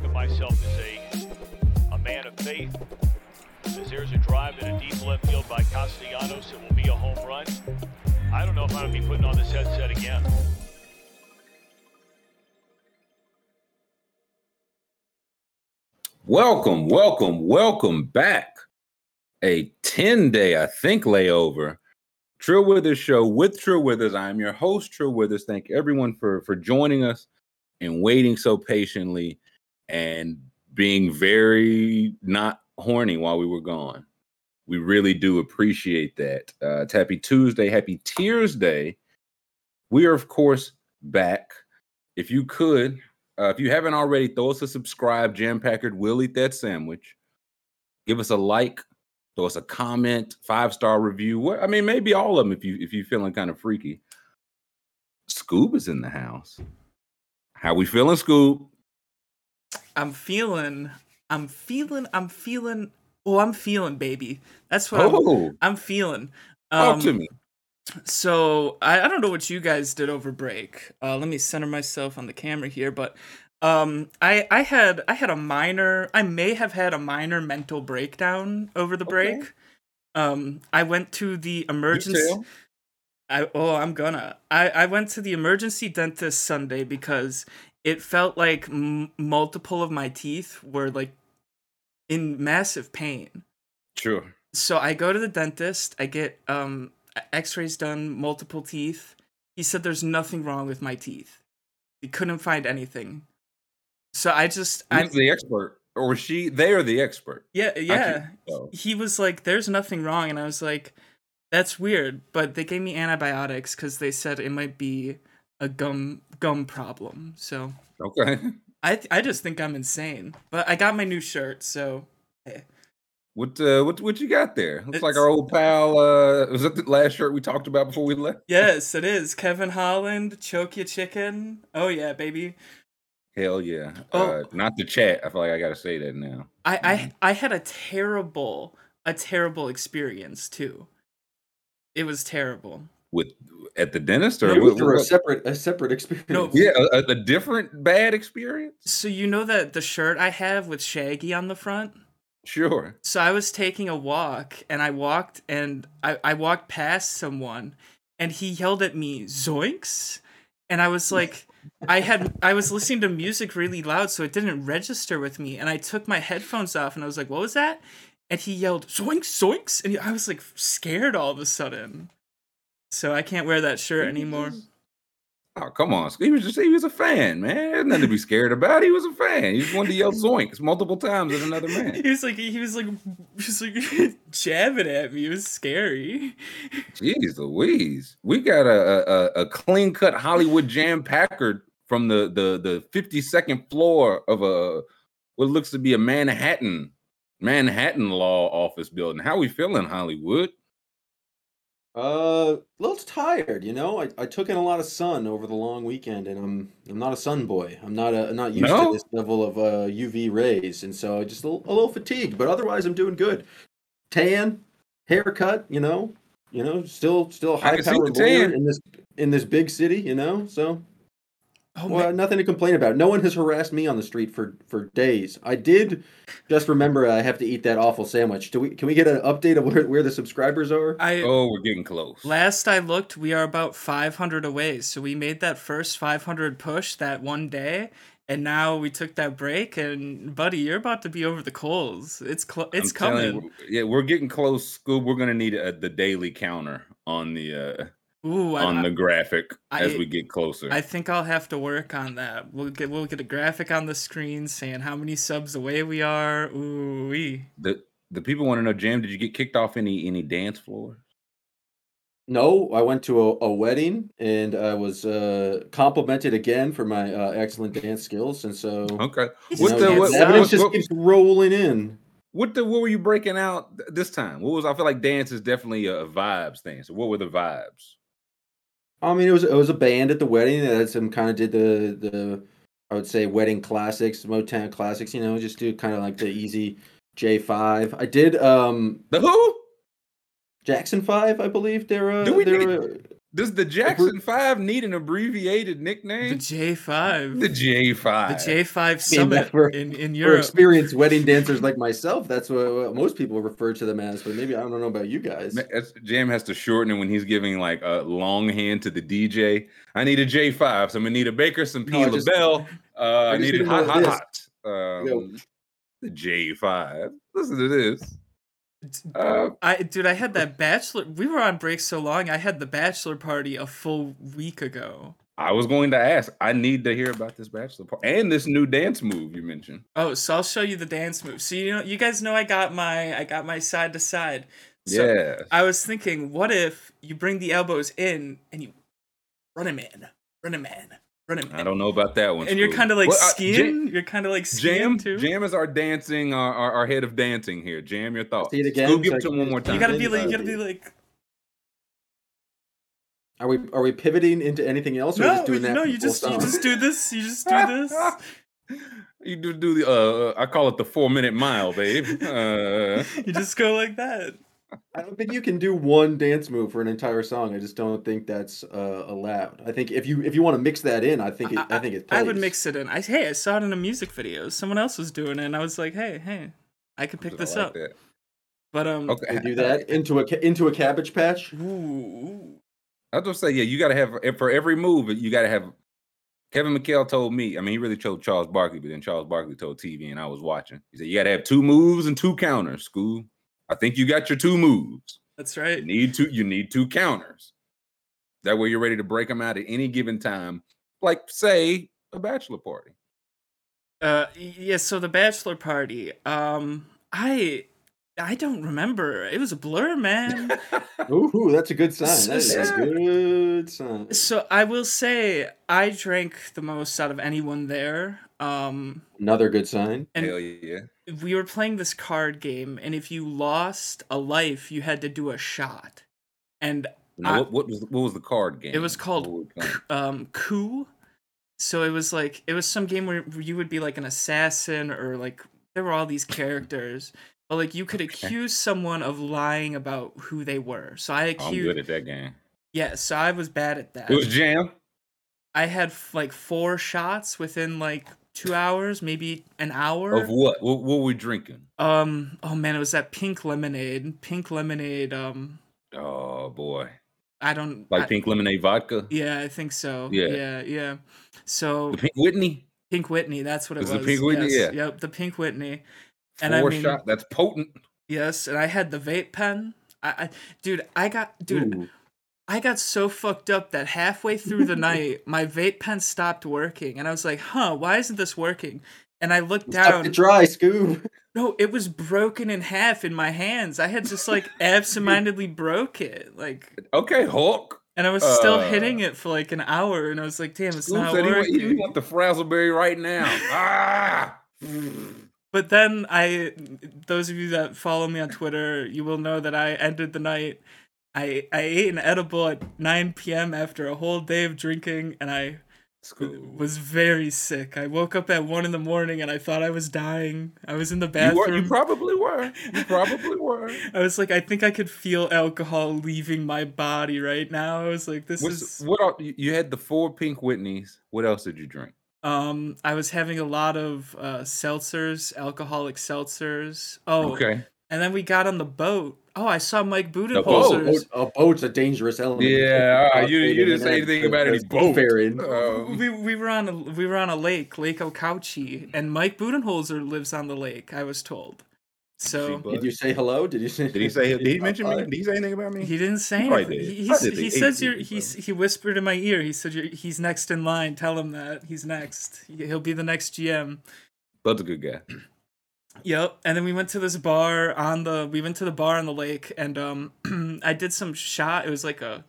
think of myself as a, a man of faith. As there's a drive in a deep left field by Castellanos, it will be a home run. I don't know if I'm going to be putting on this headset again. Welcome, welcome, welcome back. A 10 day, I think, layover. Trill Withers show with Trill Withers. I am your host, Trill Withers. Thank everyone for for joining us and waiting so patiently and being very not horny while we were gone. We really do appreciate that. Uh, it's Happy Tuesday, Happy Tears Day. We are, of course, back. If you could, uh, if you haven't already, throw us a subscribe. Jam Packard will eat that sandwich. Give us a like, throw us a comment, five star review. What I mean, maybe all of them if you if you're feeling kind of freaky. Scoob is in the house. How we feeling, Scoob? I'm feeling, I'm feeling, I'm feeling. Oh, I'm feeling, baby. That's what Oh, I'm, I'm feeling. talk to Um, me. So I, I don't know what you guys did over break. Uh, let me center myself on the camera here, but um, I I had I had a minor. I may have had a minor mental breakdown over the Okay. break. Um, I went to the emergency. I oh I'm gonna. I I went to the emergency dentist Sunday because it felt like m- multiple of my teeth were like in massive pain. Sure. So I go to the dentist. I get um X-rays done, multiple teeth. He said there's nothing wrong with my teeth. He couldn't find anything. So I just I'm the expert? Or she? They are the expert. yeah yeah. can't. He was like, "There's nothing wrong," and I was like, "That's weird." But they gave me antibiotics because they said it might be a gum gum problem. So Okay. I I just think I'm insane. But I got my new shirt, so hey. What uh, what what you got there? Looks like our old pal. Uh, was that the last shirt we talked about before we left? yes, it is Kevin Holland, choke your chicken. Oh yeah, baby. Hell yeah. Oh. Uh, not the chat. I feel like I gotta say that now. I. I I had a terrible a terrible experience too. It was terrible. With at the dentist or Maybe what- through a separate a separate experience. No. yeah, a, a- a different bad experience. So you know that the shirt I have with Shaggy on the front? Sure. So I was taking a walk and I walked and I, I walked past someone and he yelled at me, Zoinks? And I was like I had I was listening to music really loud so it didn't register with me and I took my headphones off and I was like, What was that? And he yelled, Zoinks, Zoinks and I was like scared all of a sudden. So I can't wear that shirt anymore. Oh come on, he was just he was a fan, man. There's nothing to be scared about. He was a fan. He just wanted to yell zoinks multiple times at another man. He was like he was like he was like jabbing at me. It was scary. Jeez Louise. We got a a, a clean cut Hollywood Jam Packard from the the the 52nd floor of a what looks to be a Manhattan Manhattan law office building. How we feeling, Hollywood? Uh, a little tired, you know. I, I took in a lot of sun over the long weekend, and I'm I'm not a sun boy. I'm not a I'm not used No? to this level of uh, UV rays, and so I just a little, a little fatigued. But otherwise, I'm doing good. Tan, haircut, you know, you know, still still high powered in this in this big city, you know. So Oh well, man. nothing to complain about. No one has harassed me on the street for for days. I did just remember I have to eat that awful sandwich. Do we can we get an update of where where the subscribers are? I Oh, we're getting close. last I looked, we are about 500 away. So we made that first 500 push that one day, and now we took that break. And buddy, you're about to be over the coals. It's cl- it's I'm telling you, coming. yeah, we're getting close. Scoob, we're gonna need a, the daily counter on the uh Ooh, I, on the graphic as we get closer. I think I'll have to work on that. We'll get we'll get a graphic on the screen saying how many subs away we are. Ooh wee. the the people want to know, Jam, did you get kicked off any any dance floors? No, I went to a, a wedding and I was uh, complimented again for my uh, excellent dance skills, and so Okay. What just the what, the evidence what, just what, keeps rolling in. what the what were you breaking out th- this time? What was I feel like dance is definitely a, vibes thing. So what were the vibes? I mean, it was it was a band at the wedding that some kind of did the the I would say wedding classics, Motown classics. You know, just do kind of like the easy J five. I did um The who? Jackson Five, I believe. They're uh, Do we they're need- uh, Does the Jackson Five need an abbreviated nickname? The? J five. The J Five. The J five summit for- in in For experienced wedding dancers like myself, that's what, what most people refer to them as. But maybe I don't know about you guys. Jam has to shorten it when he's giving like a long hand to the DJ. I need a J five, so I'm gonna need a Baker, some P No, I just- LaBelle. Uh, I I just need it hot, hot, this. hot. Um, the J five. Listen to this. Uh, I dude, I had that bachelor. We were on break so long. I had the bachelor party a full week ago. I was going to ask. I need to hear about this bachelor party and this new dance move you mentioned. Oh, so I'll show you the dance move. So you know, you guys know I got my I got my side to side. So yeah. I was thinking, what if you bring the elbows in and you run him in, run him in, run him in, I don't know about that one. and you're kind of like Well, uh, skiing. you're kind of like skiing Jam, too. Jam is our dancing, our, our, our head of dancing here. Jam, your thoughts. See it again, Scoob, give so it to him one more time. you gotta be Uh, like, you gotta be like, Are we are we pivoting into anything else, or no, just doing that? no, you the full just you just do this. You just do this. you do do the uh, I call it the four minute mile, babe. Uh, you just go like that. I don't think you can do one dance move for an entire song. I just don't think that's uh, allowed. I think if you if you want to mix that in, I think it, I, think it. I would mix it in. I hey, I saw it in a music video. Someone else was doing it, and I was like, hey, hey, I could pick I this like up. that. But um, Okay, do that into a into a cabbage patch. ooh, I was just say, yeah, you got to have for every move, you got to have. Kevin McHale told me, I mean, he really told Charles Barkley, but then Charles Barkley told TV, and I was watching. He said, you got to have two moves and two counters, school. I think you got your two moves. that's You right. need two, you need two counters. That way you're ready to break them out at any given time, like say a bachelor party. Uh, yeah. So the bachelor party. Um, I. I don't remember. It was a blur, man. Ooh, that's a good sign. S- That is s- a good sign. so I will say I drank the most out of anyone there. Um, Another good sign. and Hell yeah. we were playing this card game, and if you lost a life, you had to do a shot. And Now, I- what, what was what was the card game? It was called What were we playing? um coup so it was like it was some game where you would be like an assassin or like there were all these characters but like you could accuse someone of lying about who they were so i I'm good accused at that game. yeah so i was bad at that It was Jam. i had f- like four shots within like two hours maybe an hour Of what? What, what were we drinking? um oh man it was that pink lemonade pink lemonade um Oh boy, i don't like I- pink lemonade vodka. yeah i think so Yeah. yeah yeah so The pink Whitney. Pink Whitney, that's what it Was was. the Pink Whitney? yes. Yeah. Yep, the Pink Whitney. Four And I mean- shot. That's potent. Yes, and I had the vape pen. I, I dude, I got dude, Ooh. I got so fucked up that halfway through the night, my vape pen stopped working, and I was like, "Huh, why isn't this working?" And I looked Suck down. it dry, Scoob. No, it was broken in half in my hands. I had just like absentmindedly broke it, like, Okay, Hulk. and I was still Uh, hitting it for like an hour, and I was like, "Damn, it's Scoop not said he, working." he want the Frazzleberry right now. ah. But then I, those of you that follow me on Twitter, you will know that I ended the night. I I ate an edible at 9 p.m. after a whole day of drinking, and I Scoop. was very sick. I woke up at one in the morning, and I thought I was dying. I was in the You, bathroom. were, you probably were. You probably were. I was like, I think I could feel alcohol leaving my body right now. I was like, this What's, is. what all, you you had the four pink Whitneys. What else did you drink? Um, I was having a lot of uh, seltzers, alcoholic seltzers. Oh, Okay. And then we got on the boat. Oh, I saw Mike boat. Budenholzer's. A boat's a dangerous element. Yeah, Uh, you- you didn't say anything about any the boat. Um, We, we were on a we were on a lake, Lake Okauchee, and Mike Budenholzer lives on the lake. I was told. So Did you say hello? Did you say? Did he say? Did he mention me? Did he say anything about me? he didn't say anything. He, he, did. he He says you're you, he's bro. he whispered in my ear. He said you're, he's next in line. Tell him that he's next. He'll be the next GM. Bud's a good guy. Yep. And then we went to this bar on the we went to the bar on the lake and um I did some shot. It was like a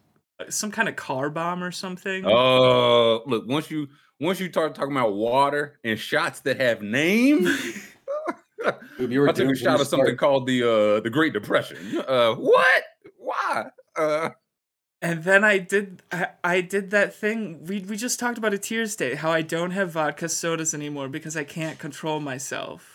some kind of car bomb or something. Oh, look! Once you once you start talking about water and shots that have names, Dude, you were I took a shot of something start. called the uh the Great Depression. Uh, what? Why? Uh, And then I did I, I did that thing we we just talked about a Tears Day, how I don't have vodka sodas anymore because I can't control myself.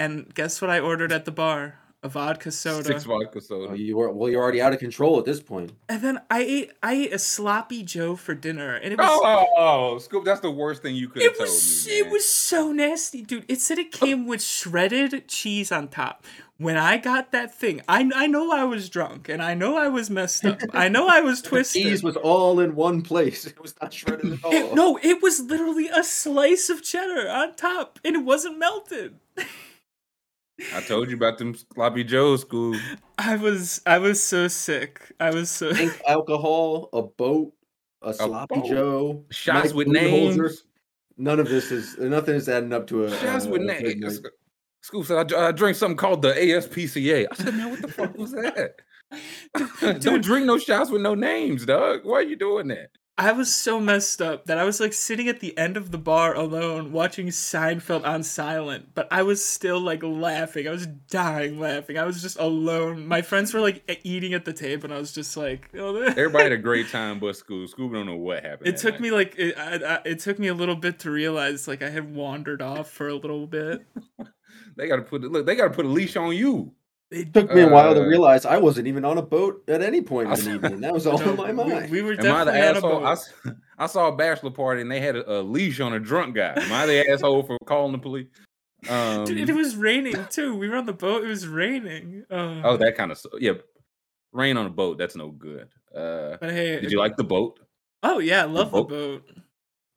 And guess what I ordered at the bar? a vodka soda, Six vodka Oh, soda. you were well. You're already out of control at this point. and then I ate I ate a sloppy Joe for dinner, and it was Oh, oh, Scoop, that's the worst thing you could have it told was me. it was so nasty, dude. It said it came with shredded cheese on top. When I got that thing, I I know I was drunk and I know I was messed up. I know I was The twisted. cheese was all in one place. It was not shredded at all. It- no, it was literally a slice of cheddar on top, and it wasn't melted. I told you about them sloppy Joe school. I was I was so sick. I was so Pink alcohol, a boat, a sloppy boat. Joe, Shots Mike with Budenholzer. names. None of this is nothing is adding up to a. Shots uh, with names. night. Scoop said, I, dr- I drank something called the ASPCA. I said, man, what the fuck was that? Don't drink no shots with no names, dog. Why are you doing that? I was so messed up that I was like sitting at the end of the bar alone watching Seinfeld on silent, but I was still like laughing. I was dying laughing. I was just alone. My friends were like eating at the table, and I was just like, oh, Everybody had a great time, but Scoop. Scoop don't know what happened. It took night. me like it, I, I, it took me a little bit to realize like I had wandered off for a little bit. They gotta put look. They gotta put a leash on you. It, Took me a while to Uh, realize I wasn't even on a boat at any point in the evening. That was all in my mind. We, were Am I the definitely on a asshole? boat. I, s- I saw a bachelor party and they had a, a leash on a drunk guy. Am I the asshole for calling the police? Um, Dude, it was raining too. We were on the boat. It was raining. Uh, oh, that kind of yeah. Rain on a boat. That's no good. Uh, But hey, did you like the boat? Oh yeah, I love the boat? boat.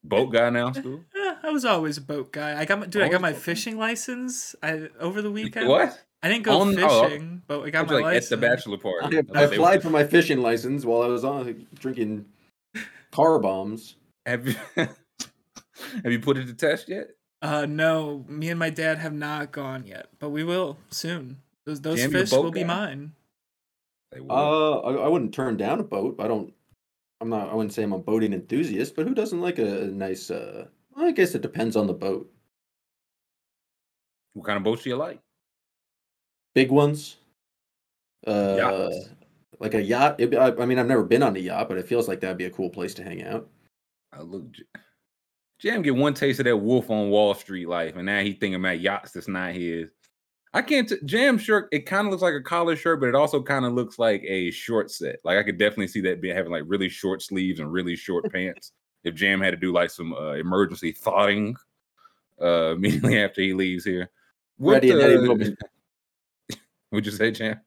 Boat guy now, Scoop? Eh, I was always a boat guy. I got my dude. I got Always my boat fishing license. I over the weekend. What? I didn't go On- oh, fishing, but I got I my like license. at the bachelor party. I, I applied were- for my fishing license while I was on drinking car bombs. Have you have you put it to test yet? Uh, no, me and my dad have not gone yet, but we will soon. Those those Jam, fish boat will be mine. Uh, I, I wouldn't turn down a boat. I don't. I'm not. I wouldn't say I'm a boating enthusiast, but who doesn't like a, a nice? Uh, I guess it depends on the boat. what kind of boats do you like? Big ones. Uh, like a yacht. It'd I, I mean, I've never been on a yacht, but it feels like that'd be a cool place to hang out. I look. Jam get one taste of that Wolf on Wall Street life, and now he thinking about yachts that's not his. I can't. T- Jam shirt. It kind of looks like a collar shirt, but it also kind of looks like a short set. Like I could definitely see that being having like really short sleeves and really short pants. If Jam had to do like some uh, emergency thawing uh, immediately after he leaves here. What, Ready moment. Would you say, Jam?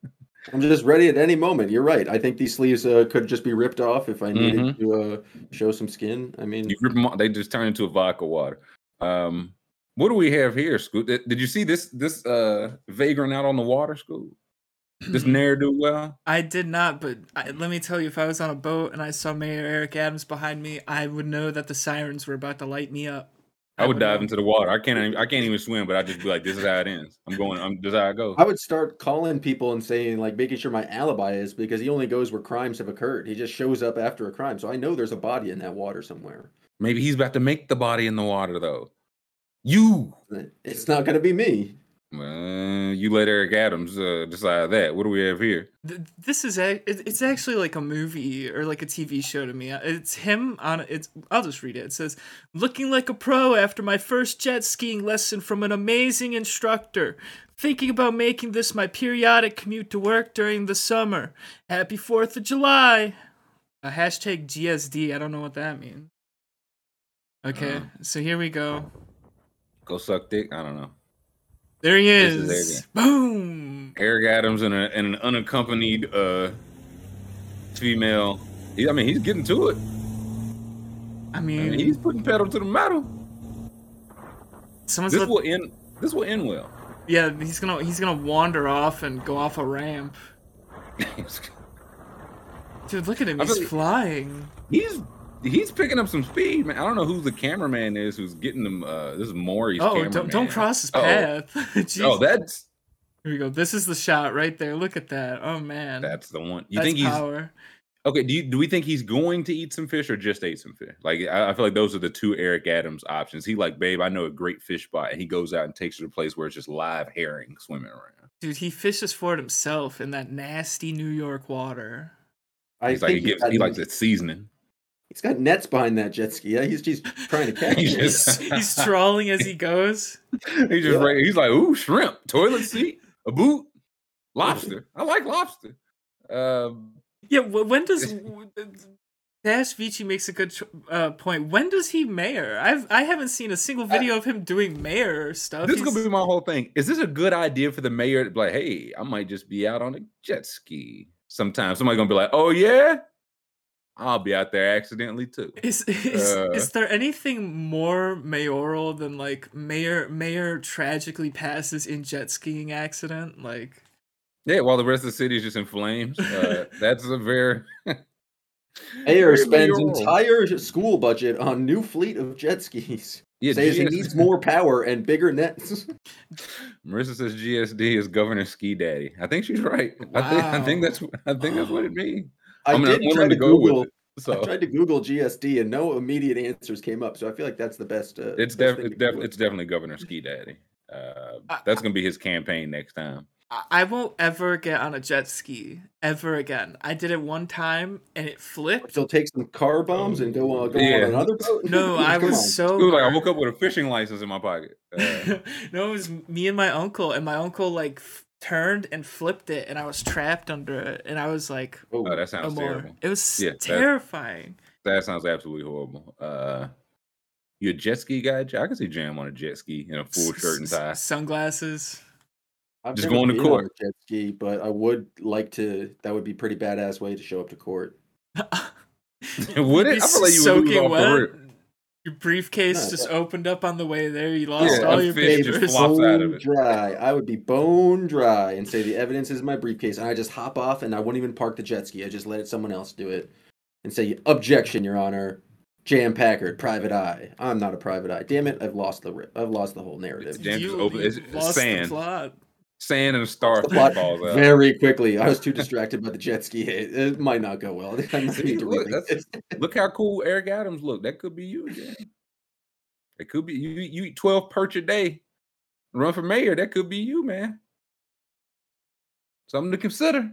I'm just ready at any moment. You're right. I think these sleeves uh, could just be ripped off if I needed to uh, show some skin. I mean, You rip them off, they just turn into a vodka water. Um, what do we have here, Scoot? Did, did you see this this uh vagrant out on the water, Scoot? This ne'er do well. I did not, but I, let me tell you, if I was on a boat and I saw Mayor Eric Adams behind me, I would know that the sirens were about to light me up. I would dive into the water. I can't. even- I can't even swim, but I just be like, "This is how it ends. I'm going. I'm this is how I go." I would start calling people and saying like making sure my alibi is because he only goes where crimes have occurred. He just shows up after a crime, so I know there's a body in that water somewhere. Maybe he's about to make the body in the water, though. You, It's not gonna be me. Well, you let Eric Adams uh, decide that. What do we have here? This is a, it's actually like a movie or like a TV show to me. Uh, It's him on it's I'll just read it. It says, "Looking like a pro after my first jet skiing lesson from an amazing instructor. Thinking about making this my periodic commute to work during the summer. Happy 4th of July." A hashtag GSD. I don't know what that means. Okay, Uh. so here we go. Go suck dick. I don't know. There he is. is Boom. Eric Adams and, a, and an unaccompanied uh female. He, I mean, he's getting to it. I I mean, mean, he's putting pedal to the metal. someone's This will end. This will end well. Yeah, he's gonna he's gonna wander off and go off a ramp. Dude, look at him. He's flying. he's he's picking up some speed, man. I don't know who the cameraman is who's getting them. Uh, this is Maury's Oh, cameraman. don't don't cross his Oh. path. Jeez. Oh, that's Here we go. This is the shot right there. Look at that. Oh man. that's the one. You That's think he's power. okay? Do you do we think he's going to eat some fish or just ate some fish? Like I, I feel like those are the two Eric Adams options. He like, babe, I know a great fish spot, and he goes out and takes her to a place where it's just live herring swimming around. Dude, he fishes for it himself in that nasty New York water. I He's like he think gives he likes it seasoning. He's got nets behind that jet ski. Yeah, he's just trying to catch He it. just- He's, he's trawling as he goes. He just Yeah. right, he's like, ooh, shrimp, toilet seat, a boot. Lobster. I like lobster. Um, Yeah, when does Dash Vici makes a good uh, point. When does he mayor? I've I haven't seen a single video of him doing mayor stuff. this is gonna be my whole thing. Is this a good idea for the mayor to be like, hey, I might just be out on a jet ski sometime? Somebody gonna be like, oh yeah, I'll be out there accidentally too. Is is, Uh. is there anything more mayoral than like mayor mayor tragically passes in jet skiing accident? Like Yeah, while the rest of the city is just in flames. Uh, that's a very Mayor very spends mayoral. entire school budget on new fleet of jet skis. Yeah, Says he needs more power and bigger nets. Marissa says GSD is Governor Ski Daddy. I think she's right. I think I think that's I think that's what it means. I I'm did not try to to go Google. with it. So I tried to Google GSD and no immediate answers came up. So I feel like that's the best. Uh, it's best def- it's, def- it's definitely Governor Ski Daddy. Uh, I- that's gonna be his campaign next time. I- I won't ever get on a jet ski ever again. I did it one time and it flipped. Still take some car bombs and go on, go Yeah. on another boat. No, I was on. so It was like I woke up with a fishing license in my pocket. Uh, no, it was me and my uncle, and my uncle like f- turned and flipped it, and I was trapped under it, and I was like, Oh, oh, that sounds more." terrible. It was Yeah, terrifying. That sounds absolutely horrible. Uh, you a jet ski guy? I can see Jam on a jet ski in a full shirt and S- tie. s- sunglasses. I've just going to been on court. a jet ski, but I would like to. That would be pretty badass way to show up to court. Would You'd it? be I feel like you would lose soaking off the wet. Rip. Your briefcase No, just that- opened up on the way there. You lost Yeah, all a your fish just papers. out of bone it. dry. I would be bone dry and say the evidence is in my briefcase, and I just hop off and I wouldn't even park the jet ski. I just let it, someone else do it, and say objection, Your Honor. Jam Packard, private eye. I'm not a private eye. Damn it! I've lost the I've lost the whole narrative. Jam You- just open- it's- it's lost the sand. Sand and a The plot falls out. very quickly. I was too distracted by the jet ski hit. It might not go well. I See, need to look, Look how cool Eric Adams looked. That could be you again. It could be you. You eat twelve perch a day, run for mayor. That could be you, man. Something to consider.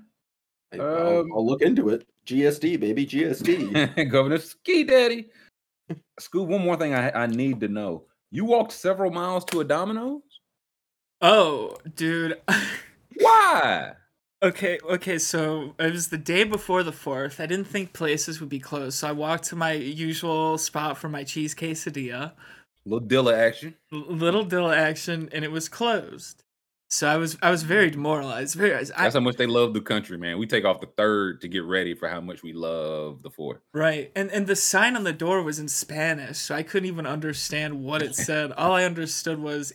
I'll, Um, I'll look into it. GSD, baby, GSD. Governor Ski Daddy. Scoop, one more thing I, I need to know. You walked several miles to a Domino's? Oh, dude. Why? Okay, okay, so it was the day before the 4th. I didn't think places would be closed, so I walked to my usual spot for my cheese quesadilla. Little Dilla action. L- Little Dilla action, and it was closed. So I was I was very demoralized. Very, I, That's how much they love the country, man. We take off the third to get ready for how much we love the fourth. right, and and the sign on the door was in Spanish, so I couldn't even understand what it said. All I understood was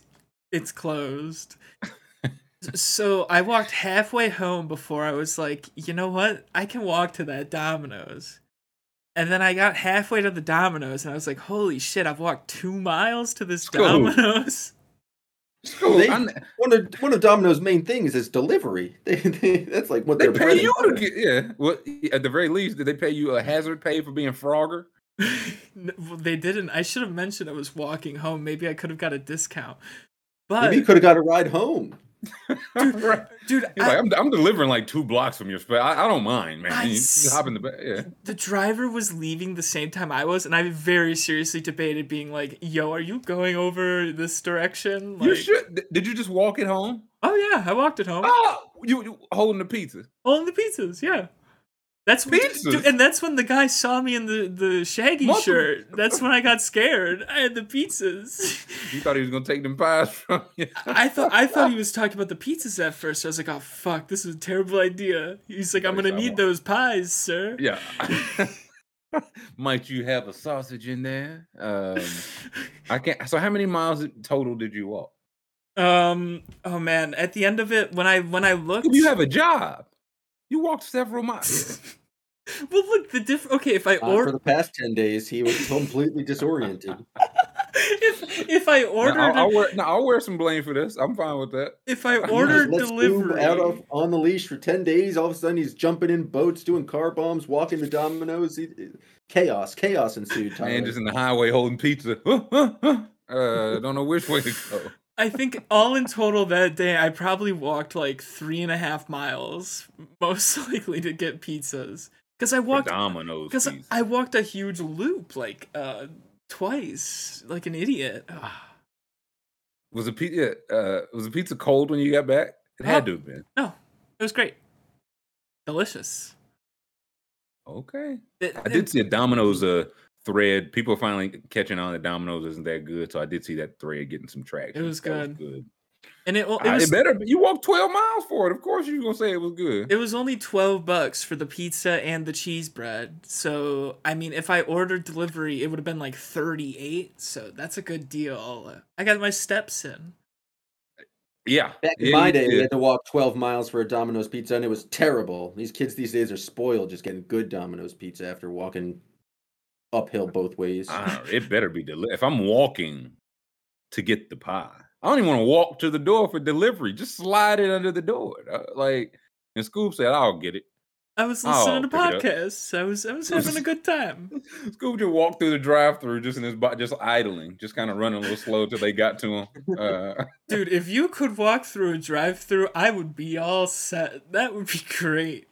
it's closed. so I walked halfway home before I was like, you know what? I can walk to that Domino's. And then I got halfway to the Domino's and I was like, holy shit, I've walked two miles to this Cool. Domino's. Scoop, They- I- one of one of Domino's main things is delivery. They, they, that's like what They they're pay bread and you to get yeah. Well, at the very least, did they pay you a hazard pay for being Frogger? N- well, they didn't. I should have mentioned I was walking home. Maybe I could have got a discount. But Maybe you could have got a ride home. right. dude, He's I- like, I'm, I'm delivering like two blocks from your spot. I, I don't mind, man. I You just hop in the back. Yeah. the driver was leaving the same time I was, and I very seriously debated being like, "Yo, are you going over this direction?" Like, you should. Did you just walk it home? Oh yeah, I walked it home. Oh, you, you holding the pizza. Holding the pizzas, yeah. That's Pizzas? and that's when the guy saw me in the the shaggy Multiple- shirt. That's when I got scared. I had the pizzas. You thought he was gonna take them pies from you. I thought I thought he was talking about the pizzas at first. I was like, "Oh fuck, this is a terrible idea." He's like, "I'm gonna need those pies, sir." yeah. Might you have a sausage in there? Um, I can't. So, how many miles total did you walk? Um. Oh man. At the end of it, when I when I looked, You have a job. You walked several miles. well, look the diff. Okay, if I Uh, for the past ten days, he was completely disoriented. if if I Now, ordered, I'll, I'll wear, no, I'll wear some blame for this. I'm fine with that. if I He just ordered lets delivery, out of on the leash for ten days. All of a sudden, he's jumping in boats, doing car bombs, walking the Domino's. He, chaos, chaos ensued. Tyler. Man, just in the highway holding pizza. uh, don't know which way to go. I think all in total that day, I probably walked like three and a half miles, most likely to get pizzas. Because I walked, Domino's because. I walked a huge loop, like uh, twice, like an idiot. Ugh. Was the pizza uh was the pizza cold when you got back? It had Oh. to have been. No, It was great. Delicious. Okay. It- I did see a Domino's uh thread. People are finally catching on that Domino's isn't that good. So I did see that thread getting some traction. It was That good. good. and it, it was it better you walked 12 miles for it. Of course you're gonna say it was good. It was only 12 bucks for the pizza and the cheese bread. So, I mean, if I ordered delivery, it would have been like 38. So, that's a good deal. I got my steps in. yeah. Back in Yeah, my you day, we had to walk 12 miles for a Domino's pizza, and it was terrible. These kids these days are spoiled just getting good Domino's pizza after walking uphill both ways. It better be deli- if I'm walking to get the pie. I don't even want to walk to the door for delivery. Just slide it under the door. Like and Scoop said, I'll get it. I was listening to pick it up. podcasts. I was I was having a good time. Scoop just walked through the drive-through just in his bo- just idling, just kind of running a little slow till they got to him. Uh, Dude, if you could walk through a drive-through, I would be all set. That would be great.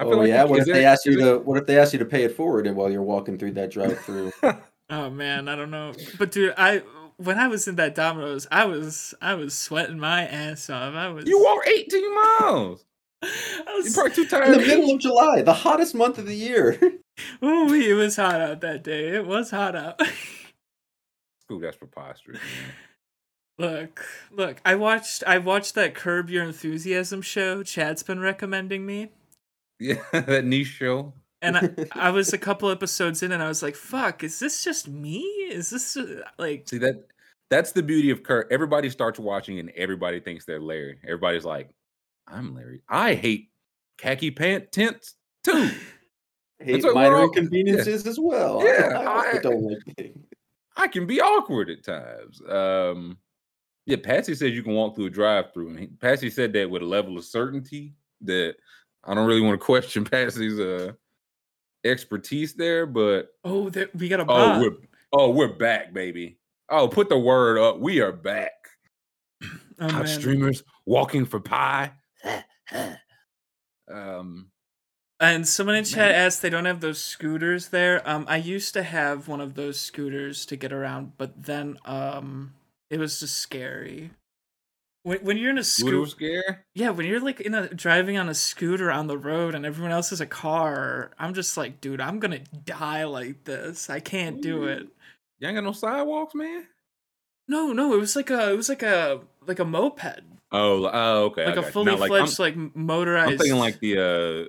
I oh yeah, what is if they ask you is there- to? What if they ask you to pay it forward and while you're walking through that drive-through? Oh man, I don't know. But dude, I when I was in that Domino's, I was I was sweating my ass off. I was You walked 18 miles. I You're was probably too in the middle of July, the hottest month of the year. Ooh, it was hot out that day. It was hot out. Scoop, that's preposterous. Man. look, look. I watched. I watched that Curb Your Enthusiasm show. Chad's been recommending me, Yeah, that niche show. and I, I was a couple episodes in, and I was like, "Fuck, is this just me? Is this uh, like?" See that that's the beauty of Curb. Everybody starts watching and everybody thinks they're Larry. Everybody's like, I'm Larry. I hate khaki pant tents too. Hate what we're minor all- inconveniences as well. Yeah, I, also I- don't like things. I can be awkward at times. Um yeah, Patsy says you can walk through a drive-through. And Patsy said that with a level of certainty that I don't really want to question Patsy's uh expertise there, but Oh, there, we got a oh, we're oh, we're back, baby. Oh, put the word up. We are back. oh, Top streamers walking for pie. um, And someone in chat Man. asked they don't have those scooters there. Um, I used to have one of those scooters to get around, but then um, it was just scary. When when you're in a scooter scooter, scare. yeah, when you're like in a driving on a scooter on the road and everyone else has a car, I'm just like, dude, I'm gonna die like this. I can't do it. You ain't got no sidewalks, man. No, no, it was like a, it was like a, like a moped, Oh, li- oh, okay. Like a fully Not fledged, like motorized. I'm thinking like the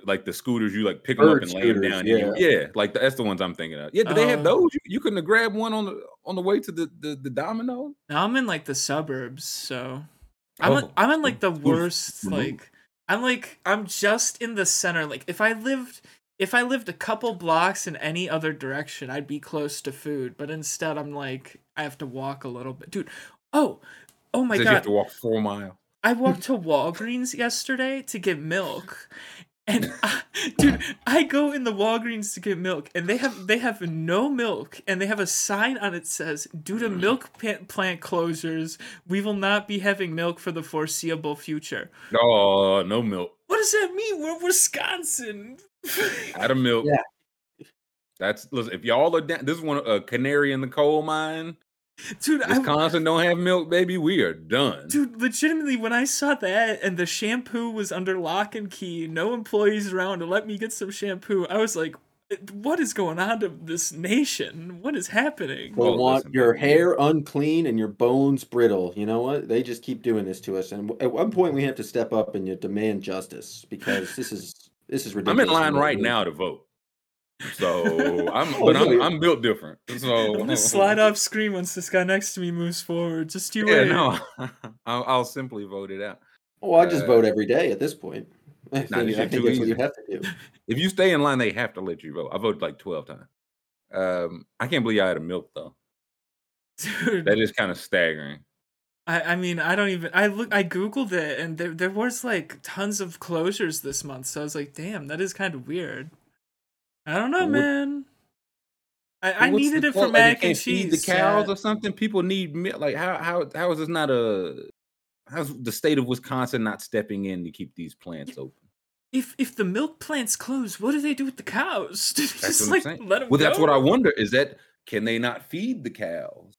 uh like the scooters you like pick them up Bird and lay them down. and you- yeah. yeah, like that's the ones I'm thinking of. Yeah, do they have Oh. those? You, you couldn't have grabbed one on the on the way to the the, the Domino. Now I'm in like the suburbs, so I'm in, Oh, I'm in like oh, the oh, worst remove. like I'm like I'm just in the center. Like if I lived if I lived a couple blocks in any other direction, I'd be close to food. But instead, I'm like I have to walk a little bit, dude. Oh, oh my god you have to walk four miles. I walked to Walgreens yesterday to get milk. And I, dude, I go in the Walgreens to get milk, and they have they have no milk, and they have a sign on it says, "Due to milk pa- plant closures, we will not be having milk for the foreseeable future." Oh, no milk. What does that mean? We're Wisconsin. Out of milk. Yeah. That's listen. If y'all are down, this is one a canary in the coal mine. Dude, I, Wisconsin don't have milk, baby. We are done. dude, legitimately, when I saw that and the shampoo was under lock and key, no employees around to let me get some shampoo, I was like, "What is going on to this nation? What is happening?" We Well, want your man. hair unclean and your bones brittle. You know what? They just keep doing this to us, and at one point we have to step up and you demand justice because this is this is ridiculous. I'm in line right now to vote. So I'm, Oh, but I'm. I'm built different. So I'm gonna slide off screen once this guy next to me moves forward. Just you Yeah, wait. no, I'll, I'll simply vote it out. Well, I just Uh, vote every day at this point. I Nah, think, this I think too that's what you have to do. If you stay in line, they have to let you vote. I voted like 12 times. Um, I can't believe I had a milk though. Dude, That is kind of staggering. I, I mean, I don't even. I look. I googled it, and there there was like tons of closures this month. So I was like, damn, that is kind of weird. I don't know, What- man. I, I needed it for? Like, mac and cheese. The cows Sad. or something. People need milk. Like how how how is this not a? How's the state of Wisconsin not stepping in to keep these plants open? If if the milk plants close, what do they do with the cows? Do they That's just like saying. let them Well, that's what I wonder. Is that can they not feed the cows?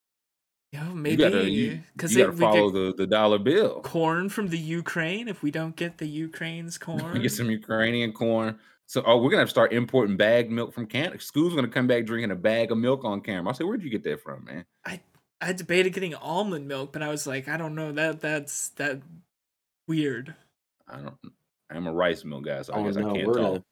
You maybe gotta you, because you gotta we follow the, the dollar bill. corn from the Ukraine. If we don't get the Ukraine's corn, Get some Ukrainian corn. So oh, we're gonna have to start importing bagged milk from Canada. School's gonna come back drinking a bag of milk on camera. I said, where'd you get that from, man? I I debated getting almond milk, but I was like, I don't know that that's that weird. I don't. I'm a rice milk guy, so I Oh guess no, I can't we're in a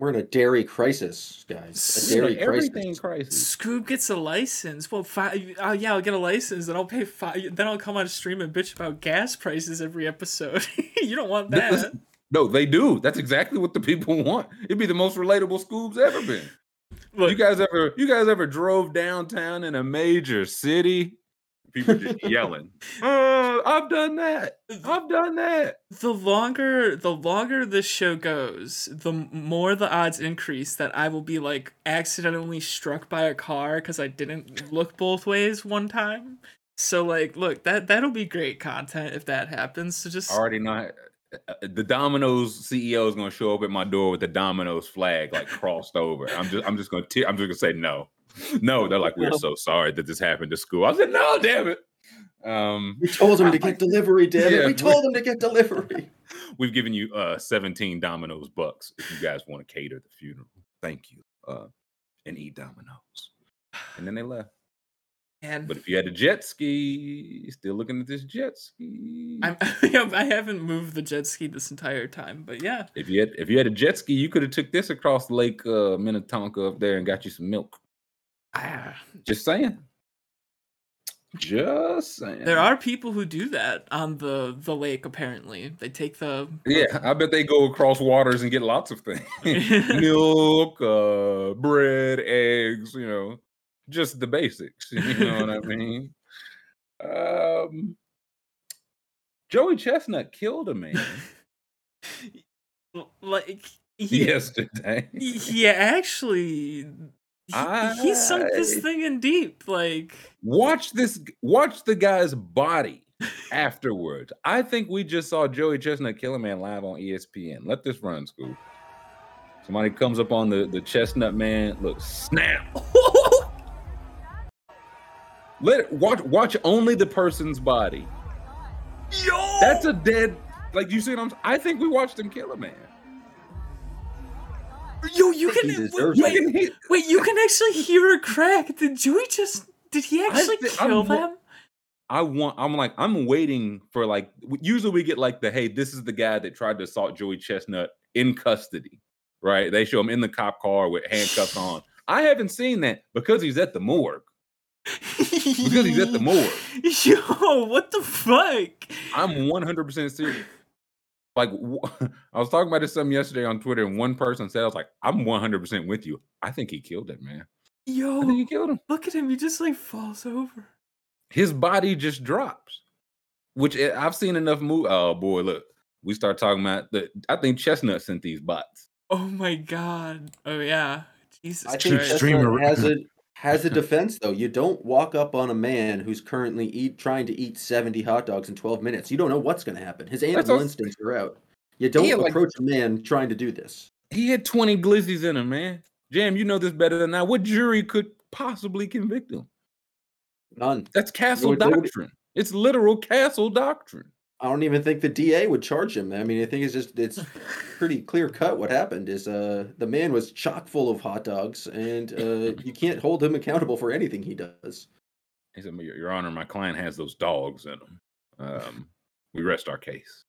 we're in a dairy crisis, guys. A Yeah, dairy Everything crisis. crisis. Scoob gets a license. Well, five. Oh yeah, I'll get a license, and I'll pay five. Then I'll come on stream and bitch about gas prices every episode. you don't want That was- that. No, they do. That's exactly what the people want. It'd be the most relatable Scoob's ever been. Look, you guys ever you guys ever drove downtown in a major city? People just yelling. Oh, I've done that. I've done that. the longer the longer this show goes, the more the odds increase that I will be like accidentally struck by a car because I didn't look both ways one time. So like, look that that'll be great content if that happens. So just I already know uh, the Domino's CEO is going to show up at my door with the Domino's flag like crossed over. I'm just I'm just going to I'm just going to say no. No, they're like we're so sorry that this happened to school. I said no, damn it. Um We told them to get delivery, damn Yeah, it. We told him to get delivery. We've given you uh 17 Domino's bucks if you guys want to cater the funeral. Thank you. Uh and eat Domino's. And then they left. And But if you had a jet ski, still looking at this jet ski. I'm I haven't moved the jet ski this entire time, but yeah. if you had if you had a jet ski, you could have took this across Lake uh, Minnetonka up there and got you some milk. Ah, Just saying. Just saying. There are people who do that on the the lake. Apparently, they take the Yeah, I bet they go across waters and get lots of things. milk, uh, bread, eggs, you know, just the basics. You know what I mean? Um, Joey Chestnut killed a man like he, yesterday. Yeah, actually he, he sunk this thing in deep. Like Watch this. Watch the guy's body afterwards. I think we just saw Joey Chestnut kill a man live on ESPN. Let this run, school. Somebody comes up on the the Chestnut man. Look, snap. Let it, watch. Watch only the person's body. yo, That's a dead. Like you see what I'm. I think we watched him kill a man. yo. You can he wait, wait, You can wait. You can actually hear a crack. Did Joey just? Did he actually thi- I'm kill wa- them? I want. I'm like. I'm waiting for like. Usually we get like the hey, this is the guy that tried to assault Joey Chestnut in custody, right? They show him in the cop car with handcuffs on. I haven't seen that because he's at the morgue. Because he's at the morgue. Yo, what the fuck? I'm 100 percent serious. Like I was talking about this something yesterday on Twitter, and one person said, "I was like, I'm 100 percent with you. I think he killed that man. I think Yo, he killed him. look at him. He just like falls over. his body just drops. Which eh, I've seen enough move. Oh boy, look, we start talking about the. I think Chestnut sent these bots. Oh my god. Oh yeah. Jesus I think Christ. streaming Chestnut has a has a defense though. You don't walk up on a man who's currently eat trying to eat 70 hot dogs in 12 minutes. You don't know what's going to happen. His animal instincts are out. You don't Yeah, like- approach a man trying to do this. He had 20 glizzies in him, man. Jam, you know this better than I. What jury could possibly convict him? None. That's castle doctrine. It's literal castle doctrine. I don't even think the DA would charge him. I mean, I think it's just it's pretty clear cut. What happened is uh the man was chock full of hot dogs, and uh you can't hold him accountable for anything he does. He said, Your, Your Honor, my client has those dogs in him. Um, we rest our case.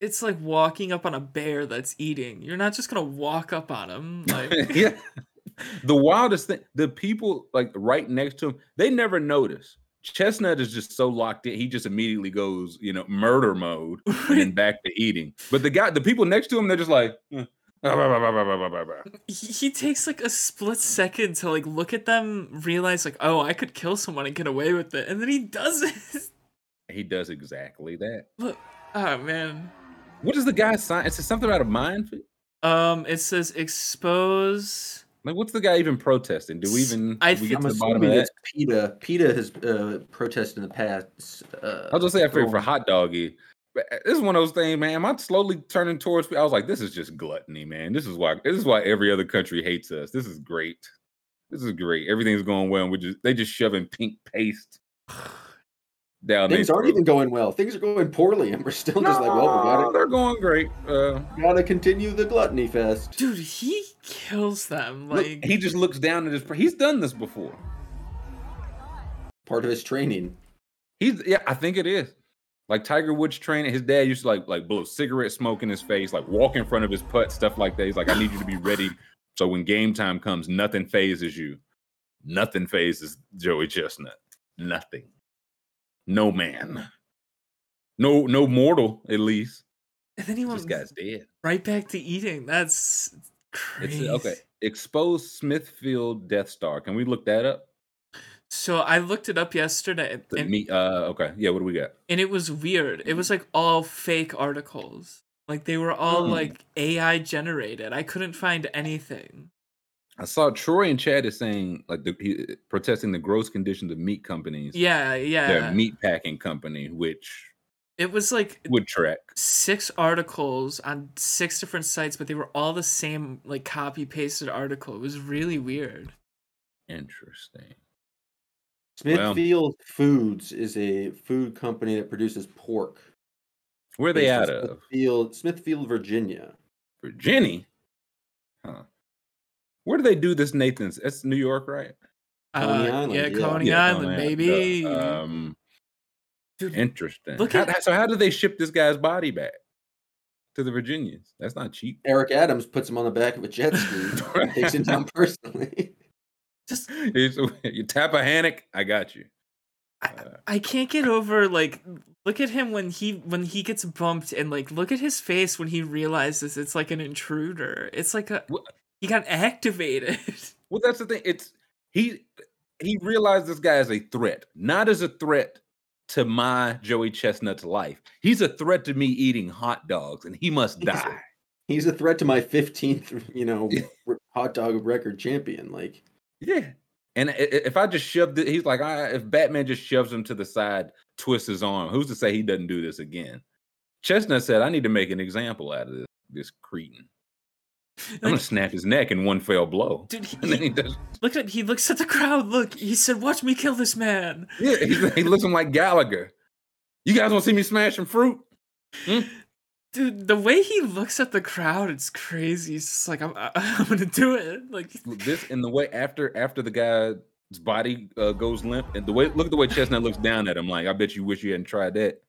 It's like walking up on a bear that's eating. You're not just gonna walk up on him. Like yeah. The wildest thing, the people like right next to him, they never notice. Chestnut is just so locked in, he just immediately goes, you know, murder mode and then back to eating. But the guy, the people next to him, they're just like, he, he takes like a split second to like look at them, realize like, oh, I could kill someone and get away with it, and then he does it. he does exactly that. Look, oh man. What does the guy sign? It says something about a minefield. Um, it says expose. Like, what's the guy even protesting? Do we even I we get I'm to the bottom of that? PETA. PETA has uh, protested in the past. Uh, I was gonna say I figured for hot doggy. But uh, this is one of those things, man. Am I slowly turning towards? I was like, this is just gluttony, man. This is why. This is why every other country hates us. This is great. This is great. Everything's going well. and We just they just shoving pink paste down Things aren't throat. even going well. Things are going poorly, and we're still just like, well, we gotta, they're going great. Uh, gotta continue the gluttony fest. Dude, he kills them. look, Like he just looks down at his. He's done this before. Part of his training. He's yeah, I think it is. Like Tiger Woods training, his dad used to like like blow cigarette smoke in his face, like walk in front of his putt, stuff like that. He's like, I need you to be ready. So when game time comes, nothing phases you. Nothing phases Joey Chestnut. Nothing. No man. No, no mortal, at least. and then he This guy's dead. right back to eating. That's It's crazy. okay. Exposed Smithfield Death Star. Can we look that up? So I looked it up yesterday, The and, me, uh, okay. Yeah, what do we got? and it was weird. It was like all fake articles. Like they were all Hmm. like AI generated. I couldn't find anything. I saw Troy and Chad is saying like the he, protesting the gross conditions of meat companies. Yeah, yeah. their meat packing company, which It was like would track. six articles on six different sites, but they were all the same like copy pasted article. It was really weird. Interesting. Smithfield Foods is a food company that produces pork. Where are they based out of? Smithfield, Smithfield, Virginia. Virginia. Huh. Where do they do this, Nathan's? That's New York, right? Coney Uh, Island, yeah, yeah. Coney Yeah, Island, Coney Island, baby. duh. Um, Dude, interesting. look How- at- so how do they ship this guy's body back to the Virginians? That's not cheap. Eric Adams puts him on the back of a jet ski and takes him down personally. just you tap a hammock, I got you. I, Uh, I can't get over like look at him when he when he gets bumped and like look at his face when he realizes it's like an intruder. It's like a What- he got activated. Well, that's the thing. It's he he realized this guy is a threat, not as a threat to my Joey Chestnut's life. He's a threat to me eating hot dogs, and he must He's a- die. He's a threat to my 15th, you know, hot dog record champion. Like, Yeah. And i- i- if I just shoved it, he's like, I, if Batman just shoves him to the side, twists his arm, who's to say he doesn't do this again? Chestnut said, I need to make an example out of this, this cretin. I'm gonna snap his neck in one fell blow. dude, he, And then he does. look at he looks at the crowd. Look, he said, "Watch me kill this man." Yeah, he's, he looks him like Gallagher. You guys want to see me smashing fruit? Dude, the way he looks at the crowd, it's crazy. He's just like, "I'm, I'm gonna do it." Like, this and the way after after the guy's body uh, goes limp and the way look at the way Chestnut looks down at him like I bet you wish you hadn't tried that.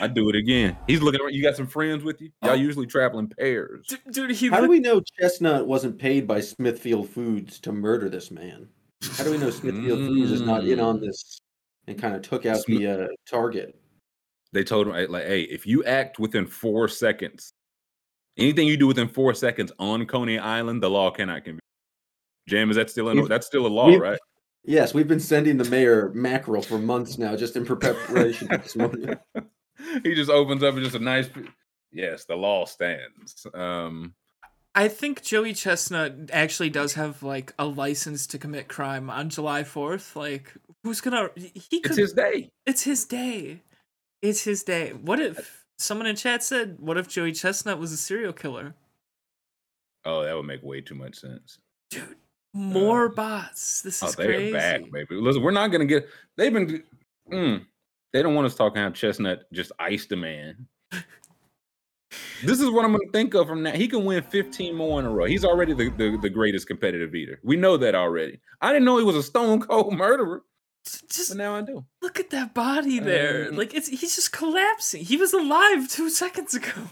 I'd do it again. He's looking around. You got some friends with you? Y'all usually travel in pairs. dude, dude he how do look- we know Chestnut wasn't paid by Smithfield Foods to murder this man? How do we know Smithfield Foods is not in on this and kind of took out Smith- the uh, target? They told him like, hey, if you act within four seconds, anything you do within four seconds on Coney Island, the law cannot convict. Jam, is that still in? We've- That's still a law, we've- right? Yes, we've been sending the mayor mackerel for months now, just in preparation for this moment. he just opens up and just a nice. Yes, the law stands. Um, I think Joey Chestnut actually does have like a license to commit crime on July 4th. Like, who's gonna? He could. it's his day. It's his day. It's his day. What if someone in chat said, "What if Joey Chestnut was a serial killer?" Oh, that would make way too much sense. Dude, more Uh, bots. This Oh, is they're crazy. back, baby. Listen, we're not gonna get. They've been. Mm, they don't want us talking how Chestnut just iced a man. this is what I'm gonna think of from now. He can win 15 more in a row. He's already the, the, the greatest competitive eater. We know that already. I didn't know he was a stone cold murderer, Just but now I do. look at that body there. Um, like it's he's just collapsing. He was alive two seconds ago.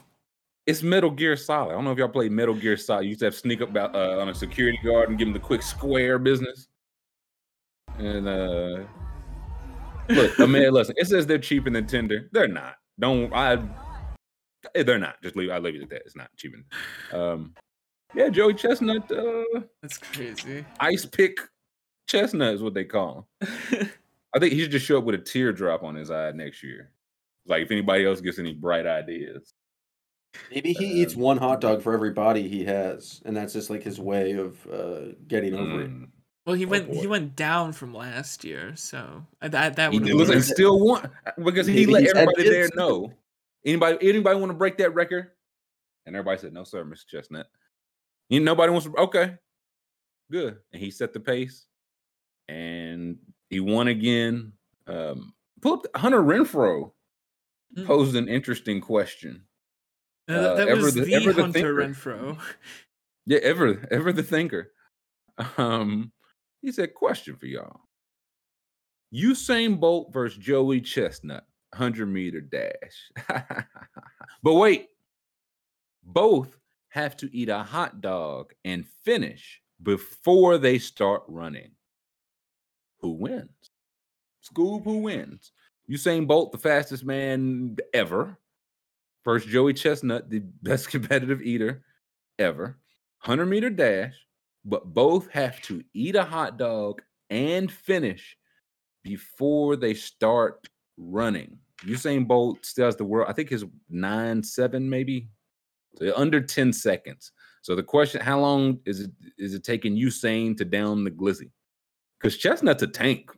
It's Metal Gear Solid. I don't know if y'all played Metal Gear Solid. You used to have sneak up about, uh, on a security guard and give him the quick square business. And uh look, I mean, listen, it says they're cheaper than Tinder. They're not. Don't I eh, they're not. Just leave I leave it at that. It's not cheaper. Um yeah, Joey Chestnut, uh That's crazy. ice pick chestnut is what they call him. I think he should just show up with a teardrop on his eye next year. Like if anybody else gets any bright ideas. Maybe he eats one hot dog for every body he has, and that's just like his way of uh, getting over it. Mm. well, he Oh, went he went down from last year, so uh, that that He would did- listen, he still one because he maybe let everybody there kids. know. Anybody, anybody want to break that record? And everybody said, "No, sir, Mr. Chestnut." You nobody wants to. Okay, good. And he set the pace, and he won again. Um, pull up Hunter Renfro Mm. posed an interesting question. Uh, Uh, that ever was the- the, ever Hunter thinker. Renfro. Yeah, ever ever the thinker. Um, he said, question for y'all. Usain Bolt versus Joey Chestnut, 100 meter dash. but wait, both have to eat a hot dog and finish before they start running. Who wins? Scoob, who wins? Usain Bolt, the fastest man ever. First, Joey Chestnut, the best competitive eater ever. 100 meter dash, but both have to eat a hot dog and finish before they start running. Usain Bolt still has the world, I think his nine, seven, maybe. So under 10 seconds. So the question, how long is it is it taking Usain to down the glizzy? Because Chestnut's a tank.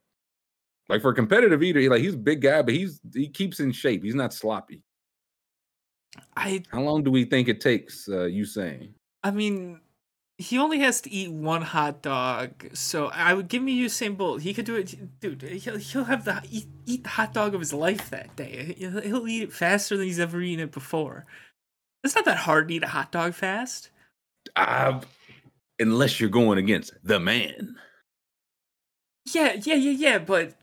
Like for a competitive eater, he- like he's a big guy, but he's he keeps in shape. He's not sloppy. I How long do we think it takes uh, Usain? I mean, he only has to eat one hot dog, so I would give me Usain Bolt. He could do it, dude. He'll, he'll have the eat, eat the hot dog of his life that day. He'll, he'll eat it faster than he's ever eaten it before. It's not that hard to eat a hot dog fast. Uh, unless you're going against the man. Yeah, yeah, yeah, yeah. But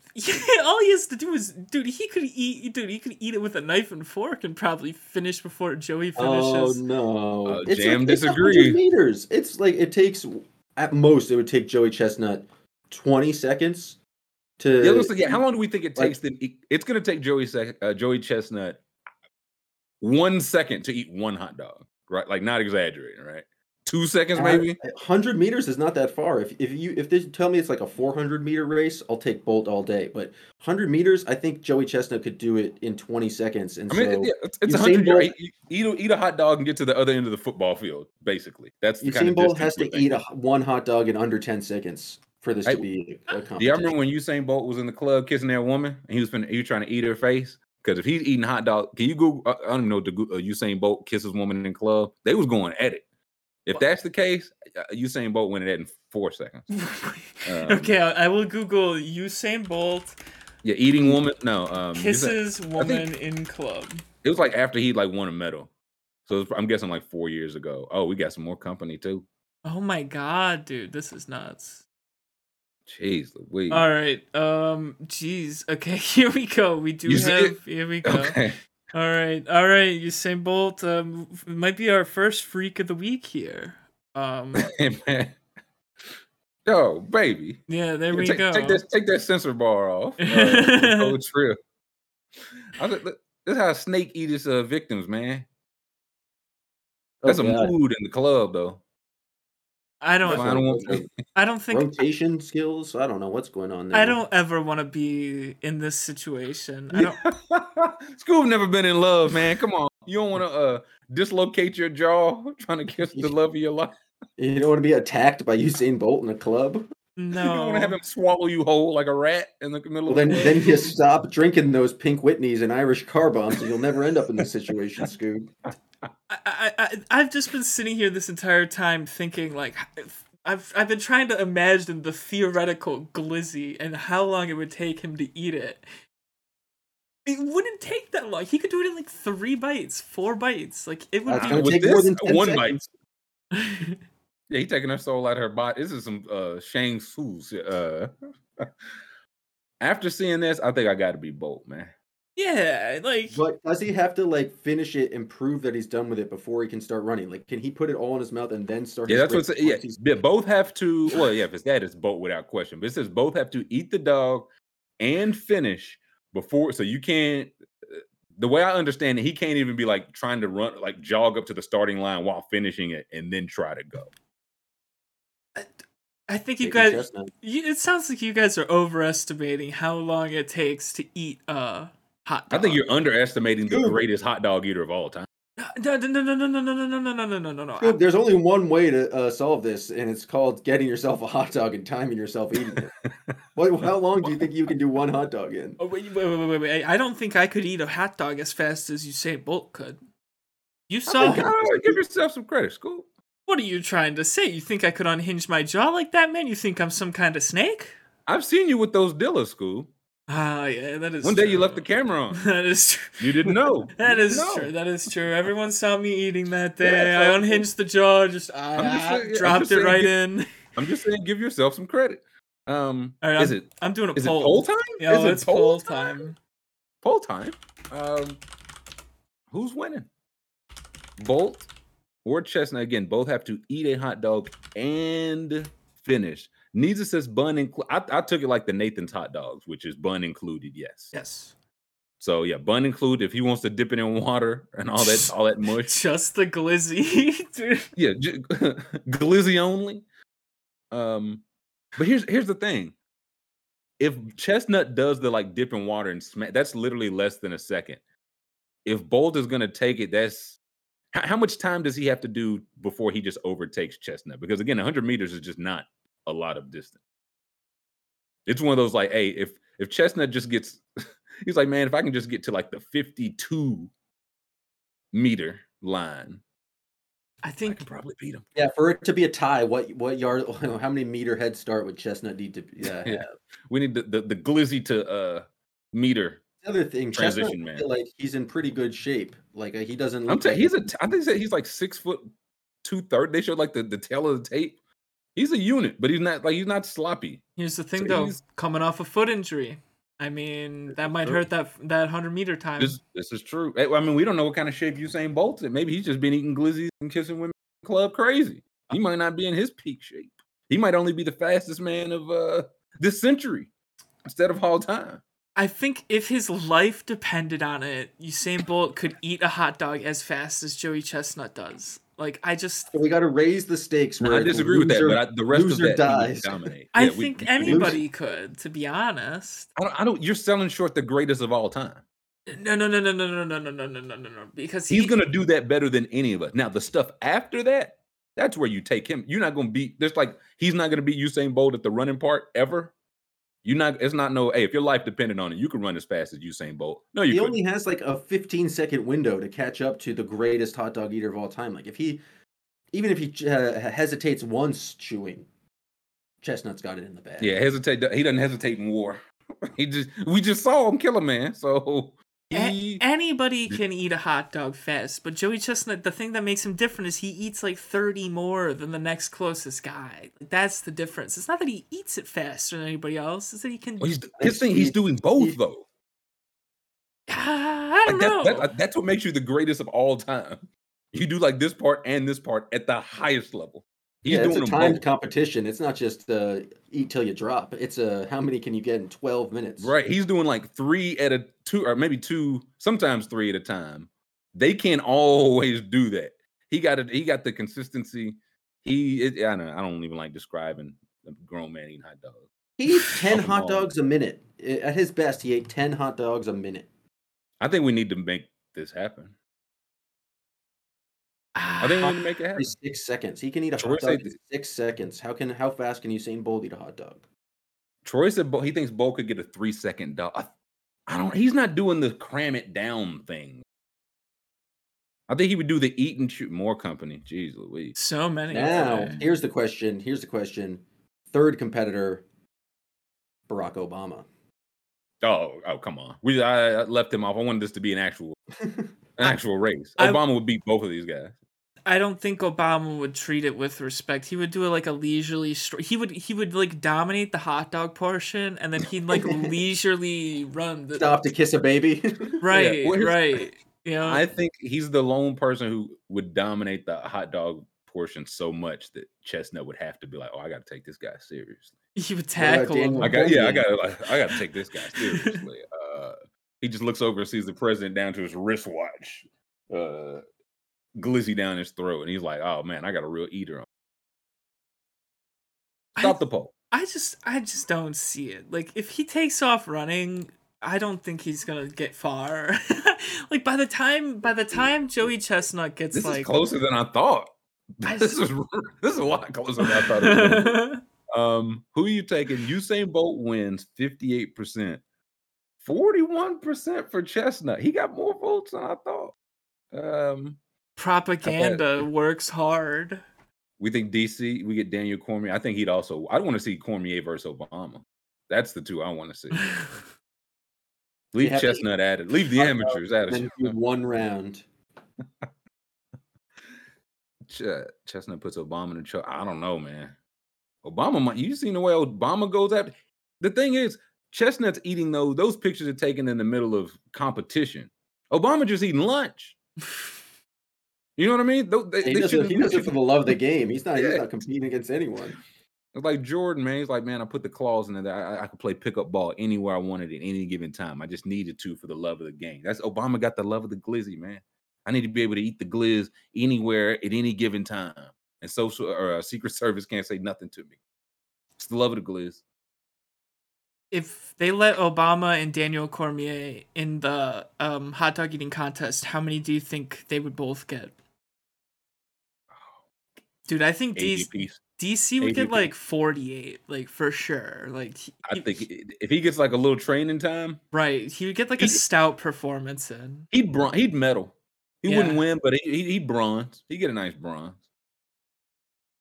all he has to do is, dude. He could eat, dude. He could eat it with a knife and fork and probably finish before Joey finishes. Oh no! Uh, it's Jam like, it's 100 disagree. meters. It's like it takes at most it would take Joey Chestnut twenty seconds to. Yeah, looks like, yeah, how long do we think it takes? to eat? It's going to take Joey sec, uh, Joey Chestnut one second to eat one hot dog, right? Like not exaggerating, right? Two seconds, maybe. hundred meters is not that far. If if you if they tell me it's like a four hundred meter race, I'll take Bolt all day. But hundred meters, I think Joey Chestnut could do it in twenty seconds. And I mean, so yeah, it's, hundred. Bolt- Eat, eat, a- eat a hot dog and get to the other end of the football field. Basically, that's the kind Usain of Bolt has to eat a, one hot dog in under ten seconds for this Hey, to be a competition. Do y'all remember when Usain Bolt was in the club kissing that woman and he was finna, he was trying to eat her face? Because if he's eating hot dog, can you Google? I don't know the uh, Usain Bolt kisses woman in club. They was going at it. If that's the case, uh, Usain Bolt went at it in four seconds. Um, okay, I, will Google Usain Bolt Yeah, eating woman. No, um, Usain- kisses woman in club. it was like after he like won a medal. So was- I'm guessing like four years ago. Oh, we got some more company too. Oh my god, dude, this is nuts. Jeez, Louise. All right, um, jeez. Okay, here we go. We do You have. Here we go. Okay. All right, all right. Usain Bolt um, f- might be our first freak of the week here. Um, Hey, man. Yo, baby. yeah, there we take, go. Take that, take that sensor bar off. Uh, Coach Trill. I was like, look, this is how a snake eat its uh, victims, man. Oh, That's a God. mood in the club, though. I don't. That's Final not I don't think. rotation skills. I don't know what's going on there. I don't ever want to be in this situation. I don't. Scoob never been in love, man. Come on. You don't want to uh, dislocate your jaw trying to kiss the love of your life. You don't want to be attacked by Usain Bolt in a club. You don't want to have him swallow you whole like a rat in the middle Well, of then, the then you stop drinking those pink Whitneys and Irish car bombs, and you'll never end up in this situation, Scoob. I, I, I, I've just been sitting here this entire time thinking like. I've I've been trying to imagine the theoretical glizzy and how long it would take him to eat it. It wouldn't take that long. He could do it in like three bites, four bites. Like it would That's be gonna With take this, more than 10 one seconds. bite. Yeah, he taking her soul out of her body. This is some uh Shang Tsung's. Uh, after seeing this, I think I got to be bold, man. yeah, like But does he have to like finish it and prove that he's done with it before he can start running? Like, can he put it all in his mouth and then start? Yeah, his that's what's race yeah. yeah, Both have to. Well, yeah, if it's that, it's both without question. But it says both have to eat the dog and finish before. So you can't. uh, The way I understand it, he can't even be like trying to run, like jog up to the starting line while finishing it and then try to go. I think you guys. You, it sounds like you guys are overestimating how long it takes to eat a hot dog. I think you're underestimating the greatest hot dog eater of all time. No, no, no, no, no, no, no, no, no, no, no, no, no, no, no. Scoob, there's only one way to uh, solve this, and it's called getting yourself a hot dog and timing yourself eating it. what, how long do you think you can do one hot dog in? Oh, wait, wait, wait, wait, wait. I don't think I could eat a hot dog as fast as Usain Bolt could. You saw. think- Ah, give yourself some credit, Scoob. What are you trying to say? You think I could unhinge my jaw like that, man? You think I'm some kind of snake? I've seen you with those Dilla school. Ah, yeah, that is. One day you left the camera on. That is true. You didn't know. That didn't know. true. That is true. Everyone saw me eating that day. so- I unhinged the jaw, just, just ah, saying- yeah, dropped just it saying right give- in. I'm just saying, give yourself some credit. Um, All right, is I'm, it I'm doing a is poll. it poll time? Yo, is it it's poll time. Poll time. Um, who's winning? Bolt or Chestnut? Again, both have to eat a hot dog and finish. Neither says bun include. I, I took it like the Nathan's hot dogs, which is bun included. Yes. Yes. So yeah, bun included. If he wants to dip it in water and all that, all that mush. Just the glizzy. Dude. Yeah, j- glizzy only. Um, but here's here's the thing. If Chestnut does the like dip in water and smack, that's literally less than a second. If Bolt is gonna take it, that's how, how much time does he have to do before he just overtakes Chestnut? Because again, 100 meters is just not a lot of distance. It's one of those like, hey, if if Chestnut just gets, he's like, man, if I can just get to like the 52 meter line, I think I think can probably beat him. Yeah, for it to be a tie, what what yard? How many meter head start would Chestnut need to? Yeah, Yeah. We need the the, the glizzy to uh meter. The other thing, Transition Chestnut, man. like he's in pretty good shape. Like uh, he doesn't. I'm Look saying like he's a. t- I think that he's like six foot two third. They showed like the the tail of the tape. He's a unit, but he's not like he's not sloppy. here's the thing So though, he's- coming off a foot injury. I mean, that might hurt that that hundred meter time. This this is true. Eh, I mean, we don't know what kind of shape Usain Bolt's in. Maybe he's just been eating glizzies and kissing women club crazy. He might not be in his peak shape. He might only be the fastest man of uh this century instead of all time. I think if his life depended on it, Usain Bolt could eat a hot dog as fast as Joey Chestnut does. Like I just we got to raise the stakes. Where I the disagree with that, but I, the rest of that he dies. dominate. I Yeah, we- think we- anybody could, to be honest. I don't, I don't. You're selling short the greatest of all time. No, no, no, no, no, no, no, no, no, no, no, no, no. Because He's gonna do that better than any of us. Now, the stuff after that, that's where you take him. You're not gonna beat. There's like he's not gonna beat Usain Bolt at the running part ever. You're not. It's not no. Hey, if your life depended on it, you could run as fast as Usain Bolt. No, you He couldn't. only has like a 15 second window to catch up to the greatest hot dog eater of all time. Like if he, even if he uh, hesitates once chewing, Chestnut's got it in the bag. Yeah, hesitate. He doesn't hesitate in war. he just. We just saw him kill a man. So a- anybody can eat a hot dog fast, but Joey Chestnut, the thing that makes him different is he eats like 30 more than the next closest guy. That's the difference. It's not that he eats it faster than anybody else, it's that he can. well, he's, his thing. He's doing both though. Ah, I don't Like know. that, that, that's what makes you the greatest of all time. You do like this part and this part at the highest level. He's yeah, it's doing a timed competition. It's not just uh, eat till you drop. It's a how many can you get in 12 minutes? Right. He's doing like three at a two or maybe two, sometimes three at a time. They can't always do that. He got it. He got the consistency. He, it, I don't. I don't even like describing a grown man eating hot dogs. He eats 10 hot dogs a minute. At his best, he ate 10 hot dogs a minute. I think we need to make this happen. I think we need to make it happen. six seconds. He can eat a Troy hot dog in six seconds. How can how fast can Usain Bolt eat a hot dog? Troy said Bo- he thinks Bo could get a three second dog. I, I don't. He's not doing the cram it down thing. I think he would do the eat and shoot more company. Jeez Louise. so many. Now, today. here's the question. Here's the question. Third competitor, Barack Obama. Oh, oh, come on. We I, I left him off. I wanted this to be an actual, an actual race. I- Obama would beat both of these guys. I don't think Obama would treat it with respect. He would do it like a leisurely. Str- he would he would like dominate the hot dog portion, and then he'd like leisurely run the Stop to kiss a baby. right, well, here's- right. You know, I think he's the lone person who would dominate the hot dog portion so much that Chestnut would have to be like, "Oh, I got to take this guy seriously. he would about tackle him. I got, yeah, I Napoleon. got, like, I got to take this guy seriously." uh, he just looks over and sees the president down to his wristwatch, uh, glizzy down his throat, and he's like, "Oh man, I got a real eater on." I- the poll. I just I just don't see it. Like if he takes off running, I don't think he's gonna get far. like by the time by the time Joey Chestnut gets This like is closer than I thought. I This is this is a lot closer than I thought. Um, who are you taking? Usain Bolt wins 58%. 41% for Chestnut. He got more votes than I thought. Um, propaganda works hard. we think DC, we get Daniel Cormier. I think he'd also I want to see Cormier versus Obama. That's the two I want to see. Leave have to- Chestnut at it. Leave the amateurs at Then it. one round. Ch- Chestnut puts Obama in the choke. I don't know, man. Obama, might- you seen the way Obama goes after. The thing is, Chestnut's eating those. Those pictures are taken in the middle of competition. Obama just eating lunch. You know what I mean? Tho- They, He they does, it, he does it for the love of the game. He's not. He's not competing against anyone. It's like Jordan, man. He's like, man, I put the claws in there. I, I- I could play pickup ball anywhere I wanted at any given time. I just needed to for the love of the game. That's Obama got the love of the glizzy, man. I need to be able to eat the glizz anywhere at any given time. And social or uh, Secret Service can't say nothing to me. It's the love of the glizz. If they let Obama and Daniel Cormier in the um, hot dog eating contest, how many do you think they would both get? Dude, I think D- ADPs. DC would get like 48, like for sure. Like he- I think i- if he gets like a little training time, right, he would get like a stout performance in. he'd bron- he'd medal. He Yeah. wouldn't win, but he he he'd bronze. He'd get a nice bronze.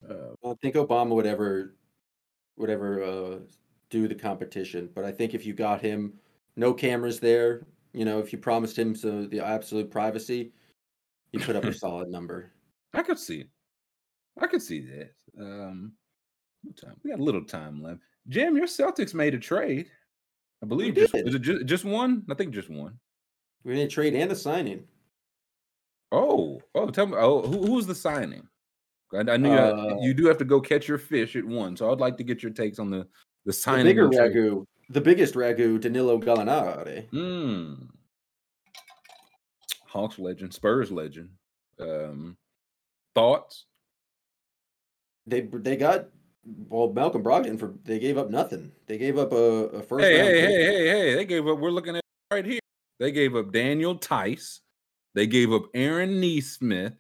Uh, I think Obama would ever, would ever uh, do the competition. But I think if you got him, no cameras there. You know, if you promised him so the absolute privacy, you put up a solid number. I could see. I could see that. Um, what time? We got a little time left. Jim, your Celtics made a trade. I believe just did. is it just, just one? I think just one. We need a trade and a signing. Oh, oh, tell me. Oh, who, who was the signing? I, I knew Uh, you, you do have to go catch your fish at one. So I'd like to get your takes on the the The bigger ragu, the biggest ragu, Danilo Gallinari. Mm. Hawks legend, Spurs legend. Um, thoughts? They they got well Malcolm Brogdon for they gave up nothing. They gave up a, a first Hey, round hey, pick. hey, hey, hey! They gave up. We're looking at right here. They gave up Daniel Theis. They gave up Aaron Nesmith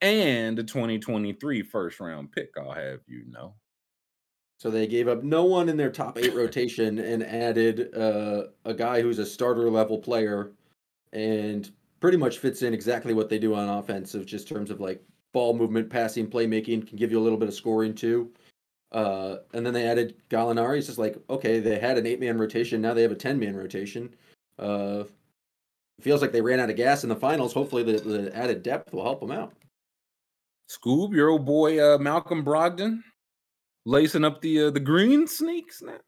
and the 2023 first round pick. I'll have you know. So they gave up no one in their top eight rotation and added uh, a guy who's a starter level player and pretty much fits in exactly what they do on offense of just terms of like ball movement, passing, playmaking, can give you a little bit of scoring too. Uh, and then they added Gallinari. It's just like, okay, they had an eight man rotation. Now they have a 10 man rotation. Uh, feels like they ran out of gas in the finals. Hopefully the, the added depth will help them out. Scoob, your old boy uh, Malcolm Brogdon, lacing up the uh, the green sneaks now.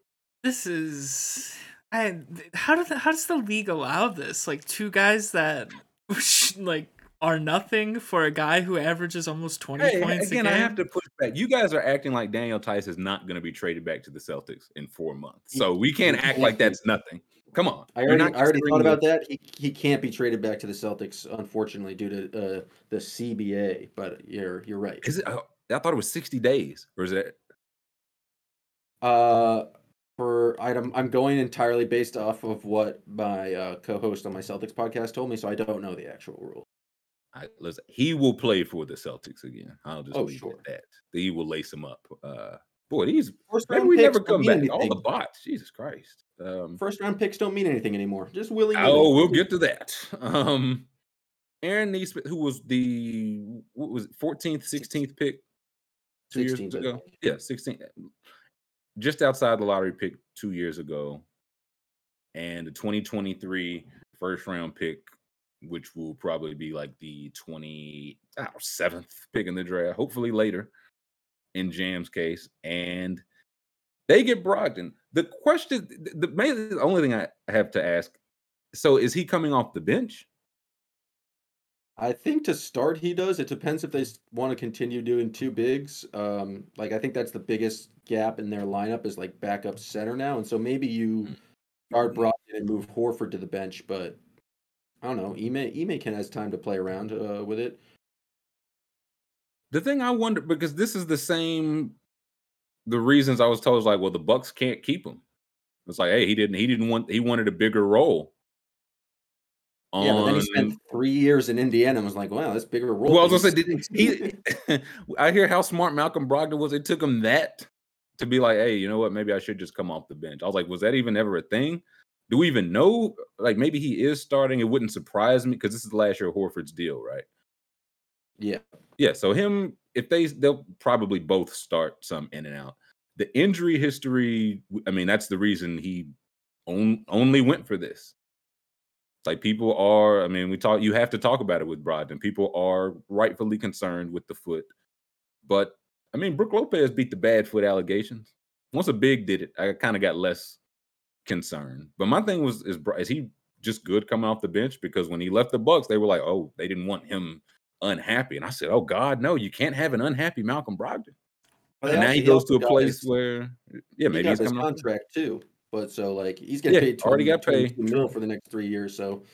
This is I how does how does the league allow this? Like two guys that like are nothing for a guy who averages almost 20 Hey, points again, a I game. have to push back. You guys are acting like Daniel Theis is not going to be traded back to the Celtics in four months. So we can't act like that's nothing. Come on. I already, not I already thought about that. He, he can't be traded back to the Celtics, unfortunately, due to uh, the CBA. But you're you're right. Is it? oh, I thought it was 60 days. Or is it? Uh, for item, I'm going entirely based off of what my uh, co-host on my Celtics podcast told me, so I don't know the actual rule. I, listen, he will play for the Celtics again. I'll just Oh, leave sure. it at that. He will lace him up. Uh, boy, these First round we picks never come back. All the bots, Jesus Christ. Um, First round picks don't mean anything anymore. Just willy. oh, we'll get to that. Um, Aaron Nesmith, who was the what was it, 14th, 16th pick two years 16th, I ago. Yeah, 16. Just outside the lottery pick two years ago. And the 2023 first round pick, which will probably be like the 27th pick in the draft, hopefully later in Jam's case. And they get Brogdon. The question, the, the, the only thing I have to ask so is he coming off the bench? I think to start he does. It depends if they want to continue doing two bigs. Um, like I think that's the biggest gap in their lineup is like backup center now, and so maybe you start Brogdon and move Horford to the bench. But I don't know. Ime Ime can has time to play around uh, with it. The thing I wonder because this is the same the reasons I was told is like, well, the Bucks can't keep him. It's like, hey, he didn't he didn't want he wanted a bigger role. Yeah, but then he spent three years in Indiana and was like, "Wow, that's bigger role." well, I was gonna say, did he? I hear how smart Malcolm Brogdon was. It took him that to be like, hey, you know what? Maybe I should just come off the bench. I was like, was that even ever a thing? Do we even know? Like, maybe he is starting. It wouldn't surprise me because this is the last year of Horford's deal, right? yeah, Yeah, so him, if they, they'll probably both start some in and out. The injury history, I mean, that's the reason he on, only went for this. Like people are. I mean, we talk. You have to talk about it with Brogdon. People are rightfully concerned with the foot, but I mean, Brook Lopez beat the bad foot allegations. Once a big did it, I kind of got less concerned. But my thing was, is is he just good coming off the bench? Because when he left the Bucks, they were like, oh, they didn't want him unhappy, and I said, oh God, no, you can't have an unhappy Malcolm Brogdon. But and now he goes to a place his- where, yeah, he maybe got he's his coming off. contract too. But so like he's getting Yeah, paid already got paid. mil for the next three years. So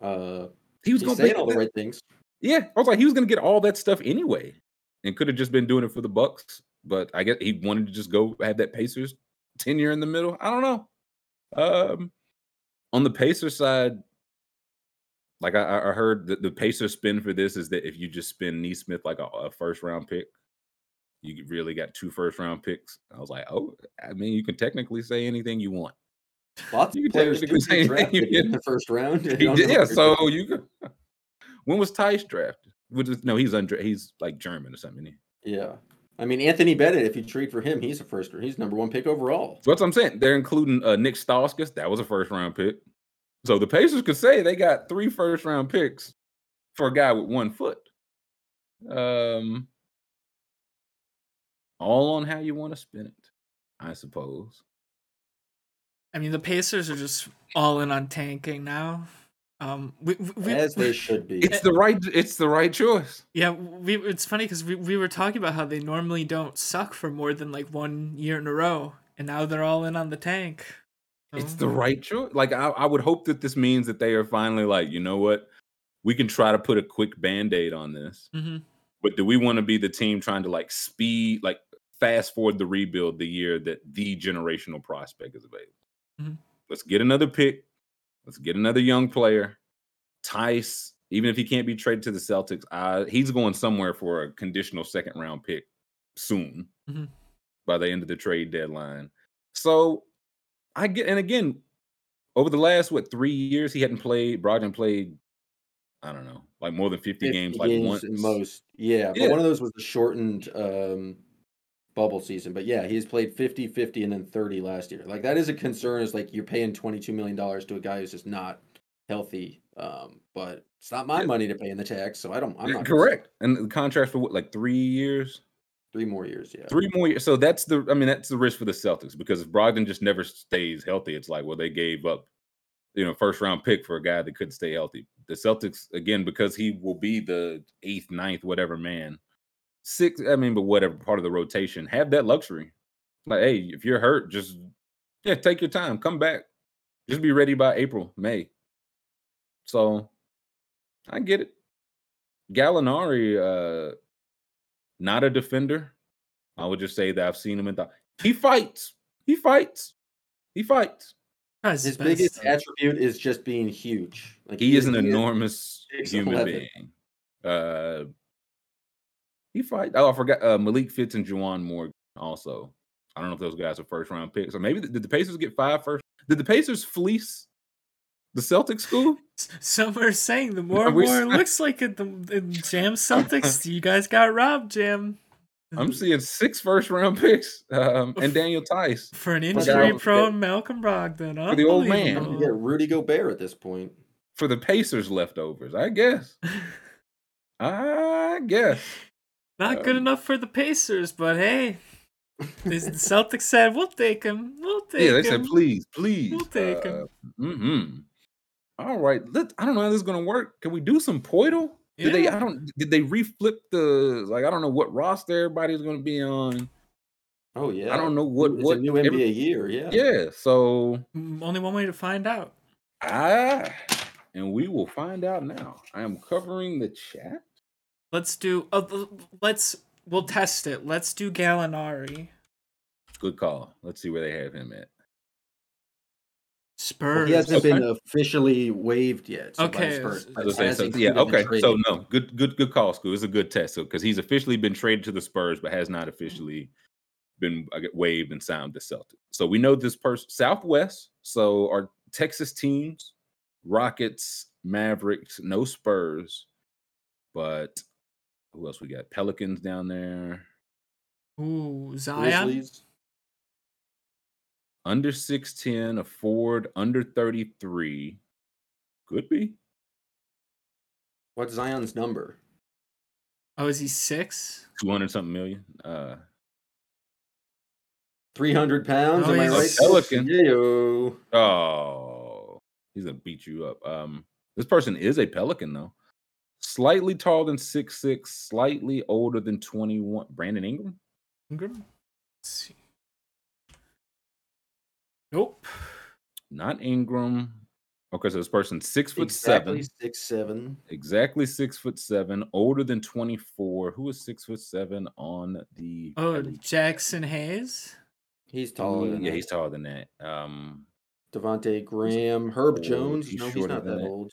uh, He was going saying to all the right things. Yeah, I was like, he was going to get all that stuff anyway, and could have just been doing it for the Bucks. But I guess he wanted to just go have that Pacers tenure in the middle. I don't know. Um, on the Pacers side, like I, I heard that the Pacers spin for this is that if you just spin Nesmith like a, a first round pick, you really got two first round picks. I was like, oh, I mean, you can technically say anything you want. Lots You of players technically say anything you in the first round. I He don't did- know yeah, so you could. When was Theis drafted? Which is- No, he's under. He's like German or something. yeah. I mean, Anthony Bennett. If you trade for him, he's a first. He's number one pick overall. So that's what I'm saying. They're including uh, Nick Stauskas. That was a first round pick. So the Pacers could say they got three first round picks for a guy with one foot. Um, all on how you want to spin it, I suppose. I mean, the Pacers are just all in on tanking now. Um, we, we, we- as they should be. It's the right. It's the right choice. yeah, we. It's funny because we, we were talking about how they normally don't suck for more than like one year in a row, and now they're all in on the tank. It's the right choice. Like I, I would hope that this means that they are finally like, you know what, we can try to put a quick band aid on this. Mhm. But do we want to be the team trying to like speed, like fast forward the rebuild the year that the generational prospect is available? Mhm. Let's get another pick. Let's get another young player. Theis, even if he can't be traded to the Celtics, uh, he's going somewhere for a conditional second round pick soon Mhm. by the end of the trade deadline. So I get, and again, over the last what three years, he hadn't played. Brogdon played, I don't know, like more than fifty, 50 games, like games once. most. Yeah, but Yeah. one of those was the shortened um, bubble season. But yeah, he's played 50, 50, and then 30 last year. Like that is a concern. Is like you're paying 22 million dollars to a guy who's just not healthy. Um, but it's not my Yeah. money to pay in the tax, so I don't. I'm not correct. And the contract for what, like three years, Three more years. Yeah. three more years. So that's the, I mean, that's the risk for the Celtics because if Brogdon just never stays healthy, it's like, well, they gave up, you know, first round pick for a guy that couldn't stay healthy. The Celtics, again, because he will be the eighth, ninth, whatever man, six, I mean, but whatever part of the rotation, have that luxury. Like, hey, if you're hurt, just, yeah, take your time, come back. Just be ready by April, May. So I get it. Gallinari, uh, not a defender. I would just say that I've seen him in the. He fights. He fights. He fights. Tries His best. biggest attribute is just being huge. Like He is an he enormous 6'11". human being. Uh, he fight. Oh, I forgot. Uh, Malik Fitts and Juwan Moore also. I don't know if those guys are first round picks. Or maybe did the Pacers get five first? Did the Pacers fleece the Celtics school? Some are saying the more and more it looks like it, the, the Jam Celtics. you guys got robbed, Jam. I'm seeing six first round picks um, and Daniel Theis. for an guy injury was- prone Malcolm Brogdon. For the old man. You Unbelievable. get Rudy Gobert at this point. for the Pacers leftovers, I guess. I guess. Not good Um, enough for the Pacers, but hey, the the Celtics said we'll take him. We'll take Yeah, they him. said please, please. We'll take 'em. Mm-hmm. All right. Let I don't know how this is gonna work. Can we do some Poeltl? Did they I don't did they reflip the like I don't know what roster everybody's gonna be on. Oh yeah. I don't know what It's what a new NBA year. Yeah. yeah, so Only one way to find out. ah and we will find out now. I am covering the chat. Let's do. Uh, let's. We'll test it. Let's do Gallinari. Good call. Let's see where they have him at. Spurs. Well, he hasn't Okay. been officially waived yet. So Okay, Spurs, so- but I saying, so- yeah, okay. trade. So no, good, good, good call, Scoob. It's a good test. So because he's officially been traded to the Spurs, but has not officially been waived and signed the Celtics. So we know this person Southwest. So our Texas teams, Rockets, Mavericks, no Spurs, but who else we got? Pelicans down there. Ooh, Zion. Grizzlies. Under 6'10, a forward, under 33. Could be. What's Zion's number? Oh, is he six? Two hundred something million. Uh, 300 pounds. Oh, am I he's a right? pelican. Yeah. oh, he's gonna beat you up. Um, this person is a pelican though. Slightly taller than six six, slightly older than twenty one. Brandon Ingram. Ingram? Let's see. Nope. Not Ingram. Okay, so this person's six foot Exactly seven. six seven. Exactly six foot seven, older than 24. Who is six foot seven on the Oh, Pelicans? Jaxson Hayes? He's taller than yeah, that. he's taller than that. Um, Devontae Graham, Herb old, Jones. he's no, he's not that that. old.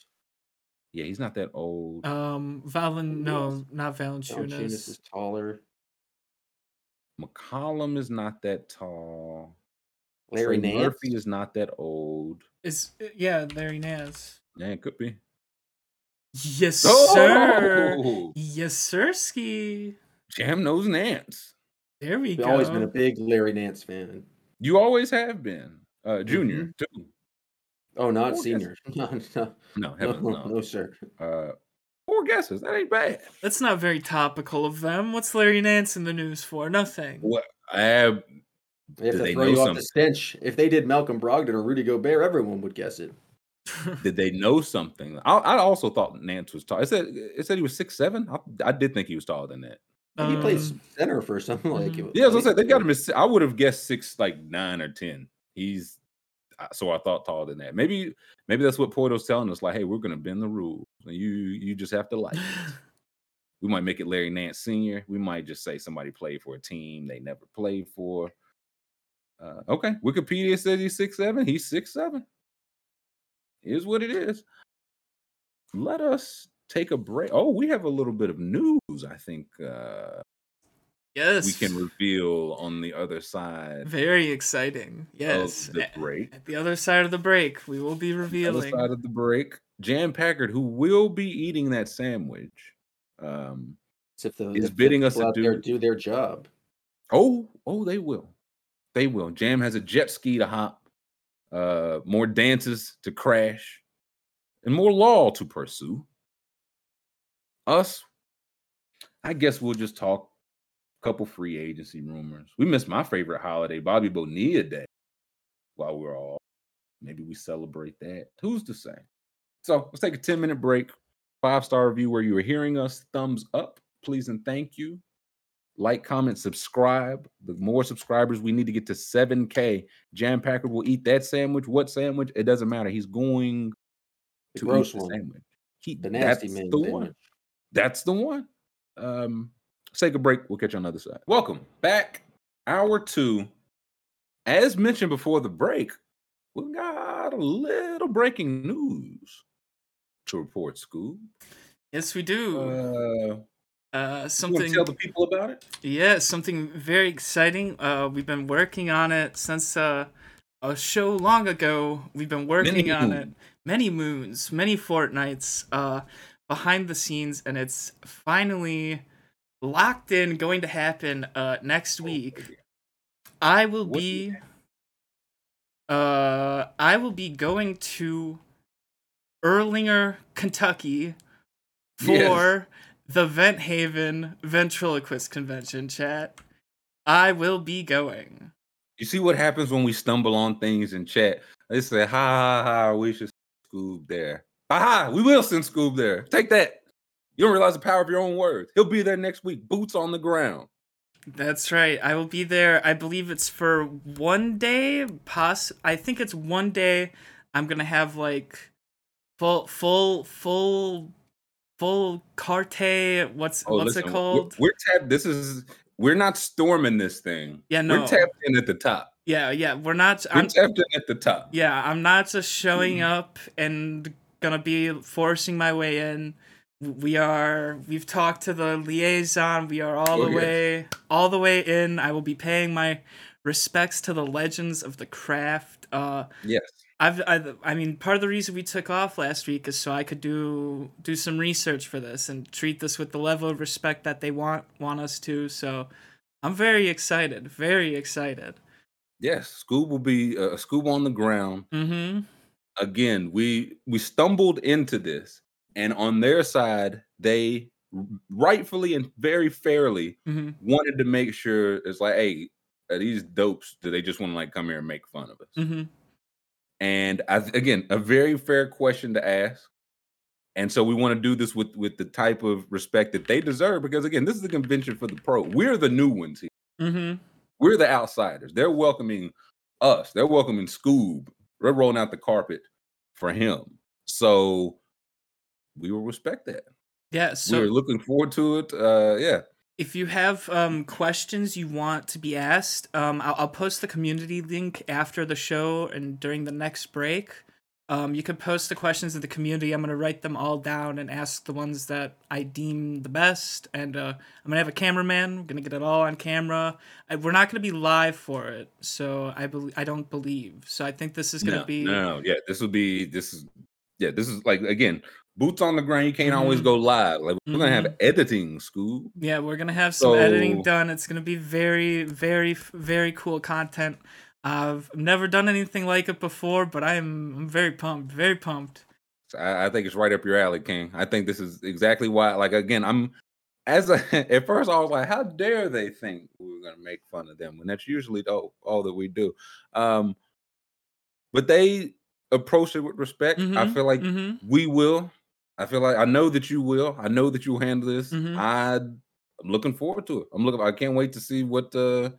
yeah, he's not that old. Um, Valen, no, not Valanciunas Valanciunas. is taller. McCollum is not that tall. Larry Trey Nance. Murphy is not that old. Is yeah, Larry Nance. Yeah, it could be. Yes, sir. Oh, Yes, sirski. Jam knows Nance. There we I've go. always been a big Larry Nance fan. You always have been. Uh, junior Mhm. too. Oh, not Four senior. no, no, No, no, no, no. sir. Uh, four guesses. That ain't bad. That's not very topical of them. What's Larry Nance in the news for? Nothing. What? I They have Did to they throw know you off the stench. If they did Malcolm Brogdon or Rudy Gobert, everyone would guess it. did they know something? I, I also thought Nance was tall. It said it said he was six seven. I, I did think he was taller than that. he plays Um, center for something like mhm. it. Yeah, as I said, they got him. As, I would have guessed six, like nine or ten. He's uh, so I thought taller than that. Maybe maybe that's what Porto's telling us. Like, hey, we're gonna bend the rules, and you you just have to like. it. We might make it Larry Nance Senior. We might just say somebody played for a team they never played for. Uh, okay, Wikipedia says he's six seven. He's six seven. Is what it is. Let us take a break. Oh, we have a little bit of news. I think uh, yes. we can reveal on the other side Very exciting. Yes. of the break. At the other side of the break, we will be revealing. The Other side of the break. Jam Packard, who will be eating that sandwich. Um, if the is if the bidding us to out there do- do their job. Oh, oh, they will. They will. Jam has a jet ski to hop, uh, more dances to crash, and more law to pursue. Us, I guess we'll just talk a couple free agency rumors. We missed my favorite holiday, Bobby Bonilla Day, while we're all. Maybe we celebrate that. Who's to say? So let's take a 10 minute break. Five star review where you are hearing us. Thumbs up, please, and thank you like, comment, subscribe. The more subscribers we need to get to 7K. Jam Packard will eat that sandwich. What sandwich? It doesn't matter. He's going The to gross eat the one. sandwich. He, The nasty that's man the sandwich. one. That's the one. Um, let's take a break. We'll catch you on the other side. Welcome back. Hour two. As mentioned before the break, we got a little breaking news to report, Scoob. Yes, we do. Uh, Uh, you want to something. tell the people about it? Yeah, something very exciting. Uh, we've been working on it since uh, a show long ago. We've been working Many on it many moons, many fortnights uh, behind the scenes, and it's finally locked in, going to happen uh, next week. I will What be. Uh, I will be going to Erlanger, Kentucky, for Yes. The Vent Haven Ventriloquist Convention. Chat. I will be going. You see what happens when we stumble on things in chat? They say, ha ha ha, we should Scoob there. Aha, we will send Scoob there. Take that. You don't realize the power of your own words. He'll be there next week, boots on the ground. That's right. I will be there. I believe it's for one day. Poss. I think it's one day. I'm gonna have like full, full, full, full carte. What's Oh, what's listen, it we're- called? We're, tapped. This is we're not storming this thing. Yeah, no, We're tapped in at the top. yeah, yeah. We're not. We're I'm, tapped in at the top. yeah, I'm not just showing Mm. up and gonna be forcing my way in. We are. We've talked to the liaison. We are all Oh, the yes. way, all the way in. I will be paying my respects to the legends of the craft. Uh, Yes. I've, I, I mean, part of the reason we took off last week is so I could do do some research for this and treat this with the level of respect that they want want us to. So, I'm very excited, very excited. Yes. Scoob will be uh, Scoob on the ground. Mm-hmm. again, we we stumbled into this, and on their side, they rightfully and very fairly hmm wanted to make sure it's like, hey, are these dopes? Do they just want to like come here and make fun of us? hmm And I, again, a very fair question to ask. And so we want to do this with with the type of respect that they deserve because again, this is a convention for the pro. We're the new ones here. hmm We're the outsiders. They're welcoming us. They're welcoming Scoob. They're rolling out the carpet for him. So we will respect that. Yeah. So We're looking forward to it. Uh yeah. If you have um, questions you want to be asked, um, I'll, I'll post the community link after the show and during the next break. Um, you can post the questions in the community. I'm gonna write them all down and ask the ones that I deem the best. And uh, I'm gonna have a cameraman. We're gonna get it all on camera. I, we're not gonna be live for it, so I believe I don't believe. So I think this is gonna no, be no, no, yeah. This will be this is yeah, this is like again, boots on the ground. You can't always Mhm. go live. Like we're gonna have editing, Scoob. Yeah, we're gonna have some editing done. It's gonna be very, very, very cool content. I've never done anything like it before, but I'm I'm very pumped, very pumped. I, I think it's right up your alley, King. I think this is exactly why. Like again, I'm as a, at first I was like, how dare they think we are gonna make fun of them when that's usually all, all that we do. Um, but they approach it with respect. I Mhm, feel like mhm. we will. I feel like I know that you will. I know that you'll handle this. Mhm. I, I'm looking forward to it. I'm looking. I can't wait to see what uh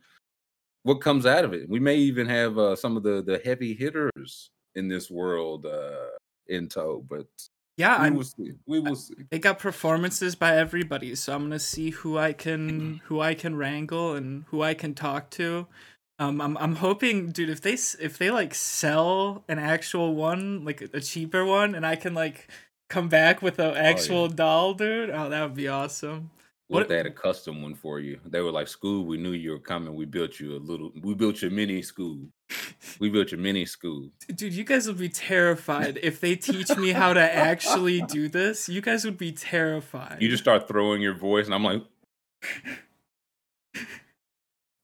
what comes out of it. We may even have uh, some of the the heavy hitters in this world uh in tow, but Yeah, we I'm. will see. We will see. They got performances by everybody, so I'm gonna see who I can who I can wrangle and who I can talk to. Um, I'm I'm hoping, dude, if they if they like sell an actual one, like a cheaper one, and I can like come back with an actual doll, dude. Oh, that would be awesome. What if they had a custom one for you? They were like, "Scoob, we knew you were coming. We built you a little. We built your mini Scoob. We built your mini Scoob." Dude, you guys would be terrified if they teach me how to actually do this. You guys would be terrified. You just start throwing your voice, and I'm like,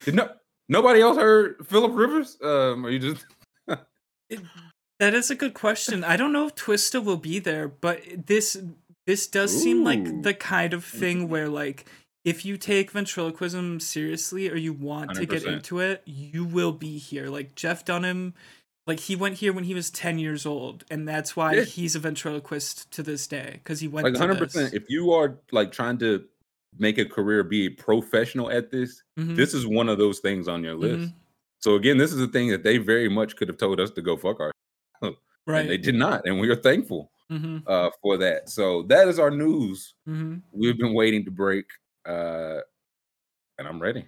Did no nobody else heard Philip Rivers? Um, are you just It- that is a good question. I don't know if Twista will be there, but this this does seem like the kind of thing where like if you take ventriloquism seriously or you want to get into it, you will be here. Like Jeff Dunham, like he went here when he was 10 years old and that's why Yeah. he's a ventriloquist to this day cuz he went like to 100? this. percent If you are like trying to make a career, be a professional at this, Mhm, this is one of those things on your list. mhm, So again, this is a thing that they very much could have told us to go fuck our, Right. and they did not, and we are thankful Mhm, uh, for that. So that is our news. mhm. We've been waiting to break, uh, and I'm ready.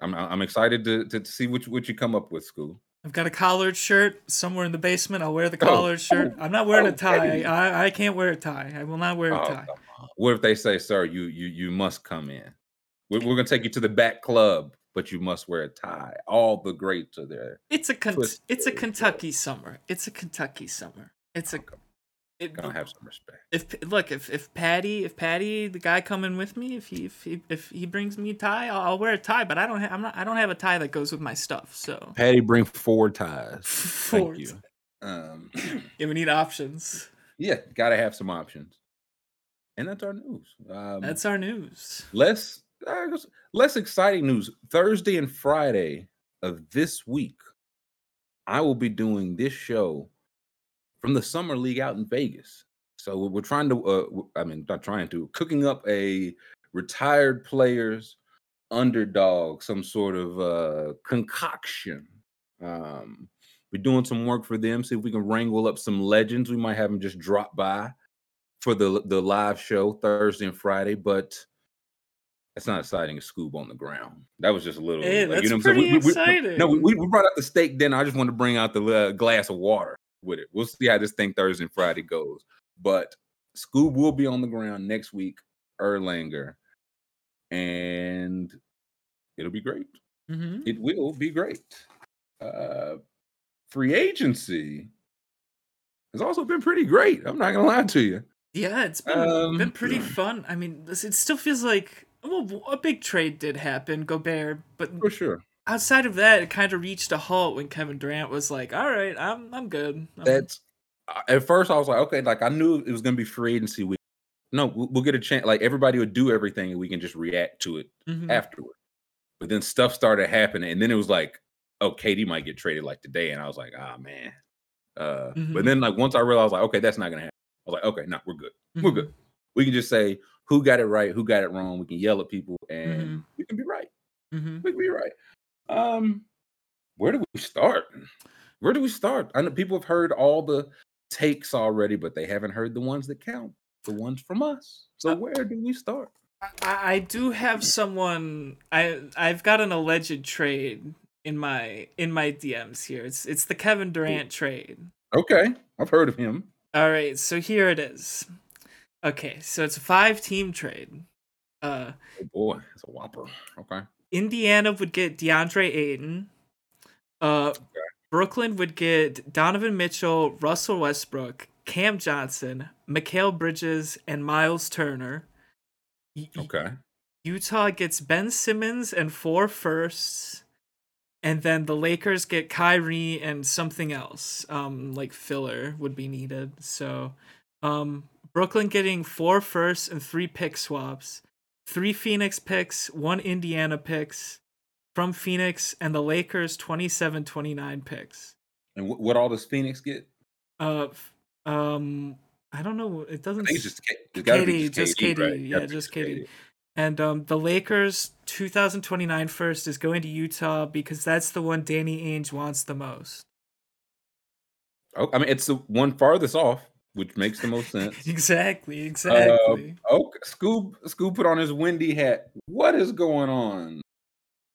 I'm I'm excited to to see what you, what you come up with, Scoob. I've got a collared shirt somewhere in the basement. I'll wear the Oh, collared shirt. oh, I'm not wearing oh, a tie. I, I can't wear a tie. I will not wear a Oh, tie. What if they say, "Sir, you you you must come in. We're, we're gonna take you to the back club, but you must wear a tie." All the greats are there. It's a Ken- Twist it's a it, Kentucky summer. It's a Kentucky summer. It's a it, Gonna have some respect. if look if if Patty if Patty the guy coming with me if he if he, if he brings me a tie I'll, I'll wear a tie but I don't have I'm not I don't have a tie that goes with my stuff so Patty, bring four ties. Four Thank you. Um, yeah we need options yeah, gotta have some options. And that's our news. Um, that's our news less just less exciting news. Thursday and Friday of this week, I will be doing this show from the summer league out in Vegas. So we're- trying to, uh, I mean, not trying to, cooking up a retired players underdog, some sort of uh, concoction. Um, we're doing some work for them. See if we can wrangle up some legends. We might have them just drop by for the the live show Thursday and Friday, but it's not exciting as Scoob on the ground. That was just a little. Hey, like, you that's know what I'm saying? pretty We- we- exciting. no, we, we brought out the steak dinner. I just want to bring out the uh, glass of water with it. We'll see how this thing Thursday and Friday goes. But Scoob will be on the ground next week, Erlanger, and it'll be great. hmm It will be great. Uh, free agency has also been pretty great. I'm not gonna lie to you. yeah it's been Um, been pretty fun I mean it still feels like well a big trade did happen Gobert but For sure. outside of that it kind of reached a halt when Kevin Durant was like all right I'm I'm good I'm- That's at first I was like, okay, like I knew it was gonna be free agency week. No, we'll, we'll get a chance. Like everybody would do everything, and we can just react to it Mhm. afterward. But then stuff started happening, and then it was like, oh, Katie might get traded like today, and I was like, ah, man. Uh, Mhm. But then like once I realized, like, okay, that's not gonna happen. I was like, okay, no, we're good. We're Mhm. good. We can just say who got it right, who got it wrong. We can yell at people, and Mhm. we can be right. Mhm. We can be right. Um, where do we start? Where do we start? I know people have heard all the takes already, but they haven't heard the ones that count, the ones from us. So Uh, where do we start? I, I do have someone. I I've got an alleged trade in my in my DMs here. It's it's the Kevin Durant trade. Okay, I've heard of him. All right, so here it is. Okay, so it's a five team trade. Uh, Oh boy, it's a whopper. Okay. Indiana would get DeAndre Ayton. Uh, Brooklyn would get Donovan Mitchell, Russell Westbrook, Cam Johnson, Mikal Bridges, and Miles Turner. Okay. Utah gets Ben Simmons and four firsts. And then the Lakers get Kyrie and something else. Um, like filler would be needed. So um Brooklyn getting four firsts and three pick swaps. Three Phoenix picks, one Indiana picks from Phoenix, and the Lakers 27 29 picks. And wh- what all does Phoenix get? Uh um I don't know. It doesn't it's just, it's KD, just KD, right? Yeah, just KD. And um, the Lakers 2029 first is going to Utah because that's the one Danny Ainge wants the most. Oh, I mean, it's the one farthest off, which makes the most sense. exactly, uh, exactly. Oh, Scoob, Scoob put on his windy hat. What is going on?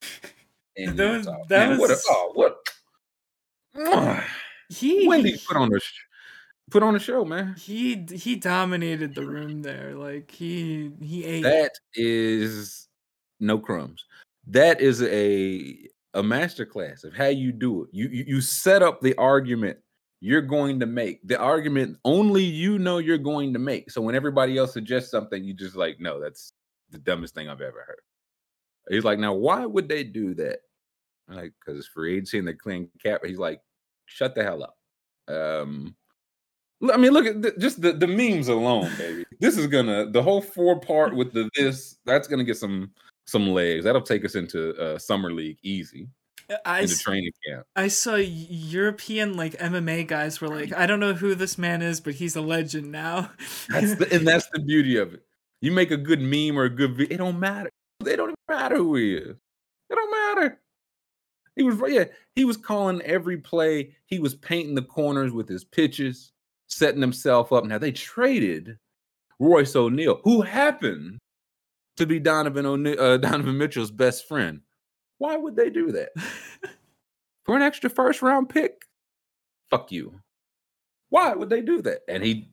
in That was- that Man, what? A, oh, what? he Wendy put on a sh- put on a show, man. he he dominated the room there. Like he he ate. That is no crumbs. That is a a master class of how you do it. You, you you set up the argument you're going to make. The argument only you know you're going to make. So when everybody else suggests something, you just like, no, that's the dumbest thing I've ever heard. He's like, now why would they do that? I'm like, because it's free agency and they're clean cap. He's like, shut the hell up. Um, I mean, look at th- just the, the memes alone, baby. This is gonna the whole four part with the this that's gonna get some some legs. That'll take us into uh, summer league easy I into training camp. I saw European like MMA guys were like, I don't know who this man is, but he's a legend now. That's the, and that's the beauty of it. You make a good meme or a good video, it don't matter. They don't even matter who he is. It don't matter. He was yeah, he was calling every play. He was painting the corners with his pitches, setting himself up. Now they traded Royce O'Neale, who happened to be Donovan O'Ne- uh, Donovan Mitchell's best friend. Why would they do that? For an extra first round pick? Fuck you. Why would they do that? And he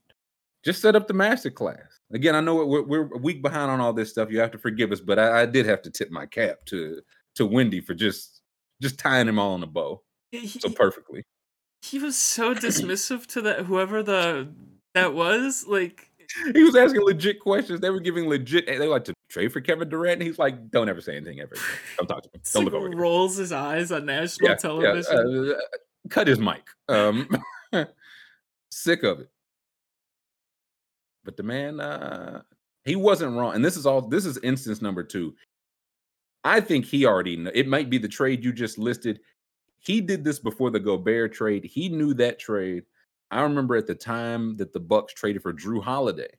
just set up the master class. Again, I know we're, we're a week behind on all this stuff. You have to forgive us, but I, I did have to tip my cap to to Wendy for just just tying them all in a bow he, so perfectly. he was so dismissive to that whoever the that was like He was asking legit questions. They were giving legit. They were like to trade for Kevin Durant. And he's like, "Don't ever say anything ever. Don't talk to me. Don't like look over here." rolls his eyes on national Yeah, yeah, television. uh, cut his mic. Um, sick of it. But the man, uh, he wasn't wrong. And this is all. This is instance number two. I think he already. Kn- it might be the trade you just listed. He did this before the Gobert trade. He knew that trade. I remember at the time that the Bucks traded for Jrue Holiday.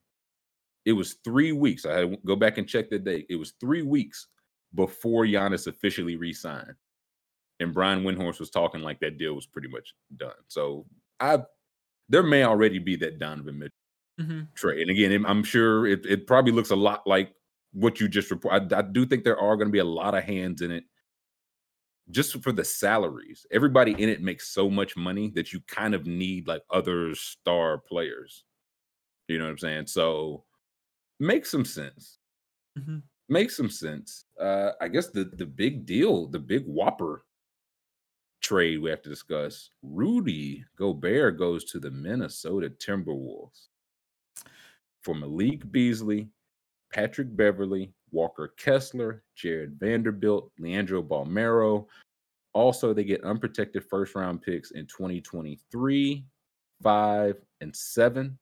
It was three weeks. I had to go back and check the date. It was three weeks before Giannis officially re-signed and Brian Windhorst was talking like that deal was pretty much done. So I there may already be that Donovan Mitchell Mhm. trade. And again, I'm sure it, it probably looks a lot like what you just reported. I, I do think there are going to be a lot of hands in it just for the salaries. Everybody in it makes so much money that you kind of need like other star players. You know what I'm saying? So make some sense Mhm. makes some sense. Uh, I guess the the big deal, the big whopper trade we have to discuss. Rudy Gobert goes to the Minnesota Timberwolves for Malik Beasley, Patrick Beverley, Walker Kessler, Jarred Vanderbilt, Leandro Bolmaro. Also, they get unprotected first round picks in 2023, five, and seven,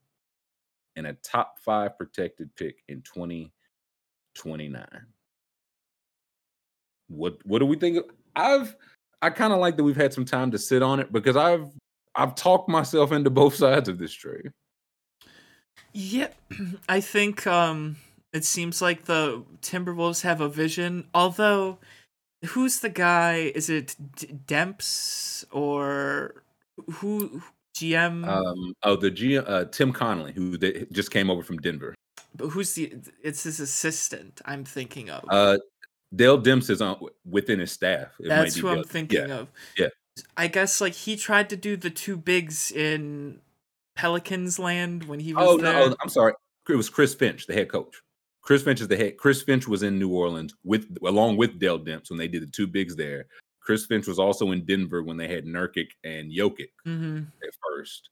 and a top five protected pick in 2029. What what do we think? I've I kind of like that we've had some time to sit on it because I've I've talked myself into both sides of this trade. Yeah, I think um it seems like the Timberwolves have a vision. Although, who's the guy? Is it D- Demps or who? GM? Um, oh, the GM uh, Tim Connolly, who they, just came over from Denver. but who's the? It's his assistant. I'm thinking of. Uh, Dell Demps is on within his staff. It might That's who I'm thinking yeah. of. yeah. I guess like he tried to do the two bigs in Pelicans land when he was Oh there. no, I'm sorry. It was Chris Finch, the head coach. Chris Finch is the head. Chris Finch was in New Orleans with along with Dell Demps when they did the two bigs there. Chris Finch was also in Denver when they had Nurkic and Jokic hmm at first.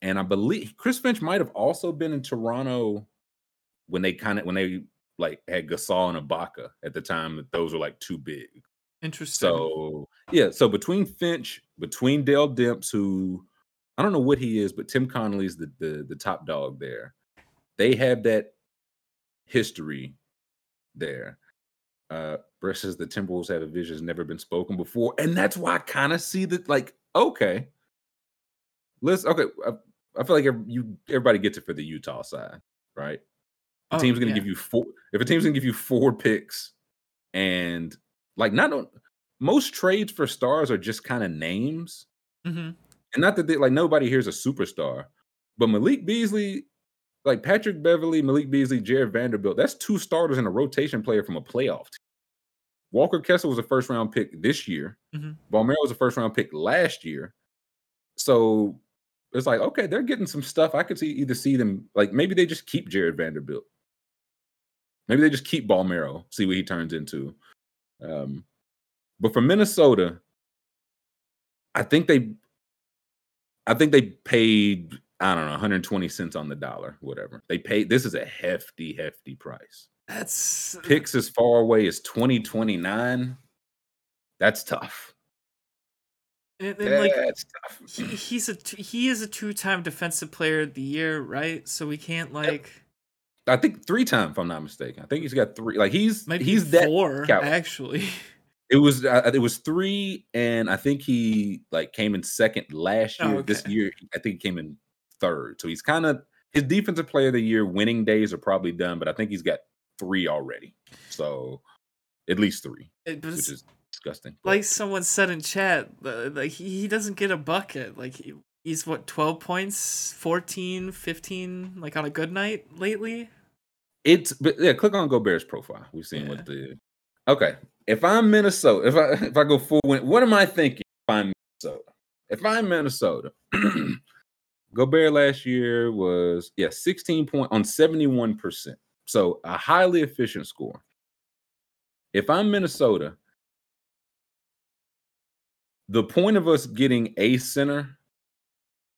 And I believe Chris Finch might have also been in Toronto when they kind of when they like had Gasol and Ibaka at the time that those were like too big. Interesting. So yeah, so between Finch, between Dell Demps, who I don't know what he is, but Tim Connolly's the the, the top dog there. They have that history there. Uh Brett says the Timberwolves have a vision has never been spoken before, and that's why I kind of see that. Like, okay, let's okay. I, I feel like you everybody gets it for the Utah side, right? The Oh, team's going to yeah. give you four. If a team's going to give you four picks, and like not on most trades for stars are just kind of names, hmm and not that they like nobody here's a superstar, but Malik Beasley, like Patrick Beverley, Malik Beasley, Jarred Vanderbilt, that's two starters and a rotation player from a playoff team. Walker Kessler was a first round pick this year. Mhm. Bolmaro was a first round pick last year. So it's like, okay, they're getting some stuff. I could see either see them like maybe they just keep Jarred Vanderbilt. Maybe they just keep Bolmaro, see what he turns into. Um, but for Minnesota, I think they I think they paid, I don't know, 120 cents on the dollar, whatever. They paid this is a hefty, hefty price. That's Picks as far away as 2029. That's tough. and, and, like That's tough. he, he's a he is a two time defensive player of the year, right? So we can't like I think three time, if I'm not mistaken. I think he's got three. Like he's maybe he's that four caliber. actually. It was uh, it was three, and I think he like came in second last Oh, year. This year, I think he came in third. So he's kind of his defensive player of the year winning days are probably done, but I think he's got three already. So at least three, was which is disgusting. but- like someone said in chat, uh, like he, he doesn't get a bucket. Like he, he's what 12 points, 14, 15 like on a good night lately. It's but yeah, click on Gobert's profile. We've seen Yeah. what the okay. If I'm Minnesota, if I if I go full win, what am I thinking? If I'm Minnesota, if I'm Minnesota, Gobert last year was yeah 16 point on 71 percent, so a highly efficient score. If I'm Minnesota, the point of us getting a center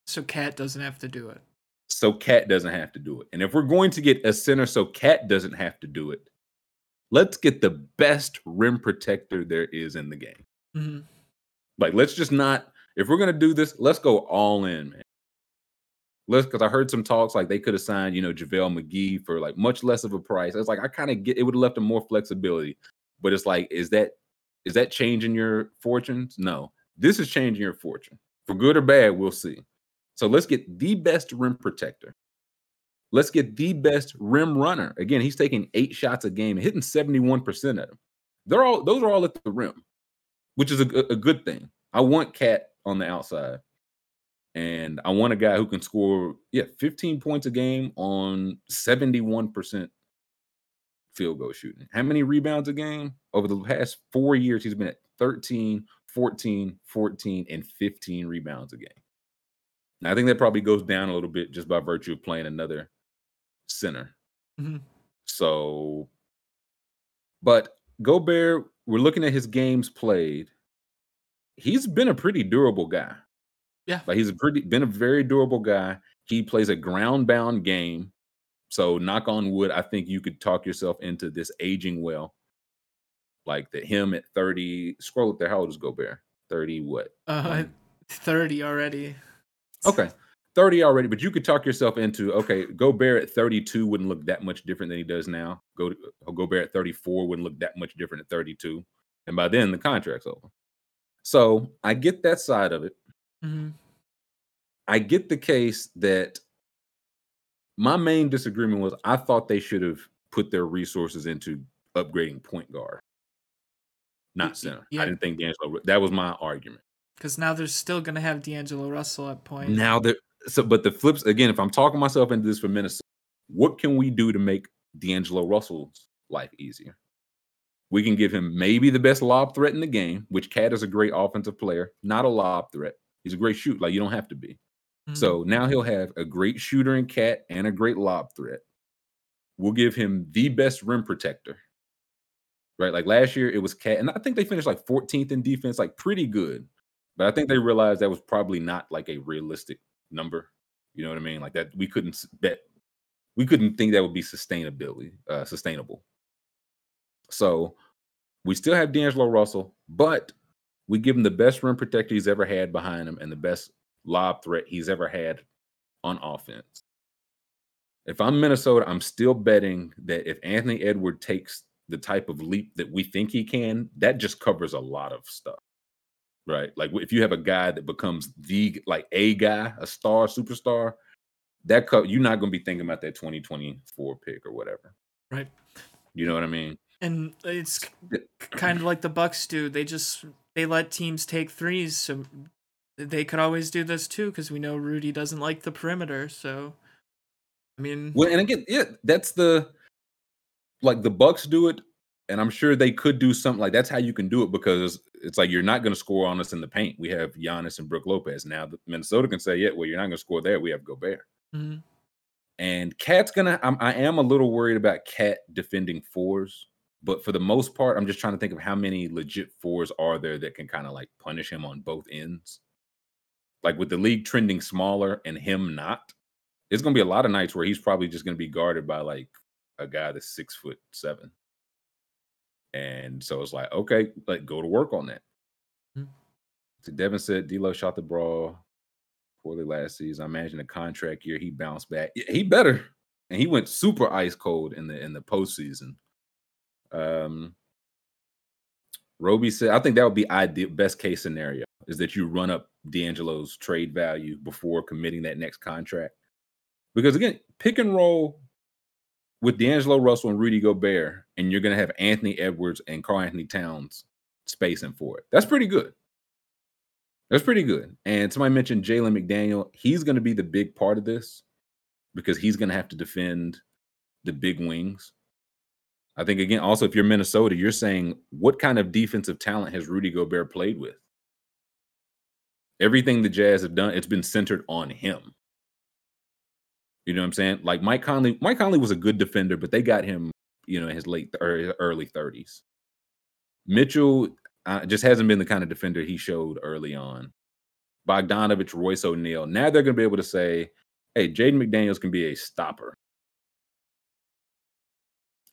So Cat doesn't have to do it. so Cat doesn't have to do it. And if we're going to get a center so Cat doesn't have to do it, let's get the best rim protector there is in the game. hmm Like, let's just not, if we're going to do this, let's go all in, man. Let's, because I heard some talks like they could have signed, you know, JaVale McGee for like much less of a price. It's like, I kind of get it would have left them more flexibility. But it's like, is that, is that changing your fortunes? No, this is changing your fortune for good or bad. We'll see. So let's get the best rim protector. Let's get the best rim runner. Again, he's taking eight shots a game, hitting 71% of them. They're all those are all at the rim, which is a, a good thing. I want Cat on the outside. And I want a guy who can score, yeah, 15 points a game on 71% field goal shooting. How many rebounds a game? Over the past four years, he's been at 13, 14, 14, and 15 rebounds a game. Now, I think that probably goes down a little bit just by virtue of playing another center. Mhm. So, but Gobert, we're looking at his games played. He's been a pretty durable guy. Yeah. Like he's a pretty been a very durable guy. He plays a ground bound game. So knock on wood, I think you could talk yourself into this aging well. Like that him at 30. Scroll up there. How old is Gobert? 30 what? Uh, Um, 30 already. Okay. 30 already, but you could talk yourself into okay, Gobert at 32 wouldn't look that much different than he does now. Go to uh, Gobert at 34 wouldn't look that much different at 32. And by then the contract's over. So I get that side of it. Hmm I get the case that my main disagreement was I thought they should have put their resources into upgrading point guard, not center. yeah. I didn't think D'Angelo. That was my argument. Because now they're still gonna have D'Angelo Russell at point. Now that so, but the flips again. If I'm talking myself into this for Minnesota, what can we do to make D'Angelo Russell's life easier? We can give him maybe the best lob threat in the game, which Cat is a great offensive player, not a lob threat. He's a great shoot. Like you don't have to be. Mhm. So now he'll have a great shooter in Cat and a great lob threat. We'll give him the best rim protector. Right. Like last year, it was Cat. And I think they finished like 14th in defense, like pretty good. But I think they realized that was probably not like a realistic number. You know what I mean? Like that we couldn't bet, we couldn't think that would be sustainability, uh, sustainable. So we still have D'Angelo Russell, but we give him the best rim protector he's ever had behind him and the best lob threat he's ever had on offense. If I'm Minnesota, I'm still betting that if Anthony Edward takes the type of leap that we think he can, that just covers a lot of stuff. Right? Like if you have a guy that becomes the like a guy, a star, superstar, that co- you're not going to be thinking about that 2024 pick or whatever. Right. You know what I mean? and it's kind of like the Bucks do. They just they let teams take threes, so they could always do this too. Because we know Rudy doesn't like the perimeter. So, I mean, Well, and again, yeah, that's the like the Bucks do it, and I'm sure they could do something like that's how you can do it because it's like you're not going to score on us in the paint. We have Giannis and Brooke Lopez now. The Minnesota can say, yeah, well, you're not going to score there. We have Gobert, mhm. and Cat's gonna. I'm, I am a little worried about Cat defending fours, but for the most part, I'm just trying to think of how many legit fours are there that can kind of like punish him on both ends. Like with the league trending smaller and him not, it's gonna be a lot of nights where he's probably just gonna be guarded by like a guy that's six foot seven. And so it's like, okay, like go to work on that. Mhm. So Devin said D'Lo shot the ball poorly last season. I imagine the contract year he bounced back. He better. And he went super ice cold in the in the postseason. Um Roby said, I think that would be ideal best case scenario is that you run up D'Angelo's trade value before committing that next contract. Because again, pick and roll with D'Angelo Russell and Rudy Gobert, and you're gonna have Anthony Edwards and Karl-Anthony Towns spacing for it. That's pretty good. That's pretty good. And somebody mentioned Jalen McDaniel. He's gonna be the big part of this because he's gonna have to defend the big wings. I think again, also if you're Minnesota, you're saying what kind of defensive talent has Rudy Gobert played with? Everything the Jazz have done, it's been centered on him. You know what I'm saying? Like Mike Conley, Mike Conley was a good defender, but they got him, you know, in his late or early 30s. Mitchell uh, just hasn't been the kind of defender he showed early on. Bogdanovich, Royce O'Neale. Now they're going to be able to say, hey, Jaden McDaniels can be a stopper.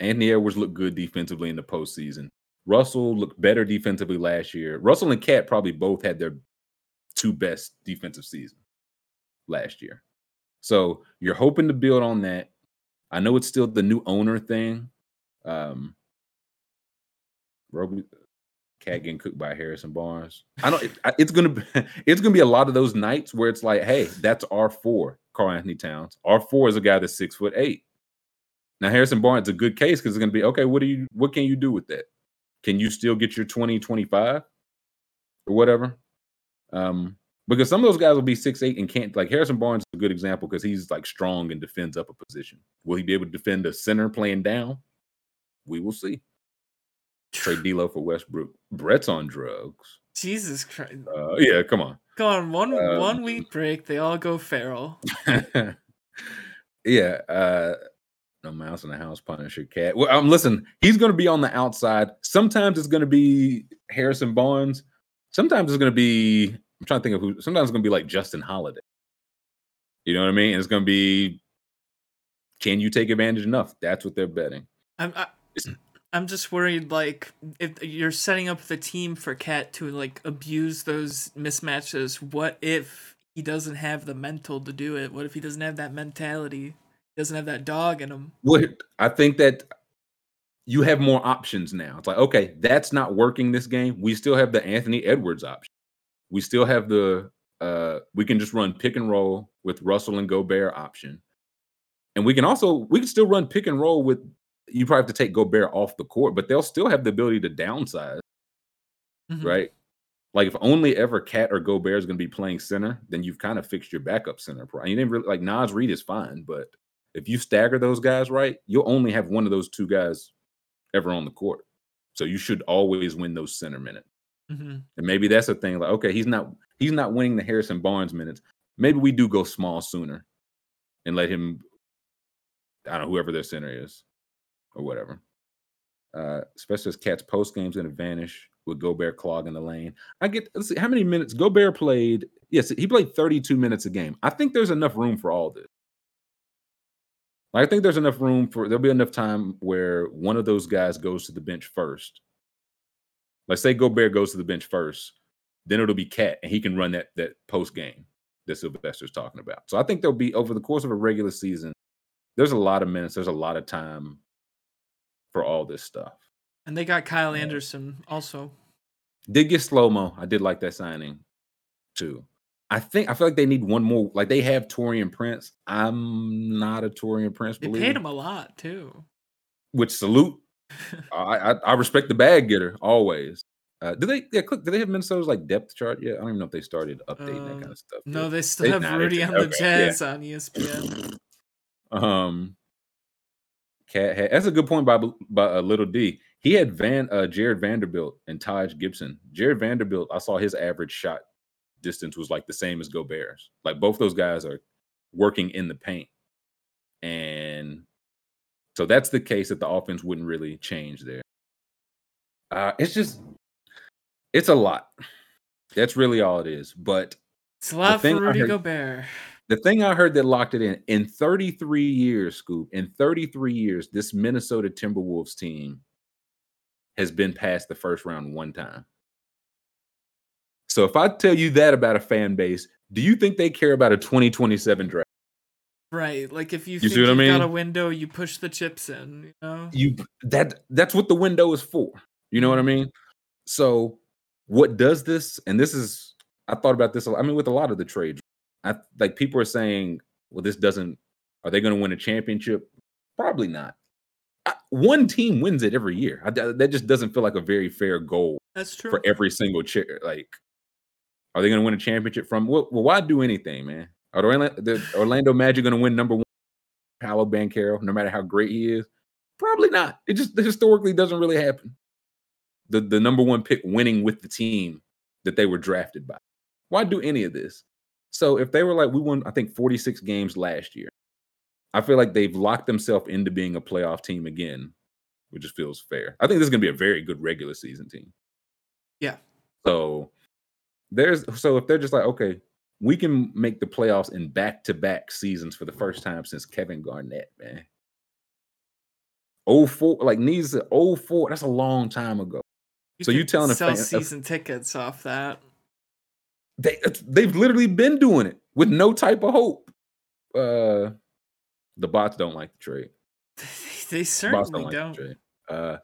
Anthony Edwards looked good defensively in the postseason. Russell looked better defensively last year. Russell and Cat probably both had their two best defensive seasons last year. So you're hoping to build on that. I know it's still the new owner thing. Um, Roby, Cat getting cooked by Harrison Barnes. I don't. It, it's gonna be. It's gonna be a lot of those nights where it's like, hey, that's our four, Karl-Anthony Towns. our four is a guy that's six foot eight. Now Harrison Barnes is a good case because it's gonna be okay. What do you? What can you do with that? Can you still get your 20, 25 or whatever? Um, because some of those guys will be six eight and can't like Harrison Barnes is a good example because he's like strong and defends up a position. Will he be able to defend a center playing down? We will see. Trade D'Lo for Westbrook. Brett's on drugs. Jesus Christ! Uh, yeah, come on. Come on, one Um, one week break, they all go feral. yeah. Uh, no mouse in the house, Punisher cat. Well, um, listen, he's going to be on the outside. Sometimes it's going to be Harrison Barnes. Sometimes it's going to be. I'm trying to think of who. Sometimes it's going to be like Justin Holiday. You know what I mean? And it's going to be. Can you take advantage enough? That's what they're betting. I'm I, I'm just worried like if you're setting up the team for Cat to like abuse those mismatches, what if he doesn't have the mental to do it? What if he doesn't have that mentality? Doesn't have that dog in him. What I think that you have more options now. It's like, okay, that's not working this game. We still have the Anthony Edwards option. We still have the uh we can just run pick and roll with Russell and Gobert option. And we can also we can still run pick and roll with you probably have to take Gobert off the court, but they'll still have the ability to downsize, Mhm. right? Like if only ever Cat or Gobert is going to be playing center, then you've kind of fixed your backup center. You didn't really like Naz Reid is fine, but if you stagger those guys right, you'll only have one of those two guys ever on the court. So you should always win those center minutes. Mhm. And maybe that's the thing. Like, okay, he's not he's not winning the Harrison Barnes minutes. Maybe we do go small sooner and let him. I don't know whoever their center is, or whatever. Uh, especially as Cat's post game's going to vanish with Gobert clogging the lane. I get let's see how many minutes Gobert played. Yes, he played 32 minutes a game. I think there's enough room for all this. I think there's enough room for there'll be enough time where one of those guys goes to the bench first. Like say Gobert goes to the bench first, then it'll be Cat and he can run that that post game that Sylvester's talking about. So I think there'll be over the course of a regular season, there's a lot of minutes, there's a lot of time for all this stuff. And they got Kyle Anderson also. Did get slow mo. I did like that signing too. I think I feel like they need one more. Like they have Taurean Prince. I'm not a Taurean Prince They paid him a lot too. Which salute. I, I I respect the bag getter always. Uh, do they? Yeah, click. Do they have Minnesota's like depth chart yet? I don't even know if they started updating that Um, kind of stuff. No, they still They- have nah, Rudy on the yeah. Jazz on ESPN. Um, Cat had, that's a good point by by uh, Little D. He had Van uh, Jarred Vanderbilt and Taj Gibson. Jarred Vanderbilt, I saw his average shot distance was like the same as Gobert's. Like both those guys are working in the paint, and so that's the case that the offense wouldn't really change there. Uh, it's just it's a lot. That's really all it is. But It's a lot for Rudy heard- Gobert. the thing I heard that locked it in in 33 years, Scoob, in 33 years, this Minnesota Timberwolves team has been past the first round one time. So if I tell you that about a fan base, do you think they care about a 2027 draft? Right. Like if you, You think see what I you've got a window, you push the chips in, you know? You that that's what the window is for. You know what I mm-hmm. mean? So what does this? And this is I thought about this. a lot- I mean, with a lot of the trades, I like people are saying, well, this doesn't. Are they going to win a championship? Probably not. I, one team wins it every year. I, that just doesn't feel like a very fair goal That's true. for every single chair. Like, are they going to win a championship from? Well, well, why do anything, man? Are the Orlando, the Orlando Magic going to win number one? Paolo Banchero, no matter how great he is, probably not. It just historically doesn't really happen. The the number one pick winning with the team that they were drafted by. Why do any of this? So if they were like, we won, I think 46 games last year. I feel like they've locked themselves into being a playoff team again, which just feels fair. I think this is gonna be a very good regular season team. Yeah. So there's so if they're just like, okay, we can make the playoffs in back-to-back seasons for the first time since Kevin Garnett, man. 04, like needs to 04, that's a long time ago. so you telling a sell fan- a- season tickets off that. They they've literally been doing it with no type of hope. Uh the bots don't like the trade. they certainly like don't. the trade. Uh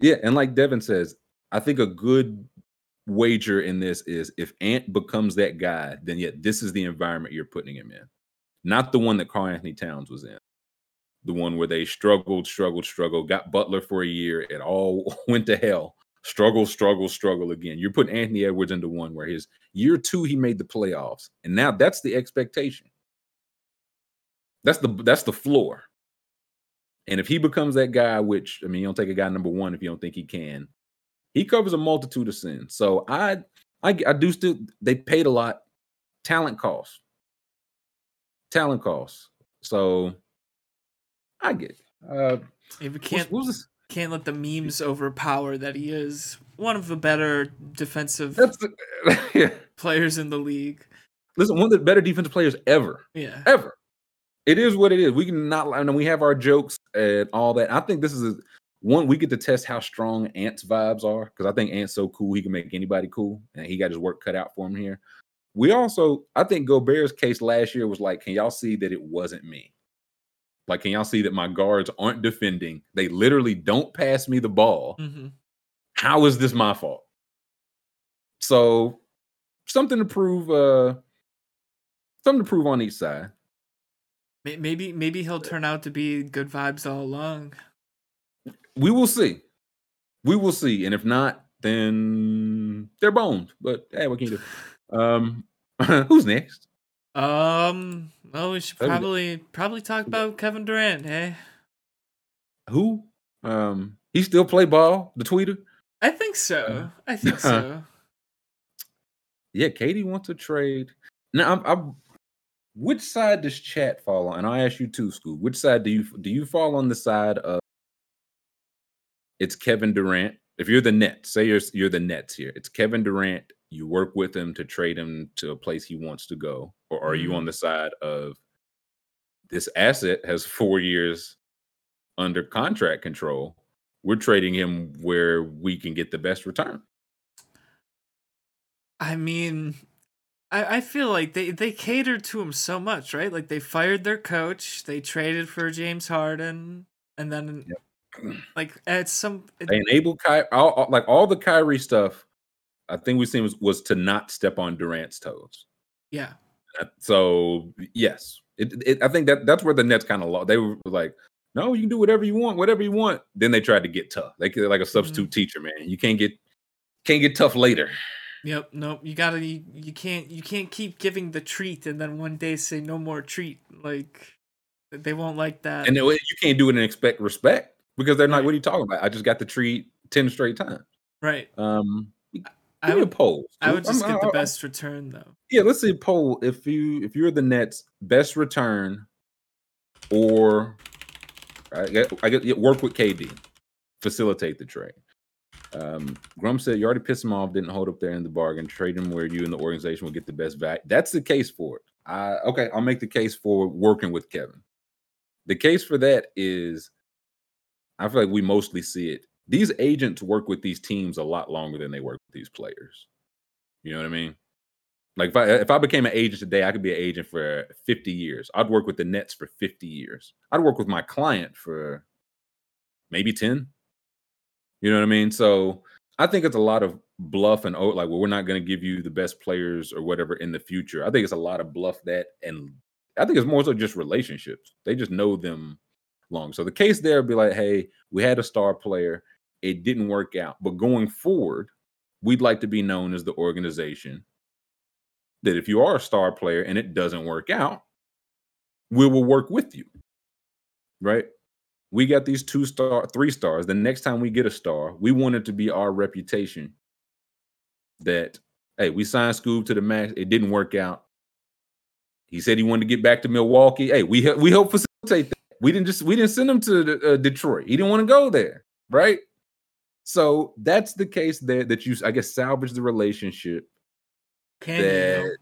yeah, and like Devin says, I think a good wager in this is if Ant becomes that guy, then yet this is the environment you're putting him in. Not the one that Karl-Anthony Towns was in. The one where they struggled, struggled, struggled, got Butler for a year, it all went to hell. Struggle, struggle, struggle again. You're putting Anthony Edwards into one where his year two he made the playoffs, and now that's the expectation. That's the that's the floor. And if he becomes that guy, which I mean, you don't take a guy number one if you don't think he can. He covers a multitude of sins. So I, I, I do still. They paid a lot. Talent costs. Talent costs. So I get. It. Uh, If we can't what was this? can't let the memes overpower that he is one of the better defensive the, yeah. players in the league. Listen, one of the better defensive players ever. Yeah. ever. It is what it is. We can not. I know we have our jokes and all that. I think this is a, one we get to test how strong Ant's vibes are because I think Ant's so cool he can make anybody cool, and he got his work cut out for him here. we also, I think Gobert's case last year was like, can y'all see that it wasn't me? Like, can y'all see that my guards aren't defending? They literally don't pass me the ball. Mhm. How is this my fault? So, something to prove. Uh, something to prove on each side. Maybe maybe he'll turn out to be good vibes all along. We will see. We will see, and if not, then they're boned. But hey, what can you do? Um, who's next? Um. Well, we should probably probably talk about Kevin Durant. Hey, Who? Um, he still play ball. The tweeter. I think so. I think so. Yeah, Katie wants to trade. Now, I'm, I'm. Which side does chat fall on? And I'll ask you too, Scoob. Which side do you do you fall on the side of? It's Kevin Durant. If you're the Nets, say you're you're the Nets here. It's Kevin Durant. You work with him to trade him to a place he wants to go, or are you on mm-hmm. the side of this asset has four years under contract control? We're trading him where we can get the best return. I mean, I, I feel like they, they catered to him so much, right? Like they fired their coach, they traded for James Harden, and then like at some it- they enabled Ky all, all- like all the Kyrie stuff. I think we seen was, was to not step on Durant's toes. yeah. Uh, So yes, it, it, I think that that's where the Nets kind of lost. They were like, "No, you can do whatever you want, whatever you want." Then they tried to get tough. They they're like a substitute teacher, man. You can't get can't get tough later. Yep, nope. You gotta you, you can't you can't keep giving the treat and then one day say no more treat. Like they won't like that. And you can't do it and expect respect because they're not. Right. What are you talking about? I just got the treat ten straight times. right. Um, I give me a would poll. I would just I'm- get the I- I- best return though. Yeah, let's see poll. If you if you're the Nets, best return or I get I get work with KD, facilitate the trade. Um, Grum said you already pissed him off, didn't hold up there in the bargain. Trade him where you and the organization will get the best value. That's the case for it. I okay, I'll make the case for working with Kevin. The case for that is I feel like we mostly see it. These agents work with these teams a lot longer than they work with these players. You know what I mean? Like if I if I became an agent today, I could be an agent for 50 years. I'd work with the Nets for 50 years. I'd work with my client for maybe 10. You know what I mean? So I think it's a lot of bluff and oh, like, well, we're not going to give you the best players or whatever in the future. I think it's a lot of bluff that, and I think it's more so just relationships. They just know them long. So the case there would be like, hey, we had a star player, it didn't work out, but going forward, we'd like to be known as the organization that if you are a star player and it doesn't work out, we will work with you. Right? We got these two star, three stars. The next time we get a star, we want it to be our reputation that hey, we signed Scoob to the max. It didn't work out. He said he wanted to get back to Milwaukee. Hey, we we help facilitate that. We didn't just we didn't send him to uh, Detroit. He didn't want to go there, right? So that's the case there that you I guess salvage the relationship Can you? that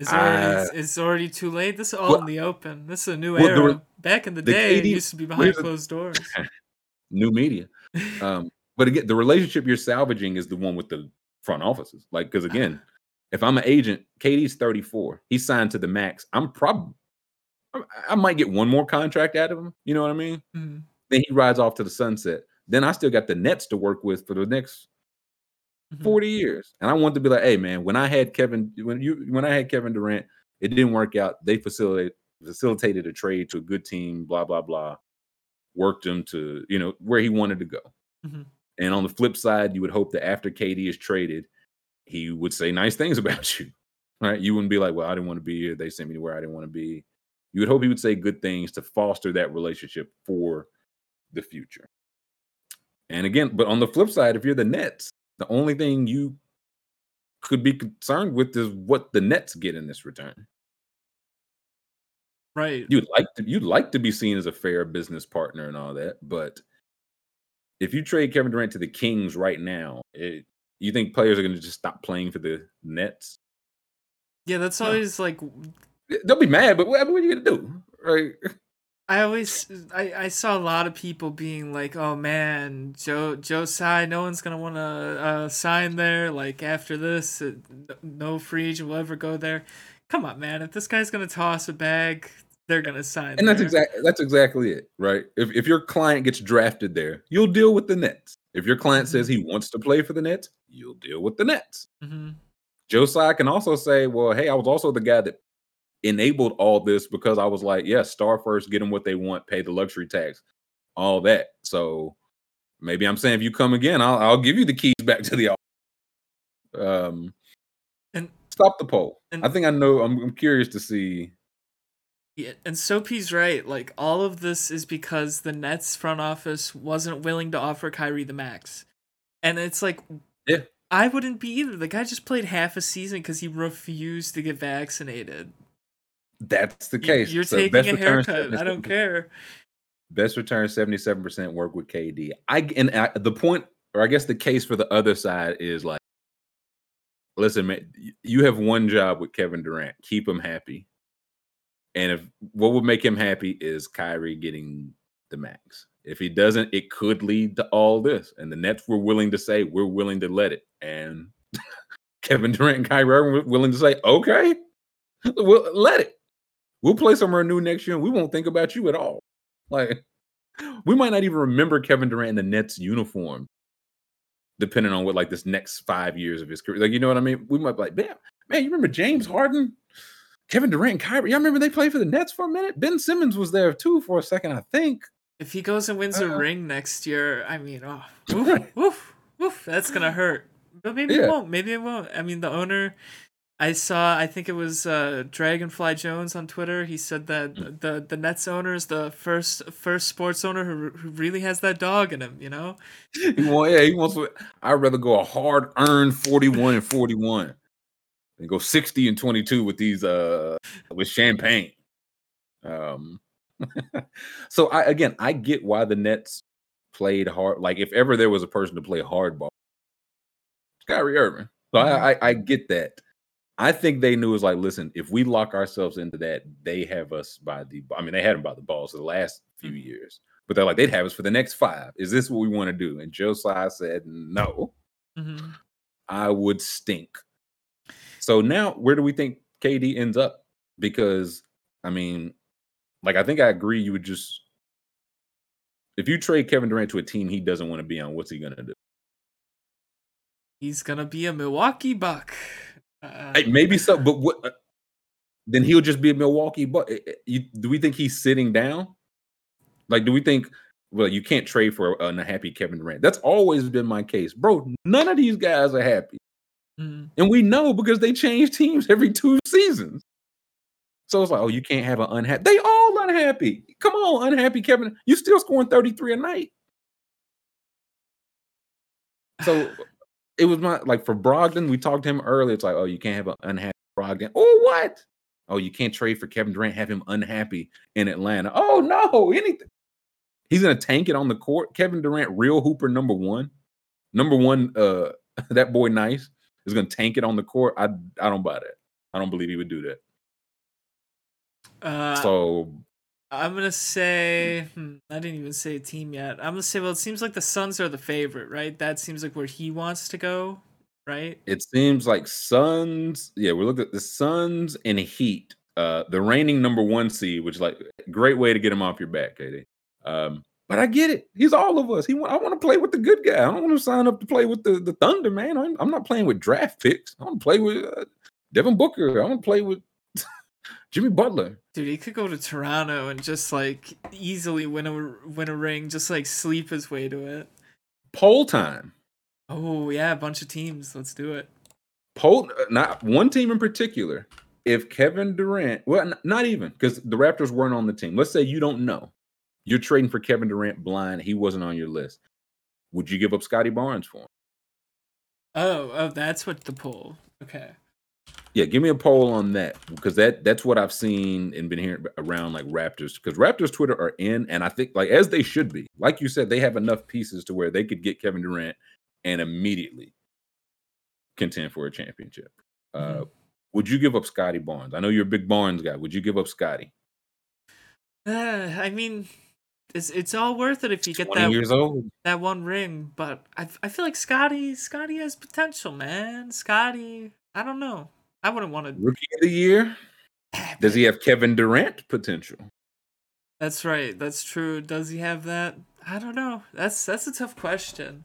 Is already, Uh, it's, it's already too late. This is all well- in the open. This is a new well, era. re- Back in the, the day, it used to be behind closed doors. new media. Um, but again, the relationship you're salvaging is the one with the front offices. Like, because again, if I'm an agent, KD's 34, he's signed to the max. I'm probably, I might get one more contract out of him. You know what I mean? Mhm. Then he rides off to the sunset. Then I still got the Nets to work with for the next Mhm. 40 years. And I want to be like, hey man, when I had Kevin, when you when I had Kevin Durant, it didn't work out. They facilitated facilitated a trade to a good team, blah, blah, blah. Worked him to, you know, where he wanted to go. Mhm. And on the flip side, you would hope that after KD is traded, he would say nice things about you. Right. You wouldn't be like, well, I didn't want to be here. They sent me to where I didn't want to be. You would hope he would say good things to foster that relationship for the future. And again, but on the flip side, if you're the Nets, the only thing you could be concerned with is what the Nets get in this return. Right. You'd like to you'd like to be seen as a fair business partner and all that, but if you trade Kevin Durant to the Kings right now, it, you think players are going to just stop playing for the Nets? Yeah, that's No. always like They'll be mad, but what, what are you to do? Right? I always I, I saw a lot of people being like, "Oh man, Joe Joe Tsai, no one's gonna want to uh, sign there. Like after this, uh, no free agent will ever go there." Come on, man! If this guy's gonna toss a bag, they're gonna sign. And that's there. exactly that's exactly it, right? If if your client gets drafted there, you'll deal with the Nets. If your client says he wants to play for the Nets, you'll deal with the Nets. Mm-hmm. Joe Tsai can also say, well, hey, I was also the guy that enabled all this because I was like, yes, star first, get them what they want, pay the luxury tax, all that. So maybe I'm saying if you come again, I'll, I'll give you the keys back to the office. Um, And- stop the poll. and- I think I know. I'm, I'm curious to see. Yeah, and Soapy's right. Like all of this is because the Nets front office wasn't willing to offer Kyrie the max, and it's like, Yeah. I wouldn't be either. The guy just played half a season because he refused to get vaccinated. That's the case. You're So taking best a haircut. I don't care. Best return 77% work with KD. I and I, the point, or I guess the case for the other side is like, listen, man, you have one job with Kevin Durant. Keep him happy. And if what would make him happy is Kyrie getting the max. If he doesn't, it could lead to all this. And the Nets were willing to say, we're willing to let it. And Kevin Durant and Kyrie were willing to say, okay, we'll let it. We'll play somewhere new next year and we won't think about you at all. Like, we might not even remember Kevin Durant in the Nets uniform, depending on what like this next five years of his career. Like, you know what I mean? We might be like, man, man, you remember James Harden, Kevin Durant, and Kyrie? Y'all remember they played for the Nets for a minute? Ben Simmons was there too for a second, I think. If he goes and wins a Uh, ring next year, I mean, oh, Right. woof, woof, woof, that's gonna hurt. But maybe Yeah. it won't. Maybe it won't. I mean, the owner, I saw. I think it was uh, Dragonfly Jones on Twitter. He said that Mm. the the Nets owner is the first first sports owner who who really has that dog in him. You know. Want, yeah, he wants. I'd rather go a hard earned 41 and 41 and go 60 and 22 with these uh with champagne. Um so I again I get why the Nets played hard. Like if ever there was a person to play hardball, Kyrie Irving. So I, I I get that. I think they knew it was like, listen, if we lock ourselves into that, they have us by the I mean, they had them by the balls for the last few Mhm. years. But they're like, they'd have us for the next five. Is this what we want to do? And Joe Tsai said, No, hmm I would stink. So now where do we think KD ends up? Because I mean, like I think I agree you would just if you trade Kevin Durant to a team he doesn't want to be on, what's he gonna do? He's gonna be a Milwaukee Buck. Uh, Hey, maybe so, but what? uh, Then he'll just be a Milwaukee. But you, do we think he's sitting down? Like, do we think? Well, you can't trade for an unhappy Kevin Durant. That's always been my case, bro. None of these guys are happy, mhm. and we know because they change teams every two seasons. So it's like, oh, you can't have an unhappy. They all unhappy. Come on, unhappy Kevin. You still scoring thirty three a night. So it was my like for Brogdon. We talked to him earlier. It's like, oh, you can't have an unhappy Brogdon. Oh, what? Oh, you can't trade for Kevin Durant. Have him unhappy in Atlanta. Oh no, anything. He's gonna tank it on the court. Kevin Durant, real hooper number one, number one. Uh, that boy, nice is gonna tank it on the court. I I don't buy that. I don't believe he would do that. Uh, So I'm gonna say hmm, I didn't even say team yet. I'm gonna say well, it seems like the Suns are the favorite, right? That seems like where he wants to go, right? it seems like Suns. Yeah, we looked at the Suns and Heat. Uh, the reigning number one seed, which like great way to get him off your back, KD. Um, but I get it. He's all of us. He I want to play with the good guy. I don't want to sign up to play with the, the Thunder, man. I'm, I'm not playing with draft picks. I want to play with uh, Devin Booker. I want to play with Jimmy Butler. Dude, he could go to Toronto and just like easily win a win a ring, just like sleep his way to it. Poll time. Oh yeah, a bunch of teams. Let's do it. Poll, uh, not one team in particular. If Kevin Durant, well, n- not even because the Raptors weren't on the team. Let's say you don't know. You're trading for Kevin Durant blind. He wasn't on your list. Would you give up Scottie Barnes for him? Oh, oh, that's what the poll. Okay. Yeah, give me a poll on that because that that's what I've seen and been hearing around like Raptors because Raptors Twitter are in, and I think like as they should be. Like you said, they have enough pieces to where they could get Kevin Durant and immediately contend for a championship. Uh, would you give up Scottie Barnes? I know you're a big Barnes guy. Would you give up Scottie? Uh, I mean, it's it's all worth it if you get 20 that years old. that one ring. But I I feel like Scottie Scottie has potential, man. Scottie, I don't know. I wouldn't want to. Rookie of the year. Ah, Does he have Kevin Durant potential? That's right. That's true. Does he have that? I don't know. That's that's a tough question.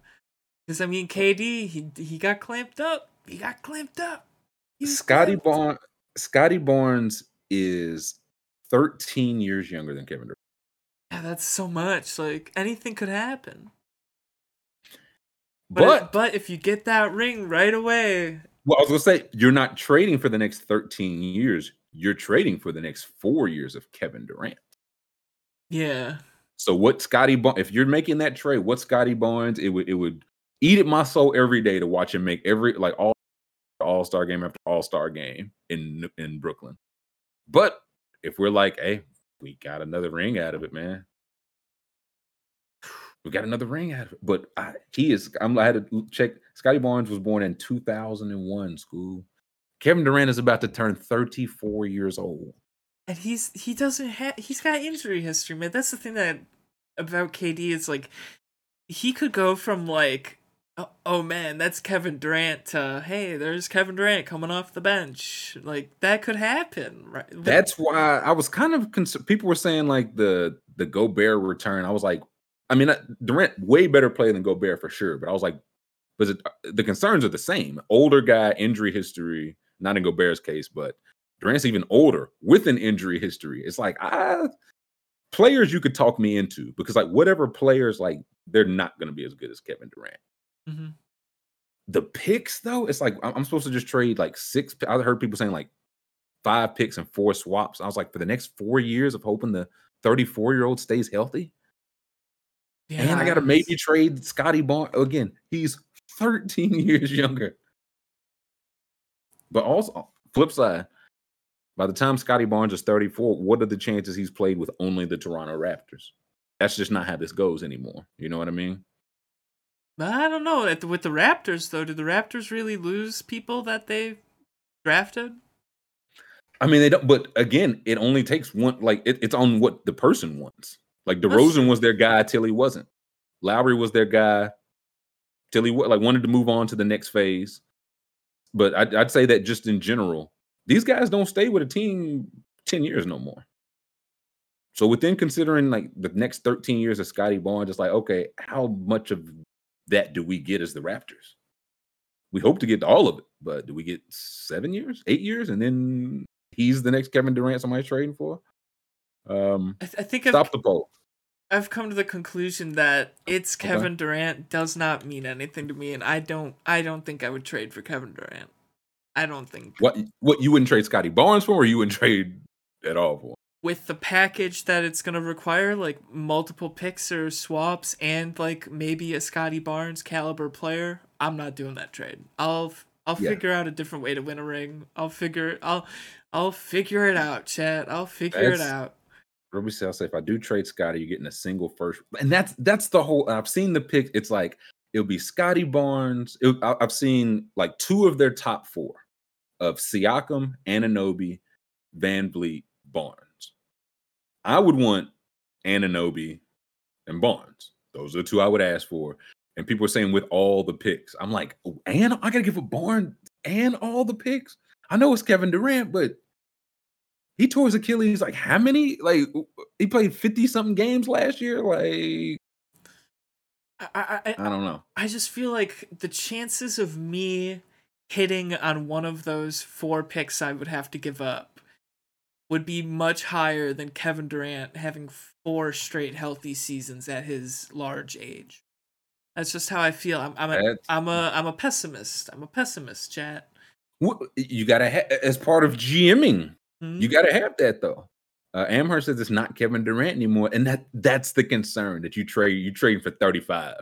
Because I mean, KD, he he got clamped up. He got clamped up. Scottie. Barnes. Scottie Barnes is 13 years younger than Kevin Durant. Yeah, that's so much. Like anything could happen. But But, but if you get that ring right away, well, I was gonna say you're not trading for the next 13 years. You're trading for the next four years of Kevin Durant. yeah, So what Scottie Barnes, if you're making that trade, what Scottie Barnes, it would it would eat at my soul every day to watch him make every like all all star game after all star game in in Brooklyn. But if we're like, hey, we got another ring out of it, man. We got another ring out of it. But I, he is. I'm. I had to check. Scottie Barnes was born in 2001. School. Kevin Durant is about to turn 34 years old. and he's he doesn't have he's got injury history, man. That's the thing that about KD is like he could go from like oh, oh man, that's Kevin Durant to hey, there's Kevin Durant coming off the bench. Like that could happen, right? That's why I was kind of cons- people were saying like the the Gobert return. I was like, I mean, Durant way better player than Gobert for sure. But I was like, was it uh, the concerns are the same? Older guy, injury history, not in Gobert's case, but Durant's even older with an injury history. It's like I players you could talk me into because like whatever players like they're not going to be as good as Kevin Durant. Mhm. The picks though, it's like I'm I'm supposed to just trade like six. I heard people saying like five picks and four swaps. I was like, for the next four years of hoping the 34 year old stays healthy, and I got to maybe trade Scottie Barnes again. He's 13 years younger. But also, flip side, by the time Scottie Barnes is 34, what are the chances he's played with only the Toronto Raptors? That's just not how this goes anymore. You know what I mean? I don't know. With the Raptors though, did the Raptors really lose people that they drafted? I mean, they don't. But again, it only takes one. Like it, it's on what the person wants. Like DeRozan was their guy till he wasn't. Lowry was their guy till he like wanted to move on to the next phase. But I'd, I'd say that just in general, these guys don't stay with a team ten years no more. So within considering like the next thirteen years of Scottie Barnes, it's like okay, how much of that do we get as the Raptors? We hope to get all of it, but do we get seven years, eight years, and then he's the next Kevin Durant somebody's trading for? Um, I, th- I think I've, the. I've come to the conclusion that it's Okay. Kevin Durant does not mean anything to me, and I don't I don't think I would trade for Kevin Durant. I don't think What what you wouldn't trade Scottie Barnes for, or you wouldn't trade at all for? with the package that it's gonna require, like multiple picks or swaps, and like maybe a Scottie Barnes caliber player, I'm not doing that trade. I'll I'll Yeah. figure out a different way to win a ring. I'll figure I'll I'll figure it out, chat. I'll figure it out. Let me say, if I do trade Scottie, you're getting a single first, and that's that's the whole. I've seen the pick. It's like it'll be Scottie Barnes. It, I've seen like two of their top four of Siakam, Anunoby, Van Vliet, Barnes. I would want Anunoby and Barnes. Those are the two I would ask for. And people are saying with all the picks, I'm like, oh, and I gotta give a Barnes and all the picks. I know it's Kevin Durant, but he tore his Achilles like how many? Like he played 50 something games last year. Like, I, I, I, I don't know. I just feel like the chances of me hitting on one of those four picks I would have to give up would be much higher than Kevin Durant having four straight healthy seasons at his large age. That's just how I feel. I'm I'm a am a I'm a pessimist. I'm a pessimist, chat. What you gotta have as part of GMing, Hmm? you gotta have that though. Uh, Amherst says it's not Kevin Durant anymore, and that that's the concern that you trade. You trade for 35.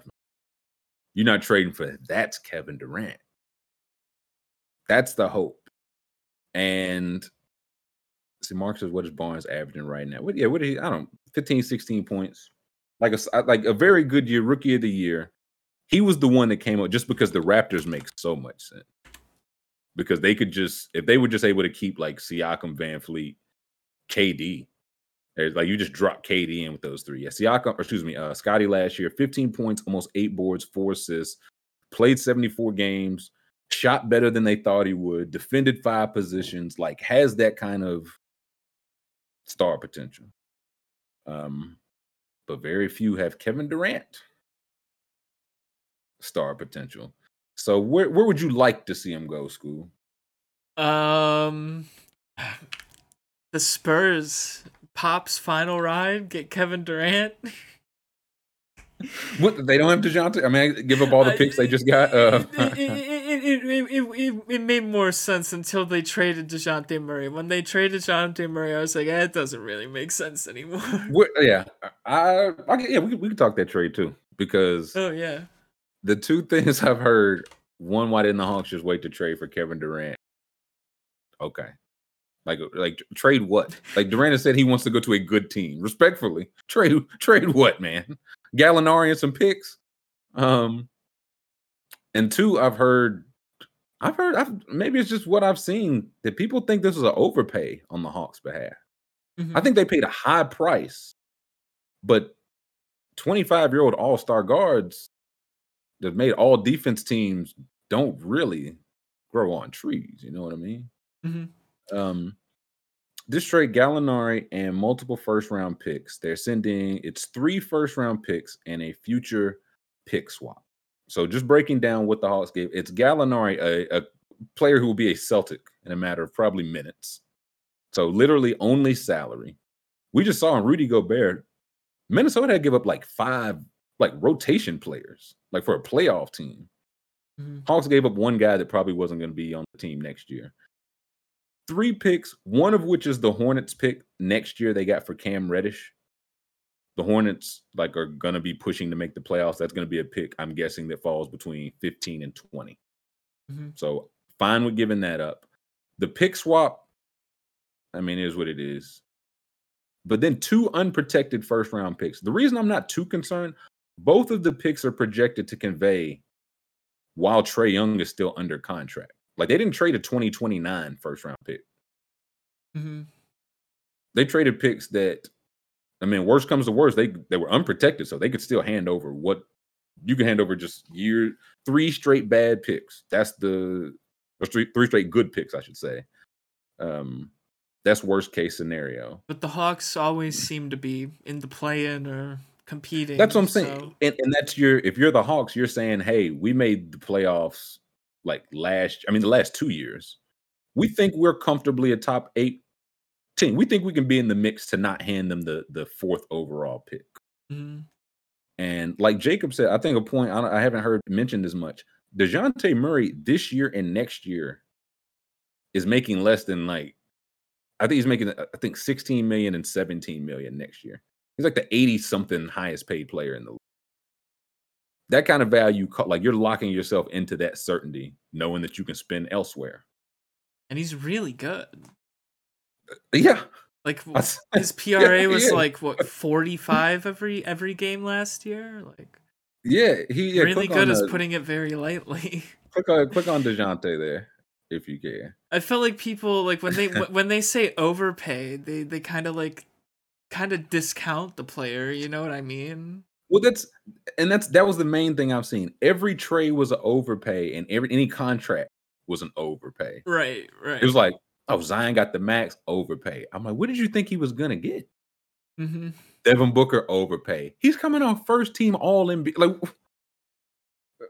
You're not trading for that's Kevin Durant. That's the hope. And see, Mark says, what is Barnes averaging right now? What, yeah, what he? I don't 15, 16 points. Like a like a very good year, rookie of the year. He was the one that came up just because the Raptors make so much sense. Because they could just, if they were just able to keep like Siakam, VanVleet, KD, like you just drop KD in with those three. Yeah, Siakam, or excuse me, uh, Scottie last year, 15 points, almost eight boards, four assists, played 74 games, shot better than they thought he would, defended five positions, like has that kind of star potential. Um, but very few have Kevin Durant star potential. So where where would you like to see him go, school? Um, the Spurs Pop's final ride get Kevin Durant. What they don't have Dejounte? I mean, give up all the picks they just got. Uh, it, it, it, it, made more sense until they traded Dejounte Murray. When they traded Dejounte Murray, I was like, eh, it doesn't really make sense anymore. what, yeah, I, I yeah, we we can talk that trade too because Oh yeah. The two things I've heard: one, why didn't the Hawks just wait to trade for Kevin Durant? Okay, like like trade what? Like Durant has said he wants to go to a good team. Respectfully, trade trade what, man? Gallinari and some picks. Um, and two, I've heard, I've heard, I've, maybe it's just what I've seen that people think this is an overpay on the Hawks' behalf. Mhm. I think they paid a high price, but 25 year old all star guards that made all defense teams don't really grow on trees. You know what I mean? Mhm. Um, this trade Gallinari and multiple first round picks. They're sending it's three first round picks and a future pick swap. So just breaking down what the Hawks gave, it's Gallinari, a, a player who will be a Celtic in a matter of probably minutes. So literally only salary. We just saw in Rudy Gobert, Minnesota had give up like five like rotation players, like for a playoff team. Mhm. Hawks gave up one guy that probably wasn't going to be on the team next year. Three picks, one of which is the Hornets pick next year they got for Cam Reddish. The Hornets like are going to be pushing to make the playoffs. That's going to be a pick I'm guessing that falls between 15 and 20. Mhm. So fine with giving that up. The pick swap, I mean, is what it is. But then two unprotected first round picks. The reason I'm not too concerned, both of the picks are projected to convey while Trae Young is still under contract. Like they didn't trade a 2029 first round pick. Mhm. They traded picks that, I mean, worst comes to worst, they they were unprotected, so they could still hand over what you can hand over just year three straight bad picks. That's the or three, three straight good picks, I should say. Um, that's worst case scenario. But the Hawks always seem to be in the play-in or competing. That's what I'm saying. so- And, and that's your if you're the Hawks, you're saying, hey, we made the playoffs like last, I mean, the last two years. We think we're comfortably a top eight team. We think we can be in the mix to not hand them the the fourth overall pick. Mhm. And like Jacob said, I think a point I, I haven't heard mentioned as much. Dejounte Murray this year and next year is making less than like I think he's making I think 16 million and 17 million next year. He's like the 80 something highest paid player in the league. That kind of value, like you're locking yourself into that certainty, knowing that you can spend elsewhere. And he's really good. Yeah, Like his PRA was yeah. like what 45 every every game last year. Like yeah, he yeah, really good is uh, putting it very lightly. click on click on Dejounte there if you can. I felt like people like when they when they say overpay, they they kind of like kind of discount the player. You know what I mean? Well, that's and that's that was the main thing I've seen. Every trade was an overpay, and every any contract was an overpay. Right, right. It was like, oh, Zion got the max overpay. I'm like, what did you think he was gonna get? hmm Devin Booker overpay. He's coming on first team All NBA. Like,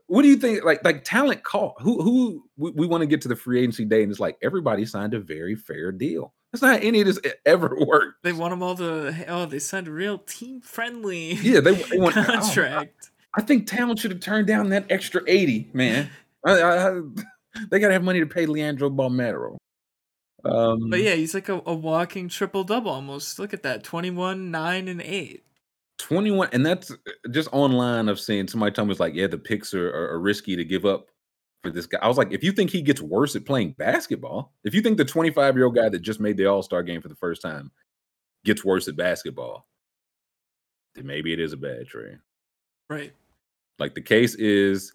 what do you think? Like, like talent call. Who who we, we want to get to the free agency day, and it's like everybody signed a very fair deal. That's not how any of this ever worked. They want them all to. Oh, they signed a real team friendly. Yeah, they, they want oh, I- contract. I think Talent should have turned down that extra 80, man. I, I, they got to have money to pay Leandro Bolmaro. Um, But yeah, he's like a, a walking triple double almost. Look at that 21, 9, and 8. 21, and that's just online of seeing somebody tell me it's like, yeah, the picks are, are, are risky to give up for this guy. I was like, if you think he gets worse at playing basketball, if you think the 25 year old guy that just made the All Star game for the first time gets worse at basketball, then maybe it is a bad trade. Right. Like the case is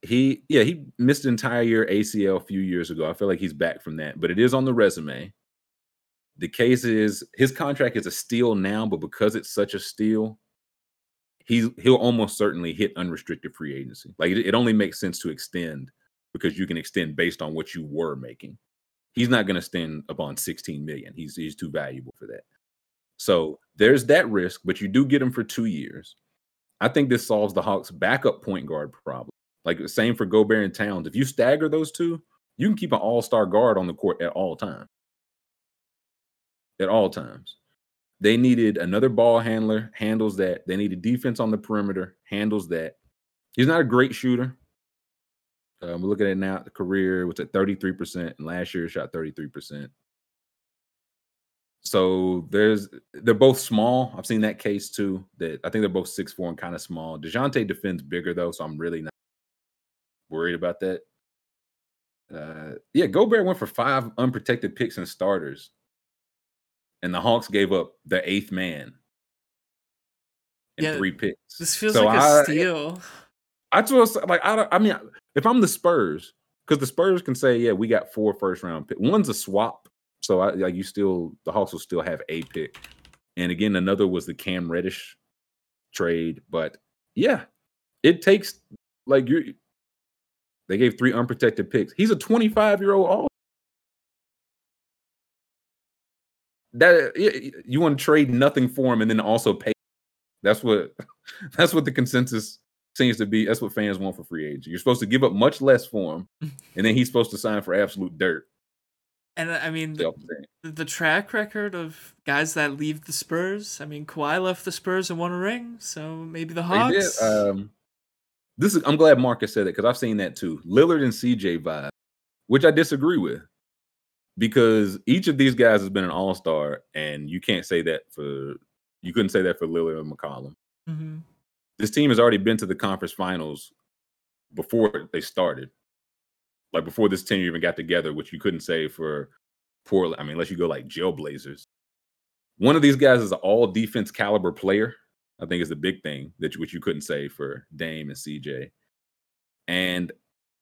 he yeah, he missed an entire year ACL a few years ago. I feel like he's back from that, but it is on the resume. The case is his contract is a steal now, but because it's such a steal, he's he'll almost certainly hit unrestricted free agency. Like it, it only makes sense to extend because you can extend based on what you were making. He's not going to stand upon 16 million. He's he's too valuable for that. So there's that risk, but you do get him for two years. I think this solves the Hawks' backup point guard problem. Like the same for Gobert and Towns. If you stagger those two, you can keep an all-star guard on the court at all times. At all times. They needed another ball handler, handles that. They needed defense on the perimeter, handles that. He's not a great shooter. Um, we're looking at now the career was at 33%, and last year shot 33%. So there's they're both small. I've seen that case too. That I think they're both six four and kind of small. Dejounte defends bigger though, so I'm really not worried about that. Uh, yeah, Gobert went for five unprotected picks and starters, and the Hawks gave up the eighth man and Yeah, three picks. This feels So like a I- steal. I just like I don't. I mean, if I'm the Spurs, because the Spurs can say, yeah, we got four first round pick. One's a swap, so I like you still the Hawks will still have a pick. And again, another was the Cam Reddish trade. But yeah, it takes like you. They gave three unprotected picks. He's a 25 year old That you want to trade nothing for him and then also pay. That's what that's what the consensus seems to be. That's what fans want for free agent. You're supposed to give up much less for him, and then he's supposed to sign for absolute dirt. And I mean, the, the track record of guys that leave the Spurs. I mean, Kawhi left the Spurs and won a ring, so maybe the Hawks. um, this is. I'm glad Marcus said it because I've seen that too. Lillard and CJ vibe, which I disagree with, because each of these guys has been an All Star, and you can't say that for you couldn't say that for Lillard and McCollum. hmm This team has already been to the conference finals before they started, like before this team even got together, which you couldn't say for Portland. I mean, unless you go like Jailblazers. One of these guys is an all defense caliber player. I think is the big thing that you, which you couldn't say for Dame and CJ. And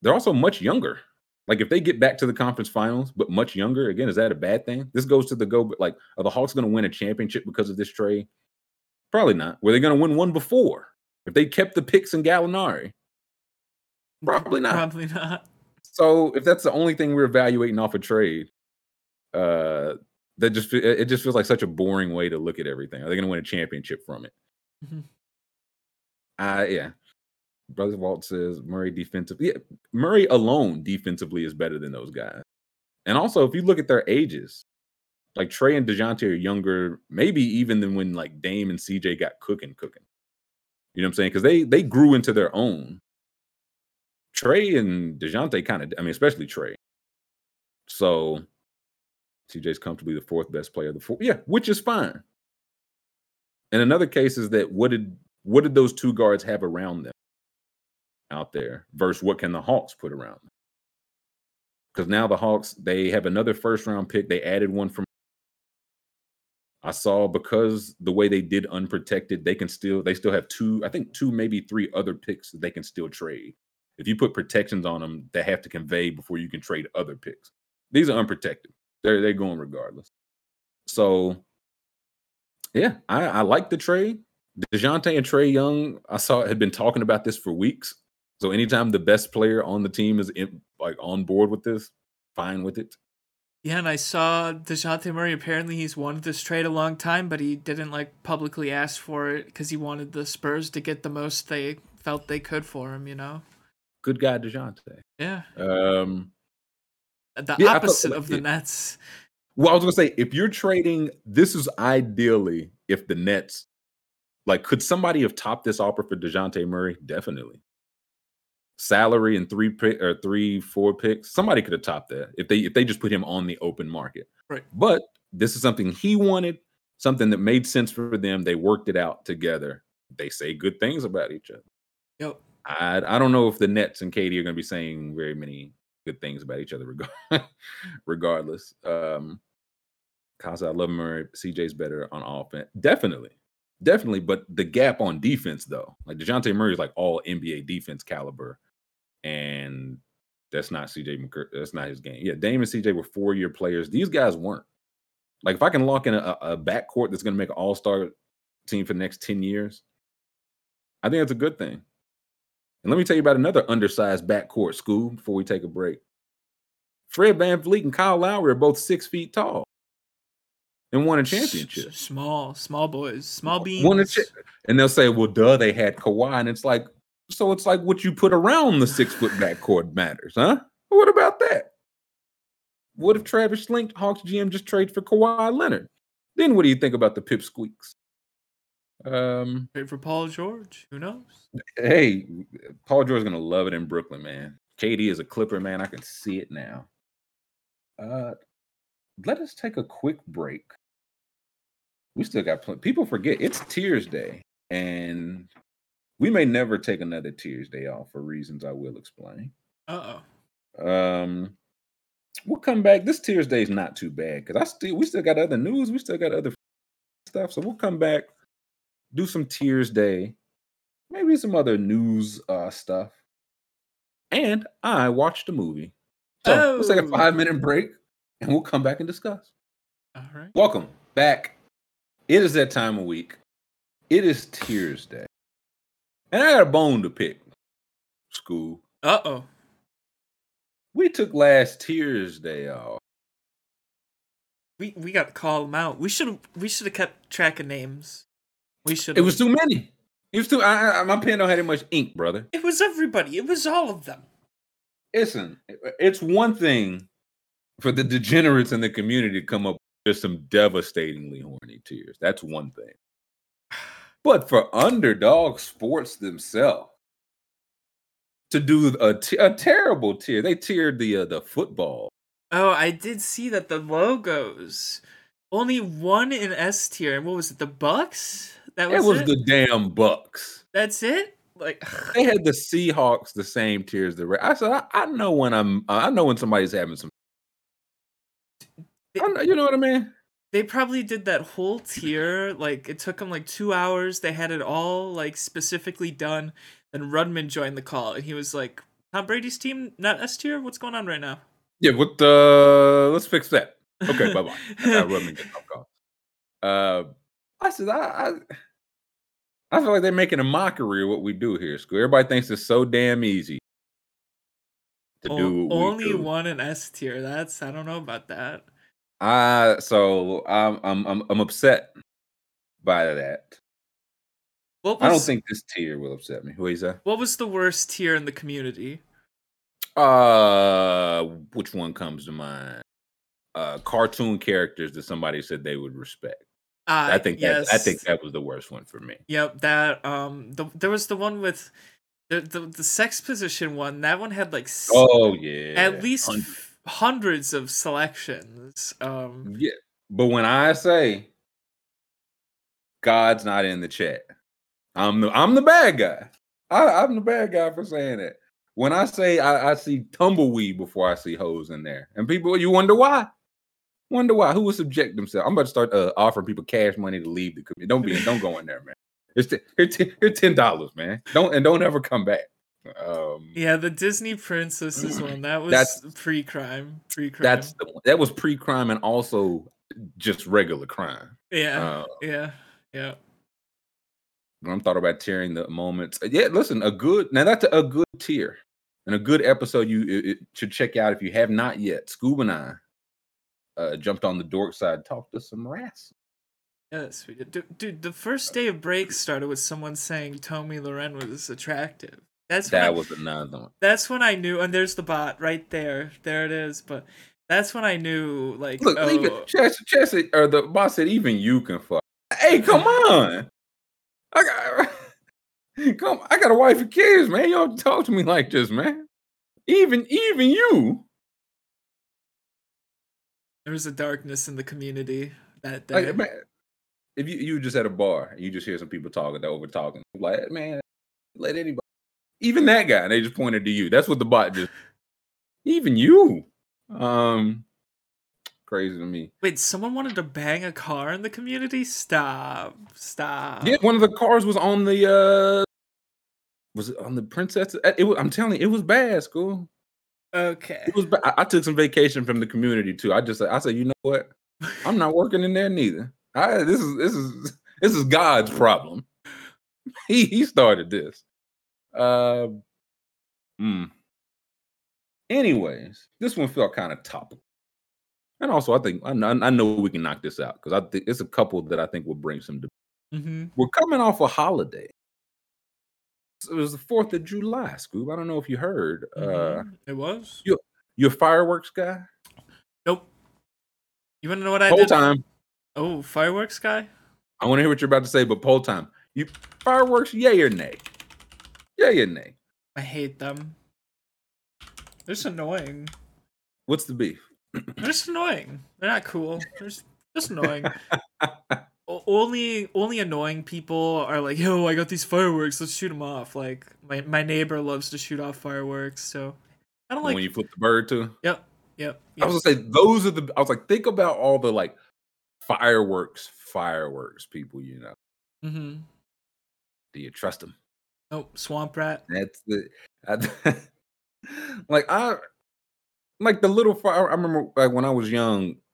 they're also much younger. Like if they get back to the conference finals, but much younger, again, is that a bad thing? This goes to the go. but Like, are the Hawks going to win a championship because of this trade? Probably not. Were they going to win one before? If they kept the picks in Gallinari, Probably not. Probably not. so if that's the only thing we're evaluating off a trade, uh, that just it just feels like such a boring way to look at everything. Are they going to win a championship from it? Mhm. Uh yeah. Brother Walt says Murray defensively. Yeah, Murray alone defensively is better than those guys. And also, if you look at their ages, like Trae and Dejounte are younger, maybe even than when like Dame and CJ got cooking, cooking. You know what I'm saying? Because they they grew into their own. Trae and Dejounte kind of, I mean, especially Trae. So CJ's comfortably the fourth best player of the four. Yeah, which is fine. And another case is that what did what did those two guards have around them out there versus what can the Hawks put around them? Because now the Hawks they have another first round pick. They added one from. I saw because the way they did unprotected, they can still they still have two, I think two, maybe three other picks that they can still trade. If you put protections on them, they have to convey before you can trade other picks. These are unprotected. They're they're going regardless. So yeah, I, I like the trade. DeJounte and Trae Young, I saw had been talking about this for weeks. So anytime the best player on the team is in, like on board with this, fine with it. Yeah, and I saw Dejounte Murray. Apparently, he's wanted this trade a long time, but he didn't like publicly ask for it because he wanted the Spurs to get the most they felt they could for him. You know? Good guy, DeJounte. Yeah, Um, the Yeah, I felt opposite like of the it- Nets. well, I was gonna say if you're trading, this is ideally if the Nets like could somebody have topped this offer for DeJounte Murray? Definitely. Salary and three pick or three, four picks. Somebody could have topped that if they if they just put him on the open market. Right. But this is something he wanted, something that made sense for them. They worked it out together. They say good things about each other. Yep. I I don't know if the Nets and KD are going to be saying very many good things about each other regard, regardless. Um Casa, I love Murray. CJ's better on offense. Definitely. Definitely. But the gap on defense, though, like DeJounte Murray is like all NBA defense caliber. And that's not CJ McCur- that's not his game. Yeah, Dame and CJ were four-year players. These guys weren't. Like if I can lock in a, a backcourt that's going to make an All Star team for the next ten years, I think that's a good thing. And let me tell you about another undersized backcourt school before we take a break. Fred VanVleet and Kyle Lowry are both six feet tall and won a championship. Small, small boys, small beans. Won a cha- and they'll say, well, duh, they had Kawhi. And it's like, so it's like what you put around the six foot backcourt matters, huh? What about that? What if Travis Schlenk, Hawks GM, just trade for Kawhi Leonard? Then what do you think about the pipsqueaks? Um, Trade for Paul George. Who knows? hey, Paul George's gonna love it in Brooklyn, man. KD is a Clipper, man. I can see it now. Uh, let us take a quick break. We still got plenty. People forget it's Tears Day, and we may never take another Tears Day off for reasons I will explain. Uh oh. Um, we'll come back. This Tears Day is not too bad because I still we still got other news. We still got other stuff, so we'll come back, do some Tears Day, maybe some other news uh stuff, and I watched a movie. So let's take a Oh. five minute break, and we'll come back and discuss. All right. Welcome back. It is that time of week. It is Tears Day, and I got a bone to pick. School. Uh oh. We took last Tears Day off. We we got to call them out. We should we should have kept track of names. We should. It was too many. It was too. I, I, my pen don't have that much ink, brother. It was everybody. It was all of them. Listen, it's one thing for the degenerates in the community to come up with just some devastatingly horny tears. That's one thing. But for underdog sports themselves to do a, a terrible tier, they tiered the uh, the football. Oh, I did see that the logos. Only one in S tier. And what was it? The Bucks. That was It was it? the damn Bucks. That's it. Like They had the Seahawks the same tier as The Ra- I said, I, I know when I'm. I know when somebody's having some. Know, you know what I mean? They probably did that whole tier. Like it took them like two hours. They had it all like specifically done. Then Rudman joined the call, and he was like, "Tom Brady's team not S tier. What's going on right now?" Yeah, what uh let's fix that. Okay, bye bye. I rub me get off call. Uh I said I, I I feel like they're making a mockery of what we do here, school. Everybody thinks it's so damn easy to O- do only do. one in S tier. That's I don't know about that. I so I'm I'm I'm I'm upset by that. What was, I don't think this tier will upset me. What is that? What was the worst tier in the community? Uh which one comes to mind? Uh cartoon characters that somebody said they would respect. Uh, I think that I think that was the worst one for me. Yep, that um the there was the one with the the, the sex position one. That one had like Oh yeah. at least Hundred- f- hundreds of selections. Um Yeah. But when I say God's not in the chat, I'm the I'm the bad guy. I, I'm the bad guy for saying that. When I say I, I see tumbleweed before I see hoes in there, and people, you wonder why? Wonder why? Who would subject themselves? I'm about to start uh, offering people cash money to leave the community. Don't be, don't go in there, man. It's t- here, t- here ten dollars, man. Don't and don't ever come back. Um, yeah, the Disney princesses one. That was That's- pre-crime. Pre-crime. that's the one. That was pre-crime and also just regular crime. yeah. Uh, yeah. Yeah. I'm thought about tearing the moments. Uh, Yeah, listen, a good now that's a good tier and a good episode you it, it should check out if you have not yet. Scoob and I uh, jumped on the dork side, talked to some rats. Yes, we did. Dude, dude, the first day of break started with someone saying Tomi Lahren was attractive. That's when I- That was another one. that's when I knew, and there's the bot right there. There it is. But that's when I knew, like, Look, oh, even Chess, Chess, or the boss said, even you can fuck. Hey, come on! I got, come, I got a wife and kids, man. Don't talk to me like this, man. Even, even you. there was a darkness in the community that day. Like, man, if you you just at a bar and you just hear some people talking, they're over talking, like man, let anybody, even that guy, they just pointed to you. That's what the bot just. Even you, um, crazy to me. Wait, someone wanted to bang a car in the community? Stop! Stop! Yeah, one of the cars was on the uh, was it on the princess? Uh, It was, I'm telling you, it was bad. School. Okay. It was. Bad. I, I took some vacation from the community too. I just I said, you know what? I'm not working in there neither. I, this is this is this is God's problem. He he started this. Uh, mm. Anyways, this one felt kind of topical, and also I think I, know- I know we can knock this out because I think it's a couple that I think will bring some. debate. hmm We're coming off a holiday. It was the Fourth of July, Scoob. I don't know if you heard. Uh, Mm-hmm. it was. you you a fireworks guy? Nope. You want to know what I did? time. Oh, fireworks guy. I want to hear what you're about to say, but poll time. You fireworks, yay or nay? Yay or nay? I hate them. They're just annoying. What's the beef? They're just annoying. They're not cool. They're just, just annoying. O- only only annoying people are like, yo, I got these fireworks. Let's shoot them off. Like my my neighbor loves to shoot off fireworks, so I don't like. when you flip the bird too. Yep, yep. I was gonna say those are the. I was like, think about all the like fireworks, fireworks people. You know, mm-hmm. do you trust them? Nope. Swamp rat. That's the. I, like I, like the little fire. I remember like when I was young.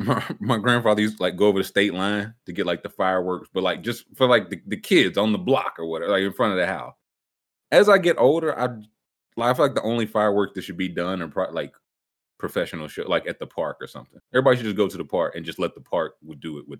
My, my grandfather used to like go over the state line to get like the fireworks, but like just for like the, the kids on the block or whatever, like in front of the house. As I get older, I like, I feel like the only fireworks that should be done are pro- like professional show, like at the park or something. Everybody should just go to the park and just let the park would do it with.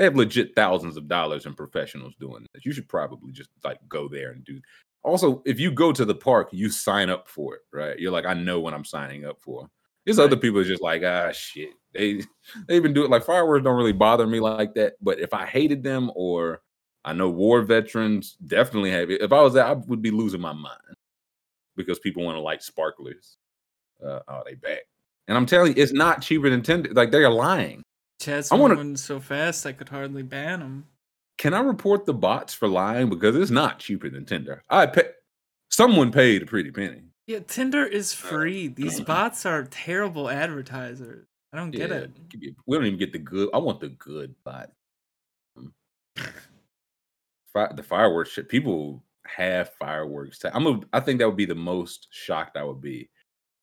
They have legit thousands of dollars in professionals doing this. You should probably just like go there and do. Also, if you go to the park, you sign up for it, right? You're like, I know what I'm signing up for. There's other people just like, ah, shit. They they even do it like fireworks don't really bother me like that. But if I hated them or I know war veterans definitely have it. If I was there, I would be losing my mind because people want to light sparklers. Uh, oh, they back. And I'm telling you, it's not cheaper than ten. Like they're lying. Chad's I wanna- moving so fast I could hardly ban him. Can I report the bots for lying because it's not cheaper than Tinder? I pay. Someone paid a pretty penny. Yeah, Tinder is uh, free. These bots are terrible advertisers. I don't get Yeah, it. give me- We don't even get the good. I want the good bot. Hmm. Fi- the fireworks shit. People have fireworks. ta- I'm. A, I think that would be the most shocked I would be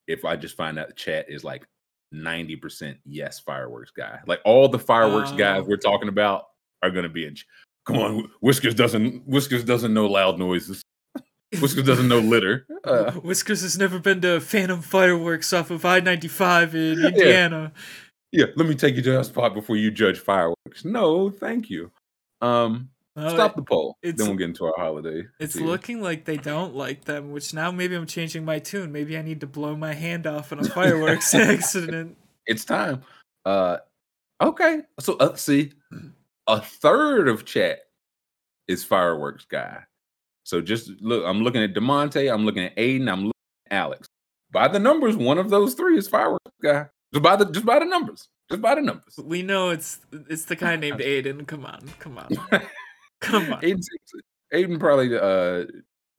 if I just find out the chat is like ninety percent yes fireworks guy. Like all the fireworks guys Oh. we're talking about are going to be in. ch- Come on, Whiskers doesn't. Whiskers doesn't know loud noises. Whiskers doesn't know litter. Uh, Whiskers has never been to Phantom Fireworks off of I 95 in Indiana. yeah, let me take you to that spot before you judge fireworks. No, thank you. Um, Stop the poll. then we'll get into our holiday. It's tier. looking like they don't like them, which now maybe I'm changing my tune. Maybe I need to blow my hand off in a fireworks accident. It's time. Uh, okay. So uh, see, a third of chat is fireworks guy. So just look. I'm looking at Demonte. I'm looking at Aiden. I'm looking at Alex. By the numbers, one of those three is fireworks guy. Just by the just by the numbers. Just by the numbers. We know it's it's the guy named Aiden. Come on, come on, come on. Aiden, Aiden probably uh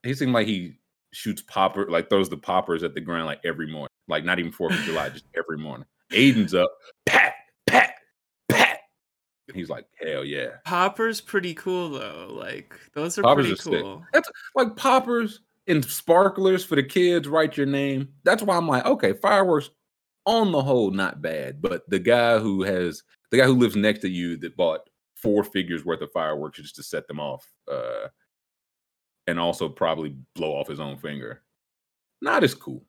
he seemed like he shoots popper like throws the poppers at the ground like every morning. Like not even Fourth of July, just every morning. Aiden's up, pat, pat, pat. And he's like, hell yeah. Popper's pretty cool though. Like those are Poppers pretty are sick. cool. That's like poppers and sparklers for the kids. Write your name. That's why I'm like, okay, fireworks on the whole not bad, but the guy who has the guy who lives next to you that bought four figures worth of fireworks just to set them off, uh, and also probably blow off his own finger. Not as cool.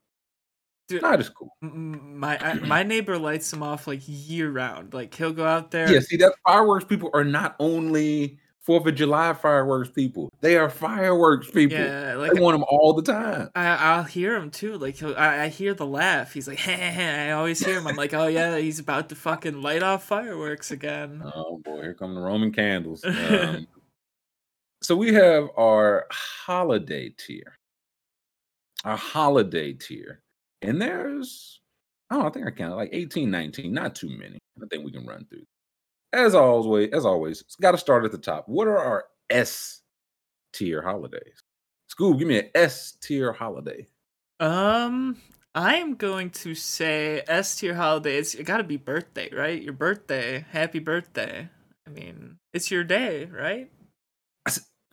Dude, Not as cool. my I, my neighbor lights them off like year round. Like he'll go out there. Yeah, see that fireworks people are not only Fourth of July fireworks people; they are fireworks people. Yeah, like they want them all the time. I, I'll hear him too. Like I, I hear the laugh. He's like, I always hear him. I'm like, oh yeah, he's about to fucking light off fireworks again. Oh boy, here come the Roman candles. Um, so we have our holiday tier. Our holiday tier. And there's, oh, I think I counted like 18, 19, not too many. I think we can run through. As always, as always, it's got to start at the top. What are our S tier holidays? School, give me an S tier holiday. Um, I am going to say S tier holidays. It got to be birthday, right? Your birthday. Happy birthday. I mean, it's your day, right?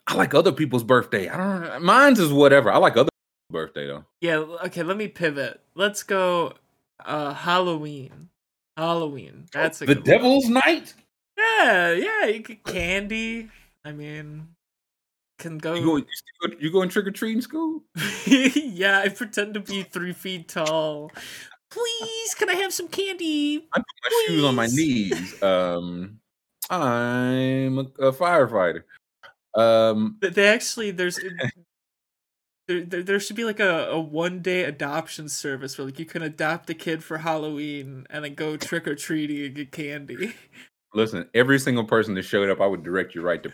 I like other people's birthday. I don't know. Mine's is whatever. I like other people's birthday though. Yeah. Okay. Let me pivot. Let's go. Uh, Halloween. Halloween. That's a the good one. Devil's Night. Yeah, yeah. You could candy. I mean, can go. You go, you you going trick or treating school? yeah, I pretend to be three feet tall. Please, can I have some candy? I put my shoes on my knees. Um, I'm a, a firefighter. Um, they actually there's there, there, there should be like a, a one day adoption service where like you can adopt a kid for Halloween and then go trick or treating and get candy. Listen, every single person that showed up, I would direct you right to.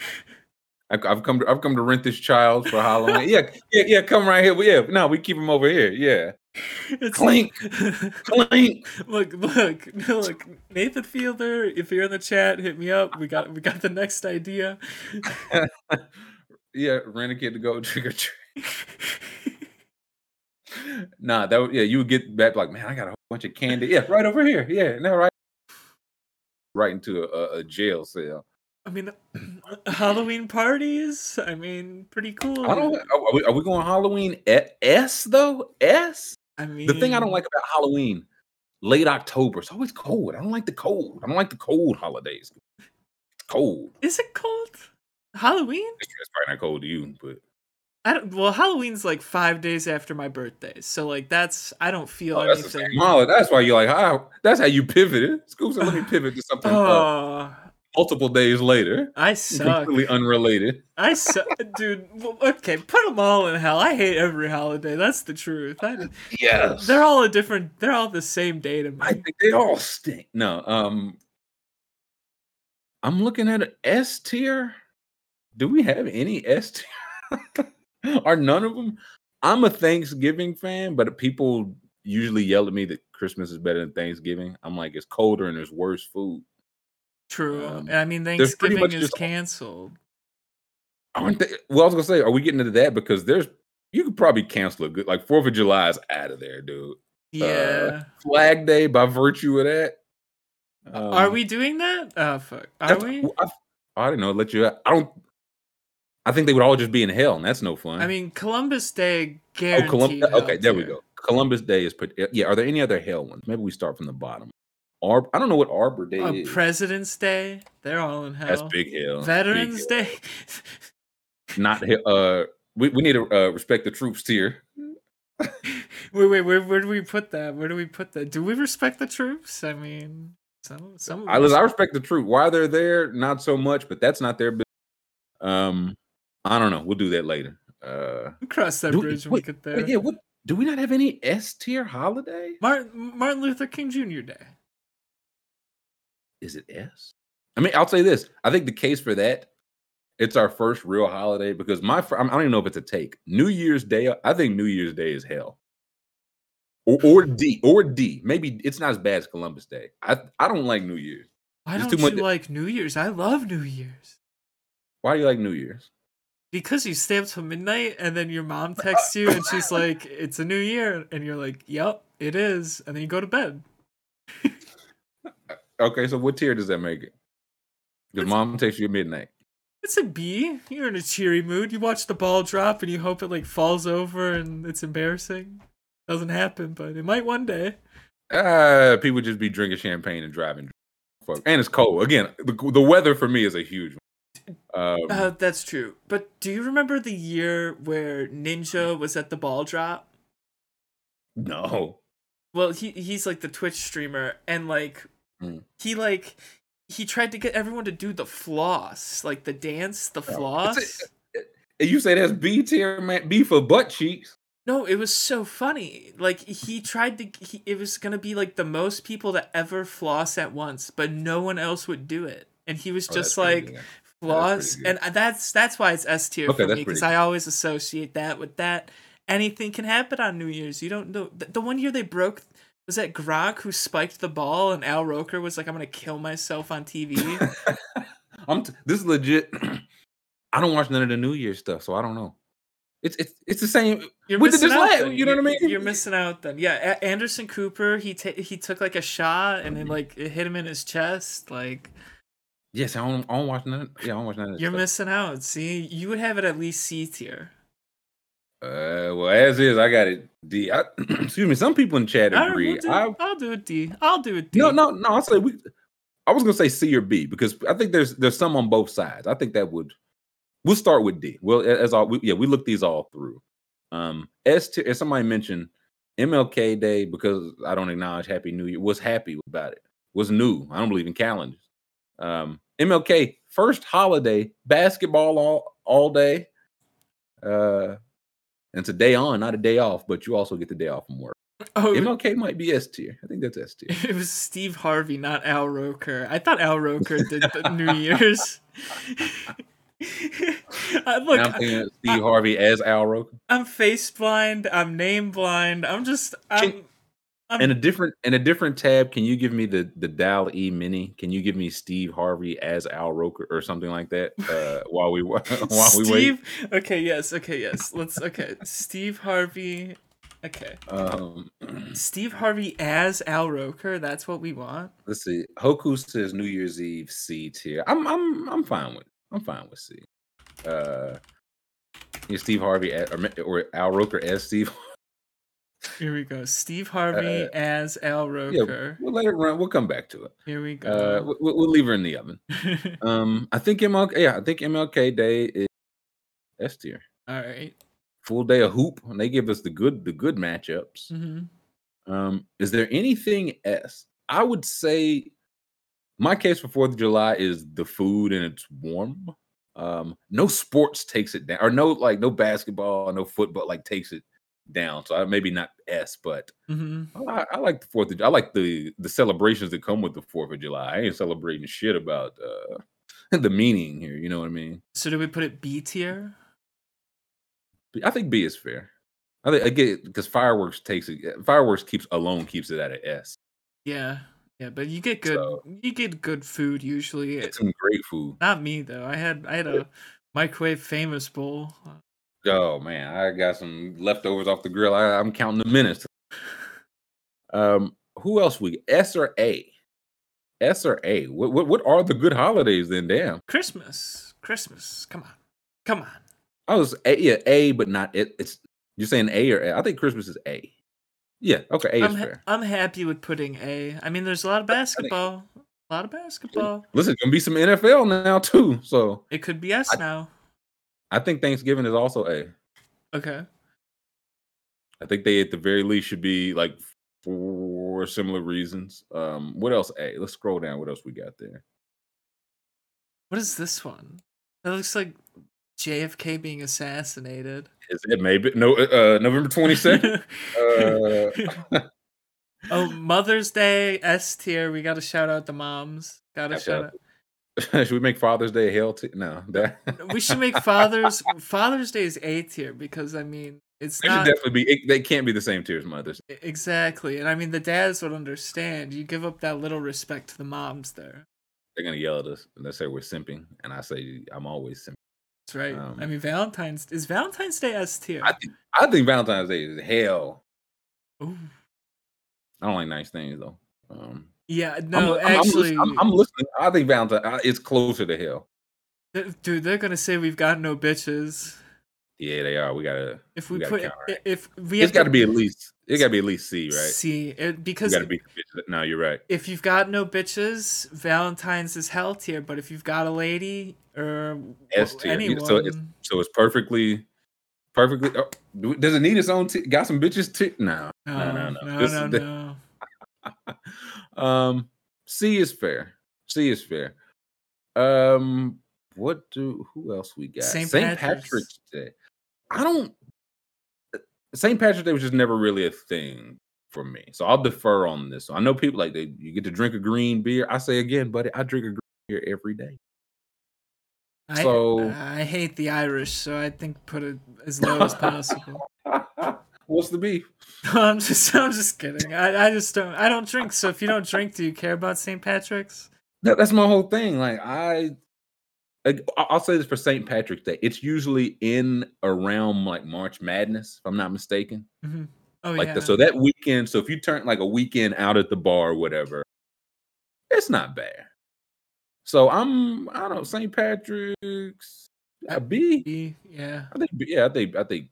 I've come to I've come to rent this child for Halloween. Yeah, yeah, yeah. Come right here. Yeah, no, we keep him over here. Yeah, It's Clink. clink. look, look, look, Nathan Fielder. If you're in the chat, hit me up. We got we got the next idea. yeah, rent a kid to go trick or treat. Nah, that would, yeah, you would get back like, man, I got a whole bunch of candy. Yeah, right over here. Yeah, no, right, right into a, a, jail cell. I mean, Halloween parties. I mean, pretty cool. I don't. Are we, are we going Halloween S though? S. I mean, The thing I don't like about Halloween, late October, it's always cold. I don't like the cold. I don't like the cold holidays. It's cold. Is it cold? Halloween? It's probably not cold to you, but I don't. Well, Halloween's like five days after my birthday, so like that's I don't feel oh, that's anything. same. That's why you're like, how? That's how you pivoted. Scoob said, let me pivot to something Oh, multiple days later, I suck. completely unrelated. I suck, dude. well, Okay, put them all in hell. I hate every holiday. That's the truth. I, Yes, they're all a different. They're all the same day to me. I think they all stink. No, um, I'm looking at an S tier. Do we have any S tier? Are none of them? I'm a Thanksgiving fan, but people usually yell at me that Christmas is better than Thanksgiving. I'm like, it's colder and there's worse food. True. um, I mean, Thanksgiving is just- canceled. Aren't they? Well, I was gonna say, are we getting into that because there's you could probably cancel a good like Fourth of July is out of there, dude. Yeah. Flag Day by virtue of that. Are um, we doing that? Oh fuck. Are we? I, I didn't know. Let you. I don't. I think they would all just be in hell, and that's no fun. I mean, Columbus Day oh, guaranteed. Columbus. hell Okay, there we go. Columbus Day is put. Yeah. Are there any other hell ones? Maybe we start from the bottom. Arbor. I don't know what Arbor Day Uh, is. President's Day, they're all in hell. that's big hell. Big Veterans hell. Day. Not hell. Uh, we, we need to uh, respect the troops tier. wait, wait, where, where do we put that? Where do we put that? Do we respect the troops? I mean, some, some. of I, listen, I respect the troop. Why they're there, not so much, but that's not their business. Um, I don't know. We'll do that later. Uh, We'll cross that do- bridge when we get there. wait, yeah. What do we not have any S tier holiday? Martin Martin Luther King Jr. Day. Is it S? I mean, I'll say this. I think the case for that, it's our first real holiday because my I don't even know if it's a take. New Year's Day. I think New Year's Day is hell. Or, or D or D. Maybe it's not as bad as Columbus Day. I I don't like New Year's. Why There's don't you much- like New Year's? I love New Year's. Why do you like New Year's? Because you stay up till midnight and then your mom texts you and she's like, It's a new year. And you're like, Yep, it is. And then you go to bed. Okay, so what tier does that make it? Because It's- mom takes you at midnight. It's a B. You're in a cheery mood. You watch the ball drop and you hope it like falls over and it's embarrassing. Doesn't happen, but it might one day. Uh, people just be drinking champagne and driving. Fuck. And it's cold. Again, the, the weather for me is a huge one. Um, Uh, that's true. But do you remember the year where Ninja was at the ball drop? no. Well, he he's like the Twitch streamer, and like Mm. he like he tried to get everyone to do the floss, like the dance, the Oh, a- floss. And you say that's B tier, man. B for butt cheeks. No, it was so funny. Like he tried to. He, it was gonna be like the most people to ever floss at once, but no one else would do it, and he was Oh, just pretty like floss, and uh, that's that's why it's S tier Okay, for me because I always associate that with that. Anything can happen on New Year's. You don't know. The, the one year they broke was that Gronk who spiked the ball, and Al Roker was like, "I'm gonna kill myself on TV." I'm t- this is legit. I don't watch none of the New Year stuff, so I don't know. It's it's it's the same. You're did missing this out. then. you know what I mean? You're missing out then. Yeah, A- Anderson Cooper. He ta- he took like a shot and it like it hit him in his chest. Like Yes, I don't, I don't watch none. Of, yeah, I don't watch none of you're stuff. missing out. See, you would have it at least C tier. Uh, well, as is, I got it. D. I, excuse me. Some people in chat All right, agree. we'll do, I, I'll do it D. I'll do it D. no, no, no. I'll say we. I was gonna say C or B because I think there's there's some on both sides. I think that would. We'll start with D. Well, as all we, yeah, we looked these all through. Um, S tier. As somebody mentioned, MLK Day because I don't acknowledge Happy New Year. Was happy about it. Was new. I don't believe in calendars. Um, MLK first holiday basketball all all day. Uh, and it's a day on, not a day off, but you also get the day off from work. Oh, MLK might be S tier. I think that's S tier. it was Steve Harvey, not Al Roker. I thought Al Roker did the New Year's. I, look, Now I'm thinking Steve Harvey as Al Roker. I'm face blind. I'm name blind. I'm just. I'm. I'm In a different in a different tab, can you give me the the Dal E Mini? Can you give me Steve Harvey as Al Roker or something like that? Uh, while we while we wait. Okay. Yes. Okay. Yes. Let's. Okay. Steve Harvey. Okay. Um, Steve Harvey as Al Roker. That's what we want. let's see. Hoku says New Year's Eve C tier. I'm I'm I'm fine with I'm fine with C. Uh, yeah, Steve Harvey a- or, or Al Roker as Steve. Here we go. Steve Harvey Uh, as Al Roker. Yeah, we'll let it run. We'll come back to it. Here we Uh, go. we'll, we'll leave her in the oven. Um, I think MLK. Yeah, I think MLK Day is S tier. All right. Full day of hoop, and they give us the good the good matchups. hmm Um, is there anything S? I would say my case for Fourth of July is the food and it's warm. Um, no sports takes it down, or no like no basketball, no football like takes it down. So I, maybe not S, but hmm I, I like the Fourth of I like the the celebrations that come with the Fourth of July. I ain't celebrating shit about uh the meaning here. You know what I mean? So do we put it B tier? I think B is fair. I think I get because fireworks takes it. Fireworks keeps alone keeps it at an S. Yeah. Yeah, but you get good. So- you get good food usually. It's some great food. Not me though. I had I had a microwave famous bowl. Oh man, I got some leftovers off the grill. I, I'm counting the minutes. Um, who else we S or A? S or A? What what, what are the good holidays then? Damn, Christmas. Christmas. Come on. Come on. I was A, yeah A, but not it. It's you're saying A or A? I think Christmas is A. Yeah, okay, A is I'm, ha- fair. I'm happy with putting A. I mean, there's a lot of basketball. A lot of basketball. Listen, gonna be some NFL now too. So It could be S I- now. I think Thanksgiving is also A. Okay. I think they at the very least should be like for similar reasons. Um, what else? A. Let's scroll down. What else we got there? What is this one? That looks like JFK being assassinated. Is it maybe no uh, November twenty second? uh, oh, Mother's Day S tier. We got to shout out the moms. Got to Shout shout out out. should we make Father's Day a hell? T- no, that We should make Father's Father's Day is A tier because I mean it's They should not definitely be. It, they can't be the same tier as mothers. exactly, and I mean the dads would understand. You give up that little respect to the moms there. They're gonna yell at us and they say we're simping, and I say I'm always simping. That's right. I Um, mean Valentine's is Valentine's Day S tier. I think I think Valentine's Day is hell. Ooh. I don't like nice things though. Um, Yeah, no, I'm, I'm actually, I'm, I'm listening. I think Valentine is closer to hell. dude, they're gonna say we've got no bitches Yeah, they are. We gotta. if We we, gotta put if we it's got to be at least. It got to be at least C, right? See, it, because got to be. No, you're right. if you've got no bitches, Valentine's is hell tier. But if you've got a lady or S tier. Anyone, so it's- So it's perfectly, perfectly. Oh, does it need its own? T- got some bitches? T- no, no, no, no, no, no. no, no. Um, C is fair. C is fair. Um, what do who else we got? St. Patrick's. Patrick's Day. I don't. St. Patrick's Day was just never really a thing for me, so I'll defer on this. I know people like they you get to drink a green beer. I say again, buddy, I drink a green beer every day. I, So- I hate the Irish, so I think put it as low as possible. What's the beef? I'm just, I'm just kidding. I, I just don't, I don't drink. So if you don't drink, do you care about St. Patrick's? That, that's my whole thing. Like I, I'll say this for St. Patrick's Day. It's usually in around like March Madness, if I'm not mistaken. hmm Oh like yeah. the, so that weekend. So if you turn like a weekend out at the bar or whatever, it's not bad. So I'm I don't know St. Patrick's a B. B, yeah. I think B- yeah I think I think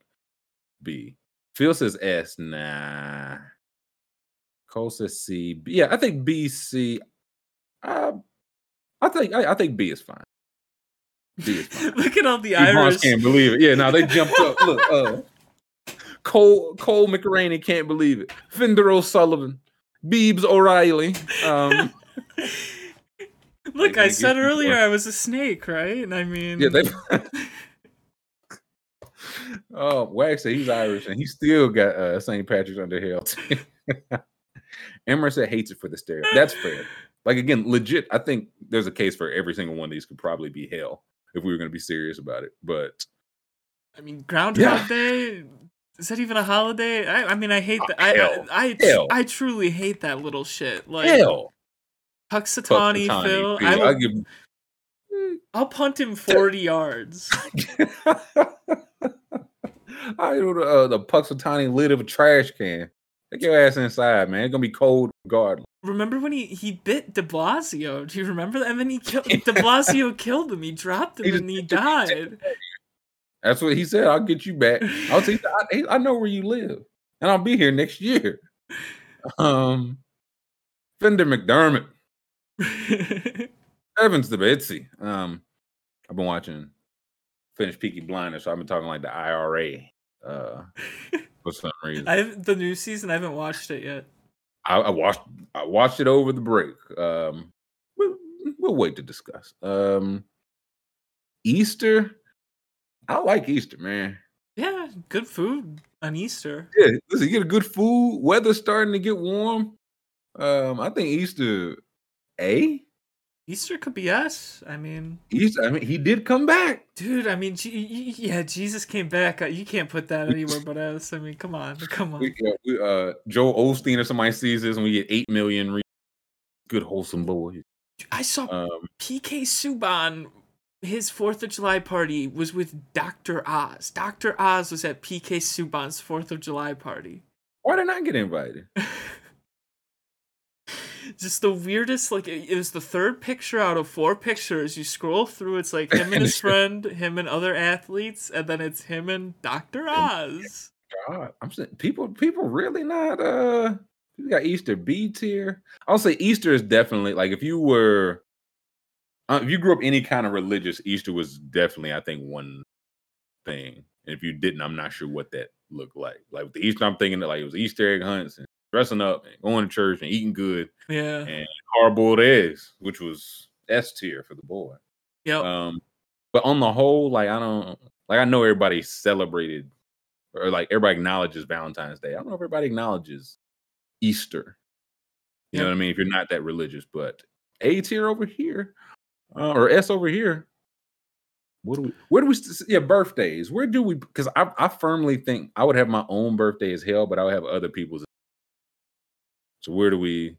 B. Phil says S. Nah. Cole says C. Yeah, I think B, C. Uh, I think I, I think B is fine. B is fine. Look at all the Irish. can't believe it. Yeah, now they jumped up. Look, uh, Cole Cole McRaney can't believe it. Fender O'Sullivan, Beebs O'Reilly. Um, Look, I said earlier. I was a snake, right? And I mean, yeah, they. oh, Wax said he's Irish and he still got uh, St. Patrick's under hell. Emerson hates it for the stereo. That's fair. Like again, legit. I think there's a case for every single one of these could probably be hell if we were going to be serious about it. But I mean, Groundhog Yeah. Day. Is that even a holiday? I, I mean, I hate that. I. I, I. I truly hate that little shit. Like hell, Punxsutawney Phil. Phil, I I'll will, give I'll punt him forty yards. I do the uh, the Punxsutawney lid of a trash can. Take your ass inside, man. It's gonna be cold regardless. Remember when he, he bit De Blasio? Do you remember that? And then he killed De Blasio killed him. He dropped him He and he died. That's what he said. I'll get you back. I'll see. I, I know where you live, and I'll be here next year. Um, Fender McDermott, Evans the Betsy. Um, I've been watching Finish Peaky Blinders, so I've been talking like the IRA. Uh, for some reason, I have the new season. I haven't watched it yet. I, I watched I watched it over the break. Um, we'll, we'll wait to discuss. Um, Easter, I like Easter, man. Yeah, good food on Easter. Yeah, listen, you get a good food. Weather's starting to get warm. Um, I think Easter A. Easter could be us. I mean, Easter. I mean, he did come back. dude. I mean, G- yeah, Jesus came back. Uh, You can't put that anywhere but us. I mean, come on, come on. We, uh, we, uh, Joel Osteen or somebody sees this, and we get eight million. Re- good wholesome boys. I saw Um, PK Subban. His Fourth of July party was with Doctor Oz. Doctor Oz was at PK Subban's Fourth of July party. why did I not get invited? Just the weirdest. Like it, was the third picture out of four pictures. You scroll through, it's like him and his friend, him and other athletes, and then it's him and Doctor Oz. God, I'm saying people, people really not. Uh, we got Easter B tier. I'll say Easter is definitely like if you were, uh, if you grew up any kind of religious, Easter was definitely, I think, one thing. And if you didn't, I'm not sure what that looked like. Like with the Easter, I'm thinking that like it was Easter egg hunts and dressing up and going to church and eating good Yeah. and hard boiled eggs, which was S tier for the boy. Yep. Um, but on the whole, like I don't like I know everybody celebrated or like everybody acknowledges Valentine's Day. I don't know if everybody acknowledges Easter. You know what I mean? If you're not that religious, but A tier over here, uh, or S over here. What do we? Where do we? Yeah, birthdays. Where do we? Because I, I firmly think I would have my own birthday as hell, but I would have other people's. So where do we?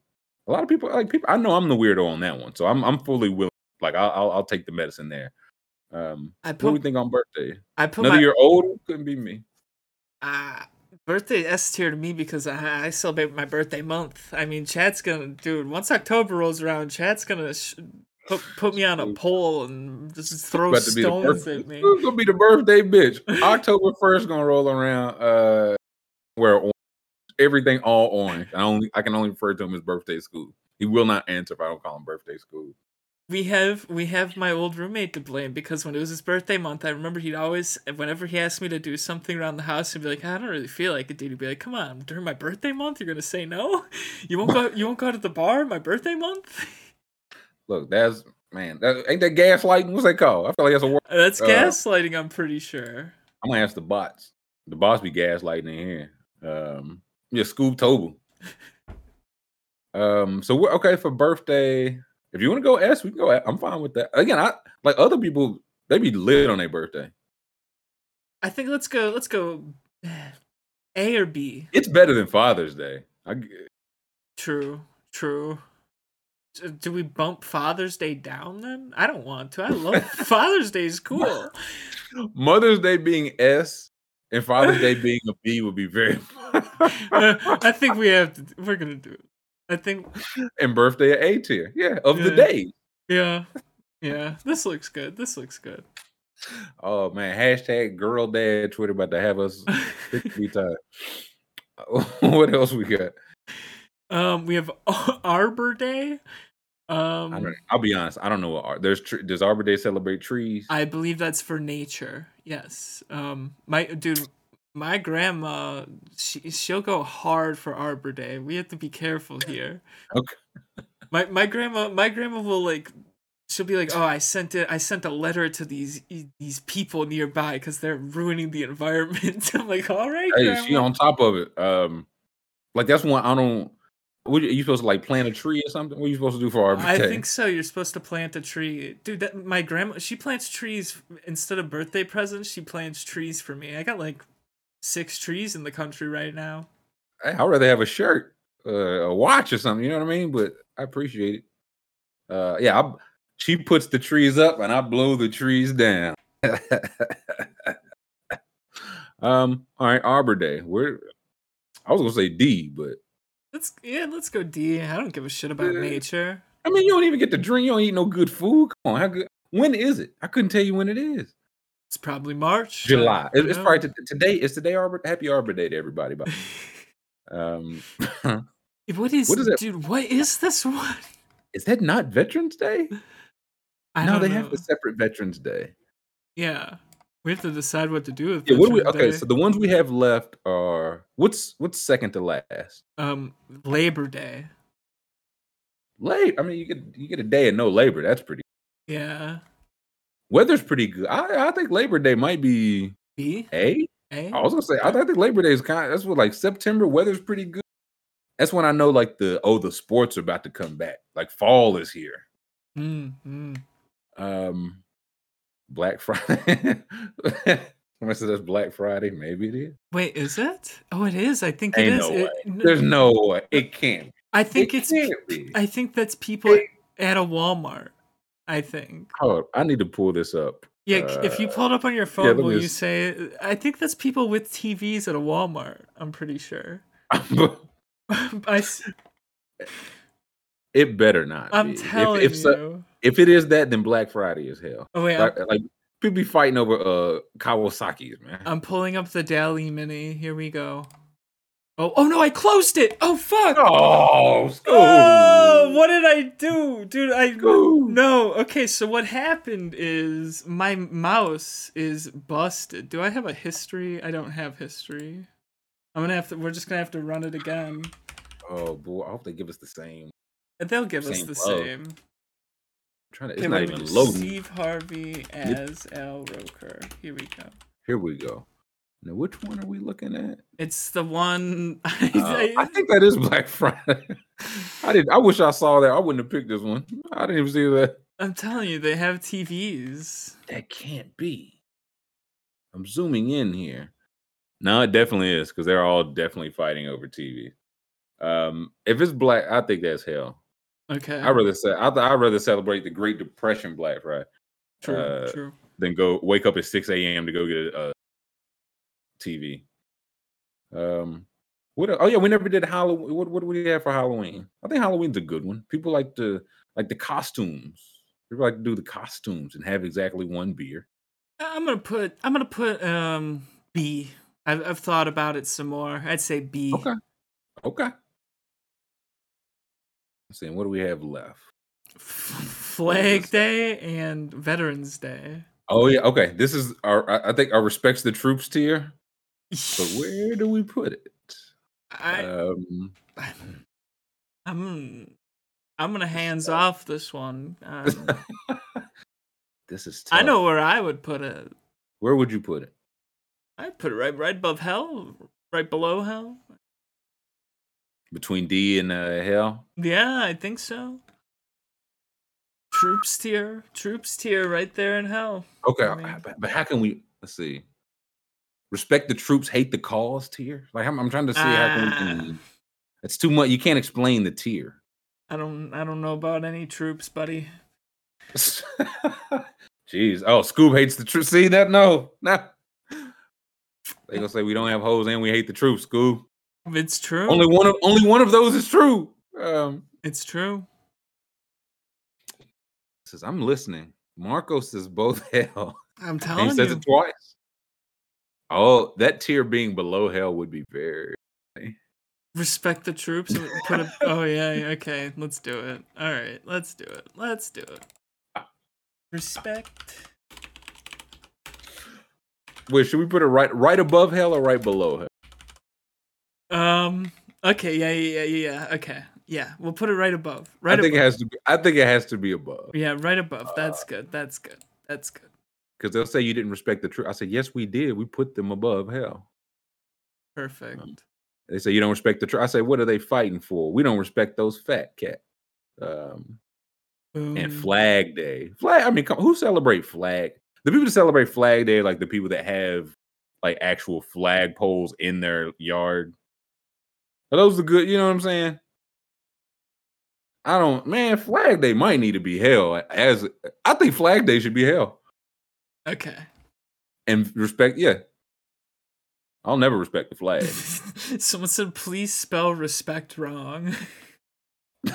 A lot of people like people. I know I'm the weirdo on that one, so I'm I'm fully willing. Like I'll I'll, I'll take the medicine there. Um, I what do we think on birthday? I put Another my year older couldn't be me. uh, birthday S tier to me because I, I celebrate my birthday month. I mean, Chad's gonna, dude. Once October rolls around, Chad's gonna sh- put put me on a pole and just throw About to the stones at me. Who's gonna be the birthday bitch? October first gonna roll around. Uh, where everything all orange. I only I can only refer to him as birthday Scoob. He will not answer if I don't call him birthday Scoob. We have we have my old roommate to blame because when it was his birthday month, I remember he'd always, whenever he asked me to do something around the house, he'd be like, "I don't really feel like it." Dude, he'd be like, "Come on, during my birthday month, you're gonna say no? You won't go. You won't go to the bar my birthday month." Look, that's man. That, ain't that gaslighting? What's that called? I feel like that's a word. That's Uh, gaslighting. I'm pretty sure. I'm gonna ask the bots. The bots be gaslighting in here. Um, yeah, Scoob Toble. Um, so we're okay for birthday. If you want to go S, we can go. I'm fine with that. Again, I like other people. They be lit on their birthday. I think let's go. Let's go. A or B. It's better than Father's Day. I, True. True. Do we bump Father's Day down then? I don't want to. I love Father's Day is cool. Mother's Day being S and Father's Day being a B would be very. I think we have to. We're gonna do it. I think. and birthday at A tier. Yeah, of the day. Yeah. Yeah. This looks good. This looks good. oh man, hashtag girl dad Twitter about to have us 50 times. what else we got? Um, we have Arbor Day. Um, I don't, I'll be honest. I don't know what there's. Does Arbor Day celebrate trees? I believe that's for nature. Yes. Um, my dude, my grandma, she she'll go hard for Arbor Day. We have to be careful here. Okay. My my grandma, my grandma will like. She'll be like, "Oh, I sent it. I sent a letter to these these people nearby because they're ruining the environment." I'm like, "All right, hey, grandma." she on top of it. Um, like that's one I don't. What are you supposed to like plant a tree or something? What are you supposed to do for Arbor Day? I Day? think so. You're supposed to plant a tree, dude. That my grandma, she plants trees instead of birthday presents. She plants trees for me. I got like six trees in the country right now. Hey, I'd rather have a shirt, uh, a watch, or something. You know what I mean? But I appreciate it. Uh, yeah, I, she puts the trees up, and I blow the trees down. um. All right, Arbor Day. Where I was gonna say D, but Let's yeah, let's go D. I don't give a shit about Yeah. nature. I mean, you don't even get to drink. You don't eat no good food. Come on, how good? When is it? I couldn't tell you when it is. It's probably March. July. It- it's probably t- today. It's today Arbor. Happy Arbor Day to everybody. By the way. um, what is, What is it? dude? What is this one? is that not Veterans Day? I no, they know. have a separate Veterans Day. Yeah, we have to decide what to do with. Yeah, what do we? Okay, so the ones we have left are what's what's second to last? um, Labor Day. Late. I mean, you get you get a day of no labor. That's pretty. Yeah. Weather's pretty good. I I think Labor Day might be B. A. A. I was gonna say I, I think Labor Day is kind. Of, that's what like September weather's pretty good. That's when I know like the oh the sports are about to come back. Like fall is here. Mm, mm. Um, Black Friday. Somebody said that's Black Friday. Maybe it is. Wait, is it? Oh, it is. I think it Ain't is. no It-. There's no way. It can't. I think it it's. be. I think that's people at a Walmart. I think. Up, I need to pull this up. Yeah, c- if you Uh, pull it up on your phone, me will you say? I think that's people with TVs at a Walmart. I'm pretty sure. I, it better not. I'm be. If- telling if, so- you. If it is that, then Black Friday is hell. Oh wait, Like, like people be fighting over uh Kawasaki's, man. I'm pulling up the DALL-E Mini. Here we go. Oh, oh no! I closed it. Oh fuck! oh, school. Oh, what did I do, dude? I School. no. Okay, so what happened is my mouse is busted. Do I have a history? I don't have history. I'm gonna have to. We're just gonna have to run it again. Oh boy, I hope they give us the same. And They'll give us the love. same. Trying to, it's not even loading. Steve Harvey as Al Roker. Here we go. Here we go. Now, which one are we looking at? It's the one. Uh, I think that is Black Friday. I did. I wish I saw that. I wouldn't have picked this one. I didn't even see that. I'm telling you, they have TVs. That can't be. I'm zooming in here. No, it definitely is because they're all definitely fighting over TV. Um, if it's black, I think that's hell. Okay. I rather say I th- I'd rather celebrate the Great Depression Black Friday true. uh, true. than go wake up at six a.m. to go get a, a TV. Um, what? Oh yeah, we never did Halloween. What, what do we have for Halloween? I think Halloween's a good one. People like to like the costumes. People like to do the costumes and have exactly one beer. I'm gonna put. I'm gonna put um B. I've I've thought about it some more. I'd say B. Okay. Okay. See. What do we have left? Flag Day and Veterans Day. Oh yeah. Okay. This is our. I I think our respects the troops tier. But where do we put it? I Um, I'm I'm gonna hands off this one. Um, this is. Tough. I know where I would put it. Where would you put it? I'd put it right right above Hell, right below Hell. Between D and uh, Hell. Yeah, I think so. Troops tier, troops tier, right there in Hell. Okay, I mean- but, how can we? Let's see. Respect the troops, hate the cause tier. Like I'm, I'm trying to see how can we Ah. can. It's too much. You can't explain the tier. I don't I don't know about any troops, buddy. Jeez. Oh, Scoob hates the troops. See that? No, no. They gonna say we don't have hoes and we hate the troops. Scoob. It's true. Only one of only one of those is true. Um, it's true. says I'm listening. Marco says both hell. I'm telling he says you. it twice. Oh, that tier being below hell would be very. Respect the troops. Put a, oh yeah, yeah, okay. Let's do it. All right, let's do it. Let's do it. Respect. Wait, should we put it right right above hell or right below hell? Um. Okay. Yeah. Yeah. Yeah. Yeah. Okay. Yeah. We'll put it right above. Right I think above. it has to be. I think it has to be above yeah. Right above. That's good. That's good. That's good. because they'll say you didn't respect the truth. I said yes, we did. We put them above hell. Perfect. They say you don't respect the truth. I say what are they fighting for? We don't respect those fat cat. Um, and Flag Day. Flag. I mean, come, who celebrate Flag? The people that celebrate Flag Day, like the people that have like actual flag poles in their yard. Are those the good? You know what I'm saying? I don't. Man, Flag Day might need to be hell. As I think Flag Day should be hell. Okay. And respect. Yeah. I'll never respect the flag. Someone said, "Please spell respect wrong."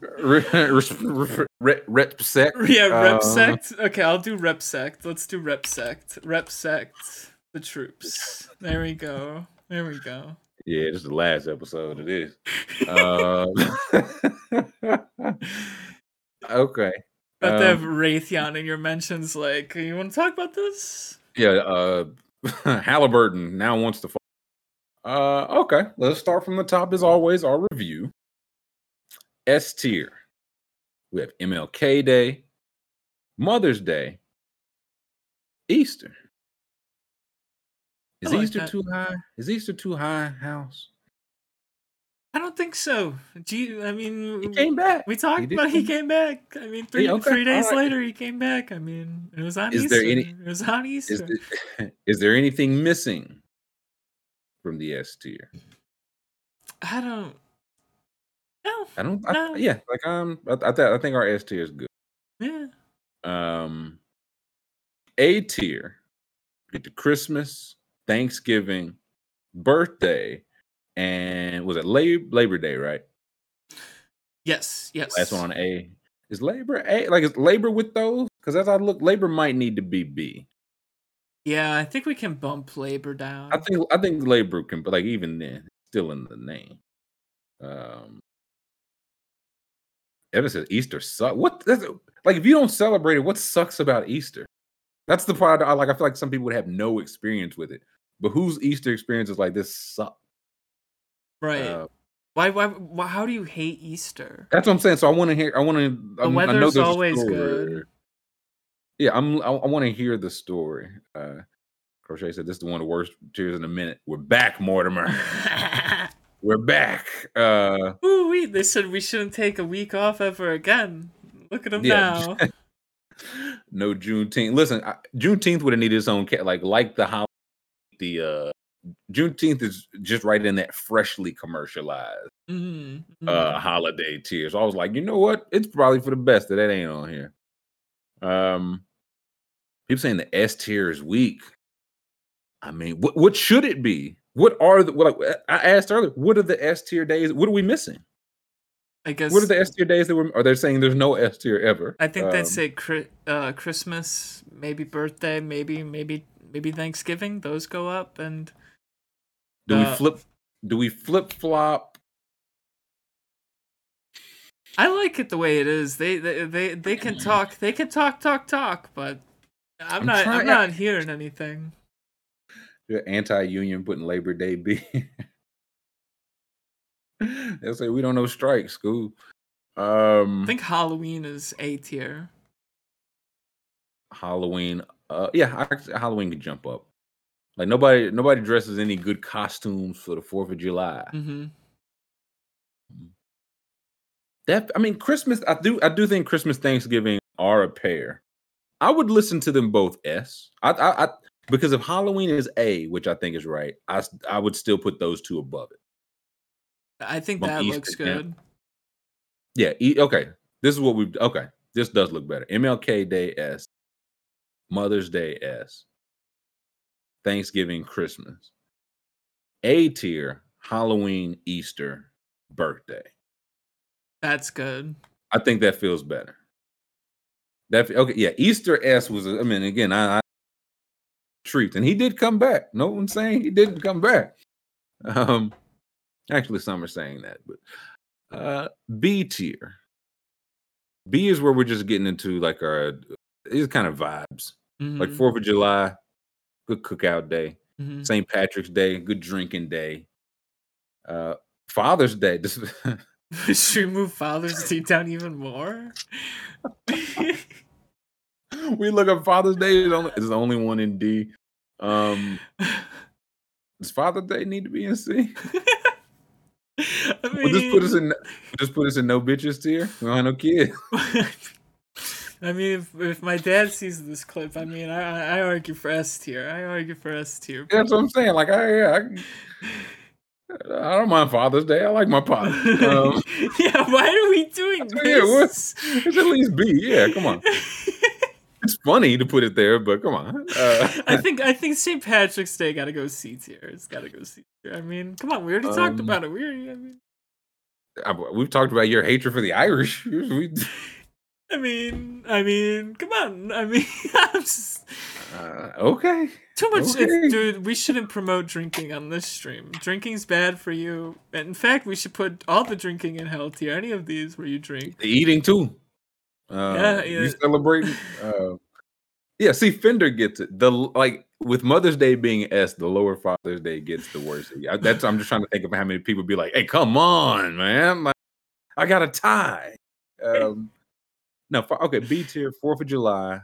Re- re- re- Respect. yeah, Uh, repsect. Okay, I'll do repsect. Let's do repsect. Repsect the troops. There we go. There we go. Yeah, this is the last episode of this. Um, okay. But they have Um, Raytheon in your mentions. Like, you want to talk about this? Yeah, uh Halliburton now wants to fall. Uh okay, let's start from the top as always, our review. S tier. We have MLK Day, Mother's Day, Easter. Is like Easter that. too high? Is Easter too high, house? I don't think so. Do you? I mean, He came back. We talked He about he came back. I mean, three okay, three days alright. later he came back. I mean, it was on Is Easter. there any- It was on Easter. Is, th- is there anything missing from the S tier? I don't. No. I don't. I, No. Yeah, like um, I, I, th- I think our S tier is good. Yeah. Um, A tier, get to Christmas, Thanksgiving, birthday, and was it Labor Labor Day? Right, Yes. Yes. That's one on A is Labor A. Like is Labor with those? Because as I look, Labor might need to be B. Yeah, I think we can bump labor down. I think I think Labor can, but like even then, still in the name. Um, Evan says Easter suck. What? That's, like if you don't celebrate it, what sucks about Easter? That's the part I like. I feel like some people would have no experience with it, but whose Easter experience is like this suck? right. Uh, why, why? Why? How do you hate Easter? that's what I'm saying. So I want to hear. I want to. The weather's always good. Yeah, I'm. I, I want to hear the story. Uh, Crochet said this is the one of the worst tiers in a minute. We're back, Mortimer. We're back. Uh, Ooh, wee, they said we shouldn't take a week off ever again. Look at them Yeah. now. no Juneteenth. Listen, I- Juneteenth would have needed its own ca- like like the how the uh Juneteenth is just right in that freshly commercialized Mhm, uh mhm. holiday tier. So I was like, you know what? It's probably for the best that that ain't on here. Um, people saying the S tier is weak. I mean, what what should it be? What are the what like, I asked earlier? What are the S tier days? What are we missing? I guess. What are the S tier days that were? Are they saying there's no S tier ever? I think Um, say cri- uh, Christmas, maybe birthday, maybe maybe maybe Thanksgiving. Those go up, and Do we uh, flip? Do we flip flop? I like it the way it is. They they they, they can talk. They can talk, talk, talk. But I'm, I'm not. trying- I'm not hearing anything. Anti-union putting Labor Day B. They'll say we don't know strike school. Um, I think Halloween is A tier. Halloween. Uh, yeah, I, Halloween can jump up. Like nobody, nobody dresses any good costumes for the Fourth of July. hmm That I mean, Christmas. I do, I do think Christmas, Thanksgiving are a pair. I would listen to them both S. I, I, I because if Halloween is A, which I think is right, I, I would still put those two above it. I think that looks good. Yeah. E, okay. This is what we've. Okay. This does look better. MLK Day S. Mother's Day S. Thanksgiving, Christmas. A tier, Halloween, Easter, birthday. That's good. I think that feels better. That okay, yeah. Easter S was. I mean, again, I, I treat, and he did come back. No one's saying he didn't come back. Um, actually, some are saying that, but uh, B tier. B is where we're just getting into like our these kind of vibes, like Mhm, Fourth of July, good cookout day, mhm. St. Patrick's Day, good drinking day, uh, Father's Day. This, Should we move Father's Day down even more? we look up Father's Day is only is the only one in D. Um, does Father's Day need to be in C? I mean, We'll just put us in. we'll Just put us in no bitches tier. We don't have no kids. I mean, if, if my dad sees this clip, I mean, I, I- argue for S tier. I argue for S tier. That's what I'm saying. Like I, yeah, I, I don't mind Father's Day. I like my pop. Um, yeah, why are we doing this? yeah, what? it's at least B. Yeah, come on. It's funny to put it there, but come on. Uh, I think I think St. Patrick's Day gotta go C tier. It's gotta go C tier. I mean, come on, we already talked Um, about it. We already, I mean, I- we've talked about your hatred for the Irish. We, I mean, I mean, come on. I mean, I'm just uh, okay. too much. Okay. Dude, we shouldn't promote drinking on this stream. Drinking's bad for you. And in fact, we should put all the drinking in hell tier. Any of these where you drink. The eating too. Uh, Yeah, You celebrating? Uh, yeah. See, Fender gets it. The like with Mother's Day being S, the lower Father's Day gets the worst. I- That's I'm just trying to think of how many people be like, "Hey, come on, man! Like, I got a tie." Um, no, okay. B tier, Fourth of July,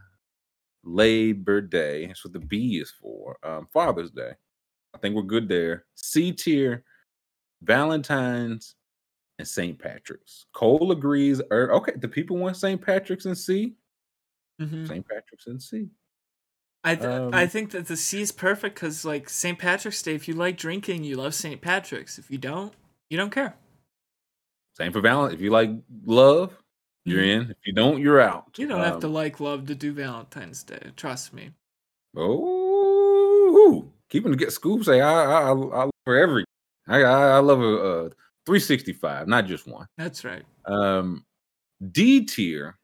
Labor Day. That's what the B is for. Um, Father's Day. I think we're good there. C tier, Valentine's and St. Patrick's. Cole agrees. Er, okay, the people want St. Patrick's and C. Mhm. St. Patrick's and C. I th- I Um, think that the C is perfect because like St. Patrick's Day, if you like drinking, you love St. Patrick's. If you don't, you don't care. Same for Valentine. If you like love, you're Mhm. in. If you don't, you're out. You don't have to Um, like love to do Valentine's Day. Trust me. Oh, keeping to get scoop say I I, I, I love for every. I I, I love a, uh 365, not just one. That's right. Um, D tier.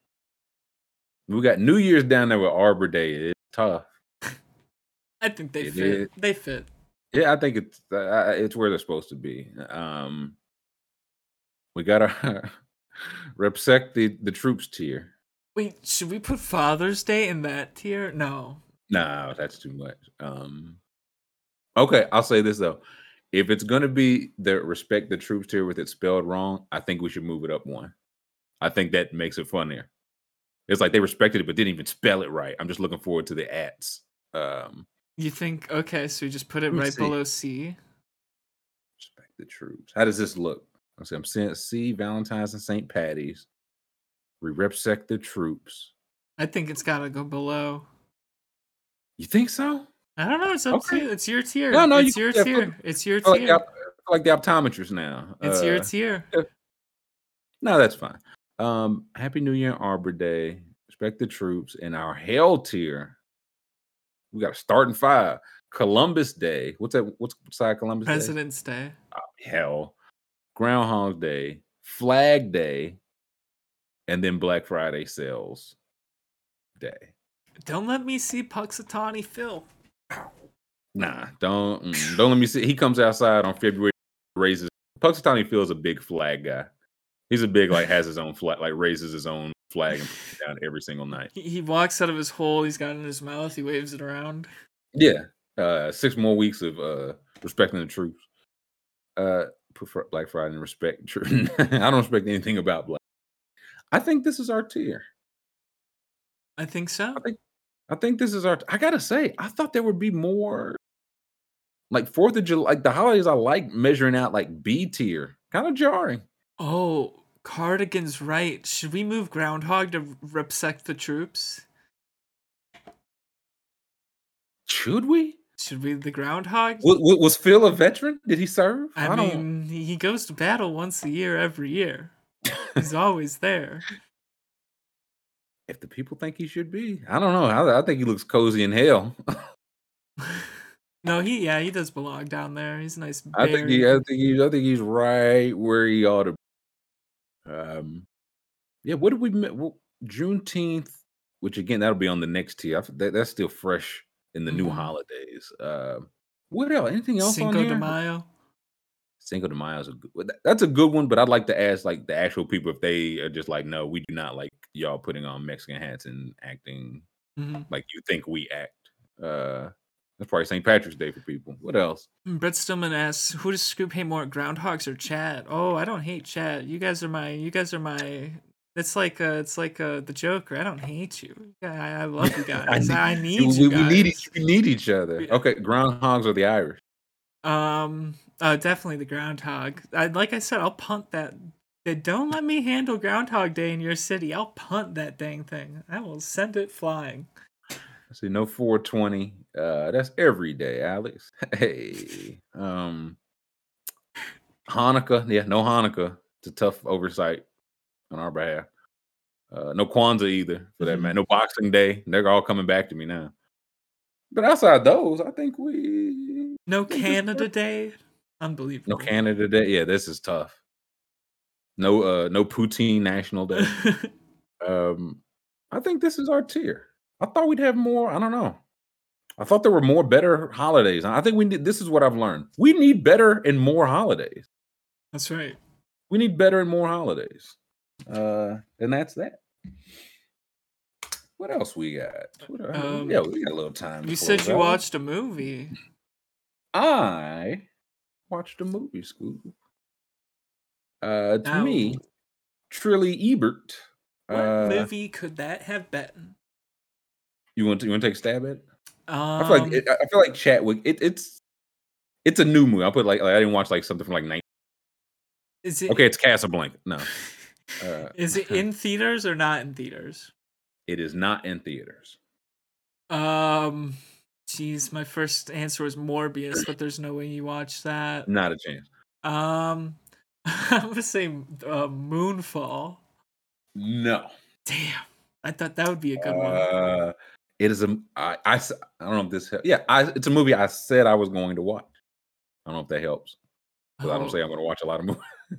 We got New Year's down there with Arbor Day. It's tough. I think they It fit. is. They fit. Yeah, I think it's uh, it's where they're supposed to be. Um, we got our Repsec the the troops tier. Wait, should we put Father's Day in that tier? No. No, that's too much. Um, okay, I'll say this though: if it's gonna be the respect the troops tier with it spelled wrong, I think we should move it up one. I think that makes it funnier. It's like they respected it but didn't even spell it right. I'm just looking forward to the ads. Um, You think okay, so you just put it right see. below C. respect the troops. How does this look? I see. I'm seeing C Valentine's and St. Patty's. We repsec the troops. I think it's gotta go below. You think so? I don't know. It's up Okay. to you. It's your tier. No, no, it's can- your yeah, tier. flip- It's your feel like, the, tier. like the optometrist now. It's your Uh, tier. No, that's fine. Um, Happy New Year, Arbor Day. Respect the troops and our hell tier. We got a starting five. Columbus Day. What's that? What's side Columbus Day? President's Day. Oh, hell. Groundhog Day, Flag Day, and then Black Friday sales day. Don't let me see Punxsutawney Phil. Nah, don't mm, don't let me see. He comes outside on February, raises. Punxsutawney feels a big flag guy. He's a big like has his own flag, like raises his own flag and puts it down every single night. He, he walks out of his hole. He's got it in his mouth. He waves it around. Yeah, uh, six more weeks of uh respecting the troops. Uh, prefer Black Friday and respect. tru- I don't respect anything about Black. I think this is our tier. I think so. I think I think this is our. I gotta say, I thought there would be more. Like Fourth of July, like the holidays, I like measuring out like B tier. Kind of jarring. Oh, Cardigan's right. Should we move Groundhog to Repsec the troops? Should we? Should we the Groundhog? Was, was Phil a veteran? Did he serve? I, mean, he goes to battle once a year, every year. He's always there. If the people think he should be, I don't know. I, I think he looks cozy in hell. no, he yeah, he does belong down there. He's a nice. I think he. I think he, I think he's right where he ought to. Be. Um, yeah. What did we? Well, Juneteenth which again that'll be on the next tier. That, that's still fresh in the new Mhm. holidays. Uh, what else? Anything else on Cinco here? de Mayo. Cinco de Mayo is a good. That's a good one, but I'd like to ask like the actual people if they are just like, no, we do not like y'all putting on Mexican hats and acting hmm like you think we act. Uh, that's probably St. Patrick's Day for people. What else? Brett Stillman asks, "Who does Scoob hate more, Groundhogs or Chad?" Oh, I don't hate Chad. You guys are my. You guys are my. It's like uh, it's like uh, the Joker. I don't hate you. I, I love you guys. I, need- need we, you we guys. need each, we need each other. Okay, groundhogs or the Irish. Um, uh, definitely the groundhog. I, like I said, I'll punt that. Don't let me handle Groundhog Day in your city. I'll punt that dang thing. I will send it flying. See no 420. Uh, that's every day, Alex. Hey, um, Hanukkah. Yeah, no Hanukkah. It's a tough oversight on our behalf. Uh, no Kwanzaa either, for that Mhm. man. No Boxing Day. They're all coming back to me now. But outside those, I think we No Canada. Day. Unbelievable. no Canada Day. Yeah, this is tough. No, uh, no Poutine National Day. Um, I think this is our tier. I thought we'd have more. I don't know. I thought there were more better holidays. I think we need. This is what I've learned. We need better and more holidays. That's right. We need better and more holidays. Uh, and that's that. What else we got? What, Um, yeah, we got a little time. You said you out. watched a movie. I watched a movie, Scoob. Uh, to me, Trilly Ebert. What Uh, movie could that have been? you want to you want to take a stab at it? Um, I feel like it, I feel like Chatwick. It, it's it's a new movie. I'll put like, like I didn't watch like something from like 19. is it Okay, it's Casablanca. No, uh, is it in theaters or not in theaters? it is not in theaters. Um, jeez, my first answer was Morbius, but there's no way you watch that. Not a chance. Um, I'm gonna say uh, Moonfall. No. Damn, I thought that would be a good one. Uh, it is a. I, I I don't know if this. hel- Yeah, I, it's a movie I said I was going to watch. I don't know if that helps. 'cause I don't Oh, say I'm going to watch a lot of movies.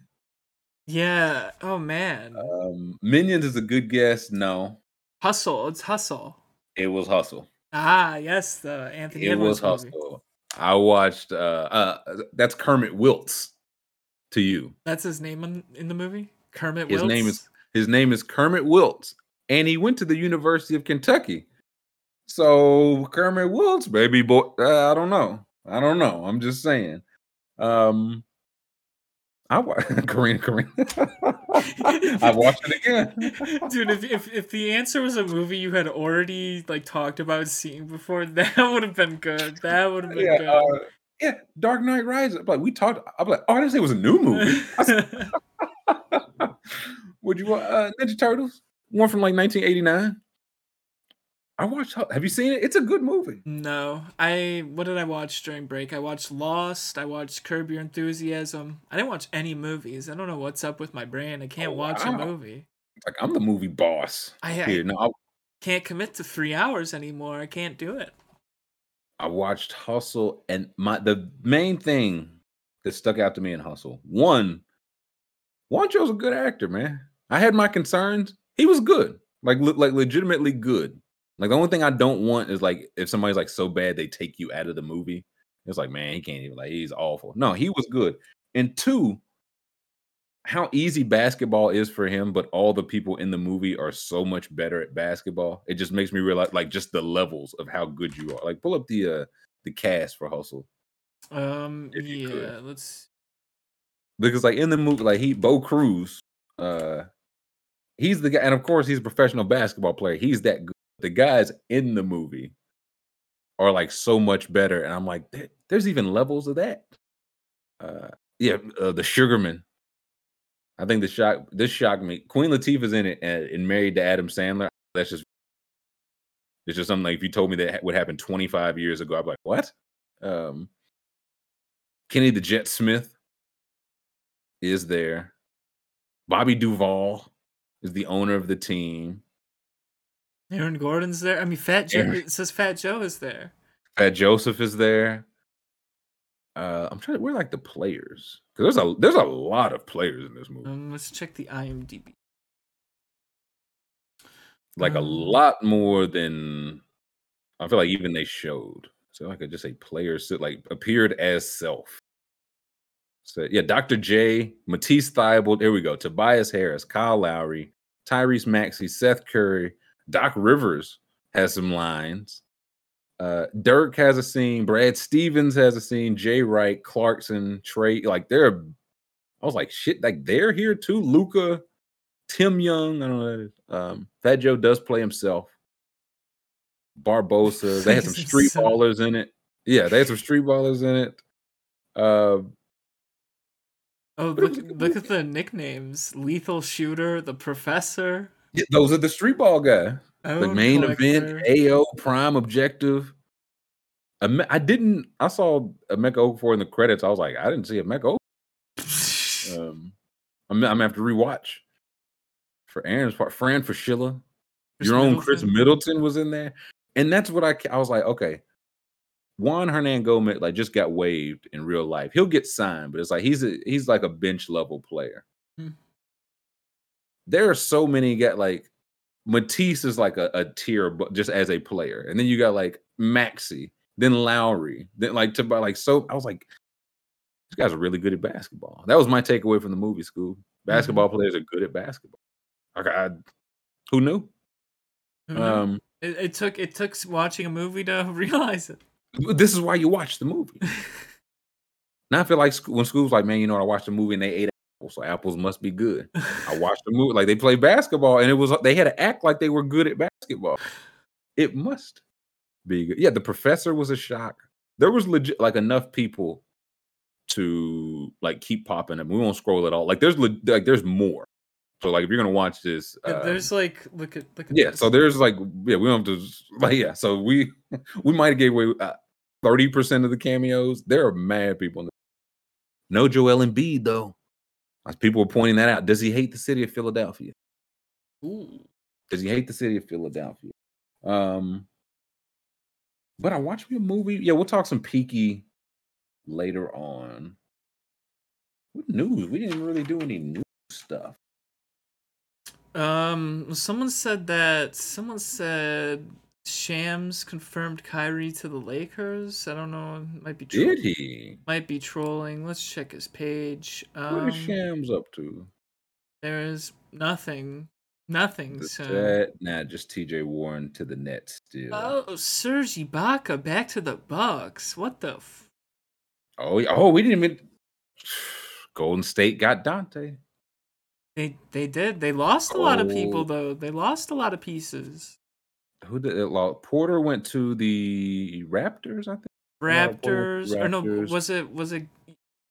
Yeah. Oh man, Um, Minions is a good guess. No, Hustle. It's Hustle. it was Hustle. Ah, yes, the Anthony It was Edwards movie. Hustle. I watched. Uh, uh, that's Kermit Wilts. To you, That's his name in, in the movie. Kermit. His name is- his name is Kermit Wilts, and he went to the University of Kentucky. So Kermit Wilts, baby boy. Uh, I don't know. I don't know. I'm just saying. Um, I wa- Karina, Karina. I watched it again. Dude, if, if if the answer was a movie you had already like talked about seeing before, that would have been good. That would have been yeah, good. uh, yeah. Dark Knight Rises. Like we talked. I'm like, oh, I didn't say it was a new movie. Said, Would you want uh, Ninja Turtles? One from like 1989. I watched. Have you seen it? It's a good movie. no, I what did I watch during break? I watched Lost. I watched Curb Your Enthusiasm. I didn't watch any movies. I don't know what's up with my brain. I can't Oh, watch a movie. Like I'm the movie boss I, here. I No, I, can't commit to three hours anymore. I can't do it. I watched Hustle, and my the main thing that stuck out to me in Hustle one, Juancho's a good actor, man. I had my concerns. He was good, like like legitimately good. Like the only thing I don't want is like if somebody's like so bad they take you out of the movie. It's like man, he can't even like he's awful. No, he was good. And two, how easy basketball is for him, but all the people in the movie are so much better at basketball. It just makes me realize like just the levels of how good you are. Like pull up the uh the cast for Hustle. Um, you could. yeah, let's. Because like in the movie, like he Bo Cruz, uh he's the guy, and of course he's a professional basketball player. He's that good. The guys in the movie are like so much better. And I'm like, there's even levels of that. Uh yeah, uh, the Sugerman. I think the shock this shocked me. Queen Latifah's in it and, and married to Adam Sandler. That's just it's just something like if you told me that ha- would happen 25 years ago, I'd be like, what? Um Kenny the Jet Smith is there. Bobby Duvall is the owner of the team. Aaron Gordon's there. I mean, Fat Joe. Aaron- It says Fat Joe is there. Fat Joseph is there. Uh, I'm trying to. We're like the players because there's a there's a lot of players in this movie. Um, let's check the IMDb. like a Um. lot more than I feel like even they showed. So I could just say players that like appeared as self. So yeah, Dr. J, Matisse Thybulle, there we go. Tobias Harris, Kyle Lowry, Tyrese Maxey, Seth Curry, Doc Rivers has some lines. Uh Dirk has a scene, Brad Stevens has a scene, Jay Wright, Clarkson, Trae, like they're I was like, shit, like they're here too. Luka, Tim Young, I don't know. Who that is. Um, Fat Joe does play himself. Barbosa, they had some street ballers in it. Yeah, they had some street ballers in it. Uh, Oh, look, was a good look at the nicknames: Lethal Shooter, the Professor, those are the street ball guys. The main Collector. event, AO Prime Objective. I didn't. I saw Emeka Okafor in the credits. I was like, I didn't see Emeka. Okafor. Um, I'm, I'm gonna have to rewatch. For Aaron's part, Fran Fraschilla, Chris your own Khris Middleton. Was in there, and that's what I. I was like, okay, Juan Hernangomez like just got waived in real life. He'll get signed, but it's like he's a he's like a bench level player. Hmm. There are so many got like Matisse is like a, a tier, but just as a player, and then you got like Maxey, then Lowry, then like to buy like so. I was like, these guys are really good at basketball. That was my takeaway from the movie school. Basketball players are good at basketball. Like I, who knew? Who knew? Um, it, it took it took watching a movie to realize it. this is why you watch the movie. Now I feel like sc- when school's like, man, you know, I watched the movie and they ate apples, so apples must be good. I watched the movie like they play basketball, and it was they had to act like they were good at basketball. It must be good. Yeah, the professor was a shock. There was legit like enough people to like keep popping them. We won't scroll at all. Like there's le- like there's more. So like if you're gonna watch this, Th- uh, There's like look at look at yeah. this. So there's like yeah, we don't have to like yeah. So we we might have gave away uh, thirty percent of the cameos. There are mad people. In no Joel Embiid though. As people were pointing that out. Does he hate the city of Philadelphia? Ooh. Does he hate the city of Philadelphia? Um, but I watched me a movie. Yeah, we'll talk some peaky later on. What news? We didn't really do any new stuff. Um, someone said that someone said Shams confirmed Kyrie to the Lakers. I don't know. Might be tro- Did he? Might be trolling. Let's check his page. Um, What is Shams up to? there is nothing. Nothing. The So. set, nah, just TJ Warren to the Nets. still. Oh, Oh, Serge Ibaka back to the Bucks. What the? F- oh, oh, we didn't even. Golden State got Donte. they they did. They lost a lot of people Oh. though. They lost a lot of pieces. Who did it? lo- Porter went to the Raptors, I think. Otto Porter went to Raptors, or no? Was it was it?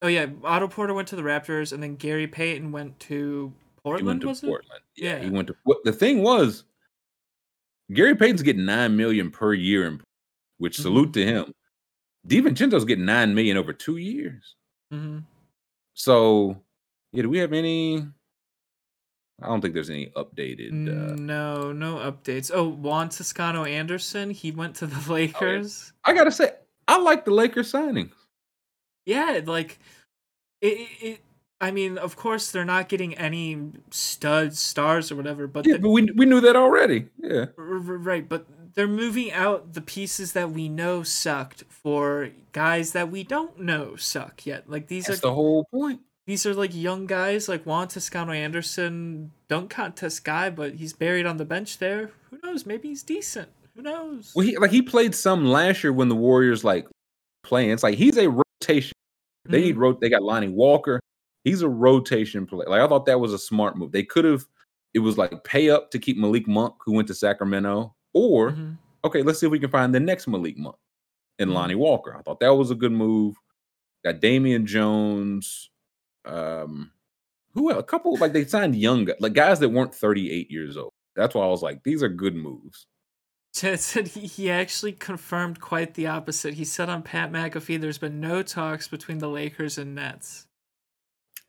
Oh yeah, Otto Porter went to the Raptors, and then Gary Payton went to Portland. he went to was Portland. Yeah, he went to. What the thing was, Gary Payton's getting nine million per year, in, which Mhm. salute to him. DiVincenzo's getting nine million over two years. it? hmm So, yeah, do we have any? I don't think there's any updated. Uh, no, no updates. Oh, Juan Toscano Anderson, he went to the Lakers. I gotta say, I like the Lakers signing. yeah. like it, it. I mean, of course, they're not getting any studs, stars, or whatever, but Yeah, the- but we we knew that already. Yeah, Right, but they're moving out the pieces that we know sucked for guys that we don't know suck yet. Like these that's are the whole point. These are like young guys like Juan Toscano Anderson, dunk contest guy, but he's buried on the bench there. Who knows? Maybe he's decent. Who knows? Well, he like he played some last year when the Warriors like playing. It's like he's a rotation. They Mhm. need rot. They got Lonnie Walker. He's a rotation player. Like I thought that was a smart move. They could have. It was like pay up to keep Malik Monk, who went to Sacramento, or Mhm. okay, let's see if we can find the next Malik Monk and Mhm. Lonnie Walker. I thought that was a good move. Got Damian Jones. Um, who else? a couple like they signed young like guys that weren't 38 years old. That's why I was like, these are good moves. Chad said he, he actually confirmed quite the opposite. He said on Pat McAfee, "There's been no talks between the Lakers and Nets."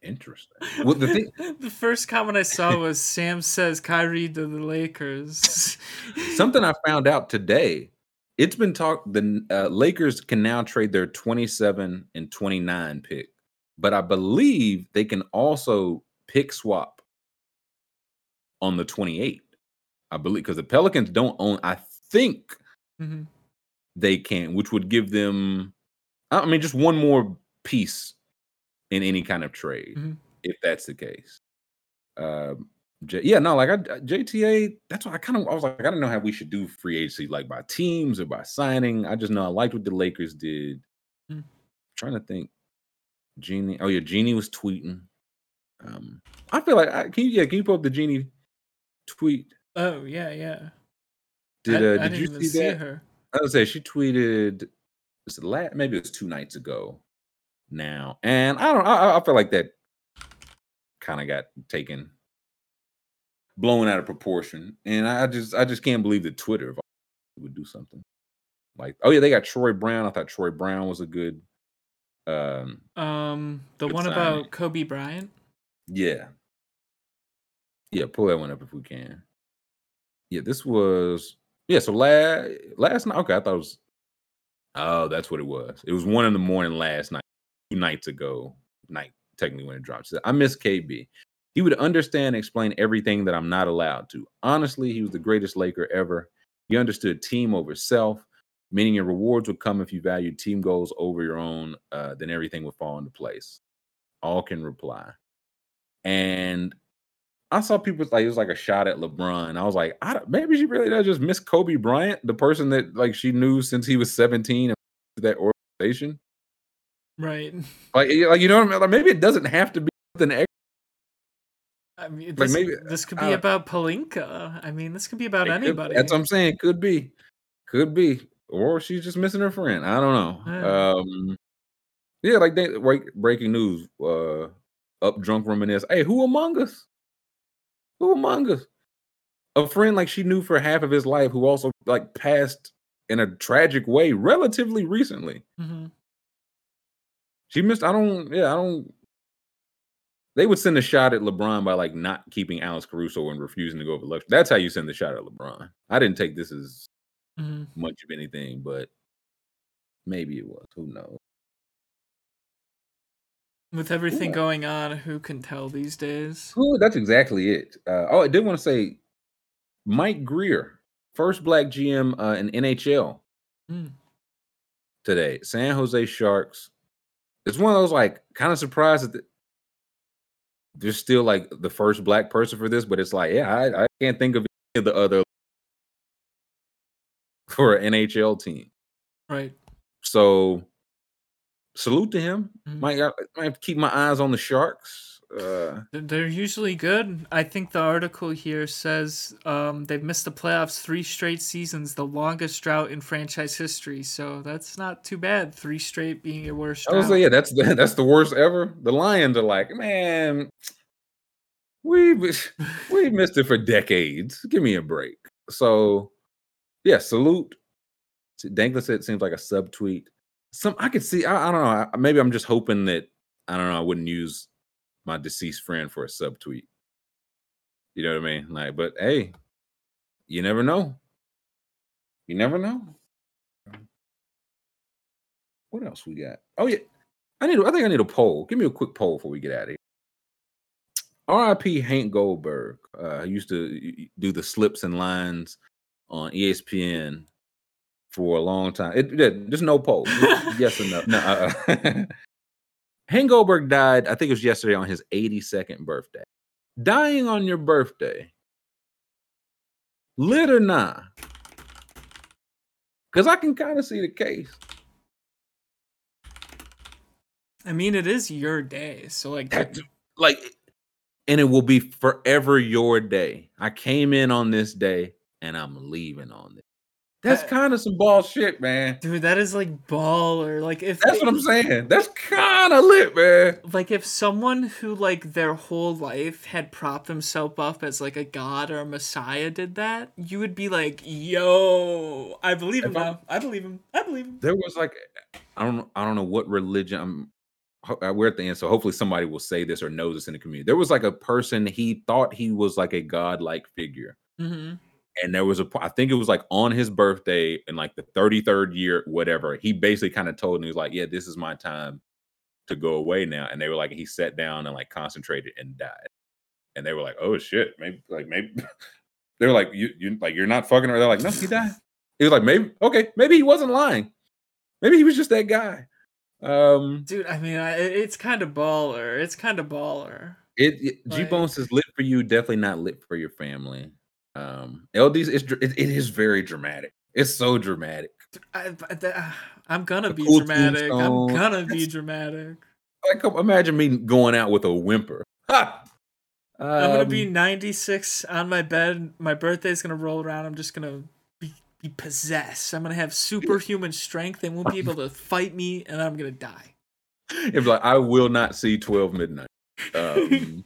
Interesting. Well, the thing, the first comment I saw was Sam says Kyrie to the Lakers. something I found out today. It's been talked. The uh, Lakers can now trade their 27 and 29 pick, but I believe they can also pick swap on the 28. I believe because the Pelicans don't own. I think Mhm. they can, which would give them. I mean, just one more piece in any kind of trade, Mhm. if that's the case. Um, J- yeah, no, like I, JTA. That's what I kind of. I was like, I don't know how we should do free agency, like by teams or by signing. I just know I liked what the Lakers did. Mm. trying to think. Jeanie. Oh yeah, Jeanie was tweeting. Um, I feel like I can you yeah, can you pull up the Jeanie tweet? Oh yeah, yeah. Did I, uh did you even see that? her. I was say she tweeted was it last maybe it was two nights ago now. And I don't I, I feel like that kind of got taken blown out of proportion. And I just I just can't believe that Twitter would do something. Like, oh yeah, they got Troy Brown. I thought Troy Brown was a good um Um, the one signing. about Kobe Bryant. Yeah. Yeah, pull that one up if we can. Yeah, this was yeah, so last last night. Okay, I thought it was oh, that's what it was. It was one in the morning last night, two nights ago. Night, technically when it dropped. Said, I miss KB. He would understand and explain everything that I'm not allowed to. Honestly, he was the greatest Laker ever. He understood team over self, meaning your rewards would come if you valued team goals over your own, uh, then everything would fall into place. All can reply. And I saw people like it was like a shot at LeBron. I was like, I don't, maybe she really does just miss Kobe Bryant, the person that like she knew since he was 17 and that organization. Right. Like, like you know what I mean? Like maybe it doesn't have to be something extra. I mean, Like, this, maybe- this could be about Pelinka. I mean, this could be about It could- anybody. that's what I'm saying. Could be, could be, or she's just missing her friend. I don't know. Yeah. Um, yeah, like they break, breaking news. Uh, up drunk reminisce. Hey, who among us? Who among us? A friend like she knew for half of his life, who also like passed in a tragic way relatively recently. Mhm. She missed. I don't. Yeah, I don't. They would send a shot at LeBron by like not keeping Alex Caruso and refusing to go over luxury. That's how you send the shot at LeBron. I didn't take this as Mhm. much of anything, but maybe it was. Who knows? With everything going on, who can tell these days? Ooh, that's exactly it. Uh, oh, I did want to say Mike Grier, first black GM uh, in NHL Mm. today. San Jose Sharks. It's one of those like kind of surprised that there's still like the first black person for this, but it's like, yeah, I, I can't think of any of the other for an NHL team. Right. So salute to him. Mhm. Might, I might have to keep my eyes on the Sharks. Uh, They're- They're usually good. I think the article here says um, they've missed the playoffs three straight seasons, the longest drought in franchise history. So that's not too bad. Three straight being your worst I was like, yeah, that's the, that's the worst ever. The Lions are like, man, we we missed it for decades. Give me a break. So, yeah, salute. Dankler said it seems like a subtweet. Some I could see. I, I don't know. I- Maybe I'm just hoping that I don't know. I wouldn't use my deceased friend for a subtweet. You know what I mean? Like, but hey, you never know. You never know. What else we got? Oh yeah, I need. I think I need a poll. Give me a quick poll before we get out of here. R.I.P. Hank Goldberg. Uh, used to do the slips and lines on ESPN for a long time. It, it there's no poll. Yes or no. No. Uh, Hank Goldberg died. I think it was yesterday on his 82nd birthday. Dying on your birthday, lit or not? Because I can kind of see the case. I mean, it is your day. So, like, That- like and it will be forever your day. I came in on this day and I'm leaving on this. That's kind of some bullshit, man. dude, that is like baller. Like, if That's what I'm saying. That's kind of lit, man. like if someone who like their whole life had propped themselves up as like a god or a messiah did that, you would be like, "Yo, I believe him If now. I believe him. I believe him." There was like I don't know, I don't know what religion I'm uh, we're at the end, so hopefully somebody will say this or knows this in the community. There was like a person he thought he was like a godlike figure. hmm and there was a i think it was like on his birthday in like the 33rd year, whatever. He basically kind of told me he was like, Yeah, this is my time to go away now. And they were like, he sat down and like concentrated and died. And they were like, Oh shit, maybe like maybe They're like, you, you like you're not fucking her. They're like, no, he died. He was like, maybe okay, maybe he wasn't lying. Maybe he was just that guy. Um, Dude, I mean, I, it's kind of baller. It's kind of baller. it, it g-bones is lit for you, definitely not lit for your family. Um, LD's is it, it is very dramatic. It's so dramatic. I, i'm gonna The be cool dramatic. I'm gonna be dramatic. Like imagine me going out with a whimper. Ha! I'm gonna be Um, 96 on my bed. My birthday's gonna roll around. I'm just gonna be, be possessed. I'm gonna have superhuman strength. They won't be able to fight me, and I'm gonna die. It'd like I will not see twelve midnight. Um,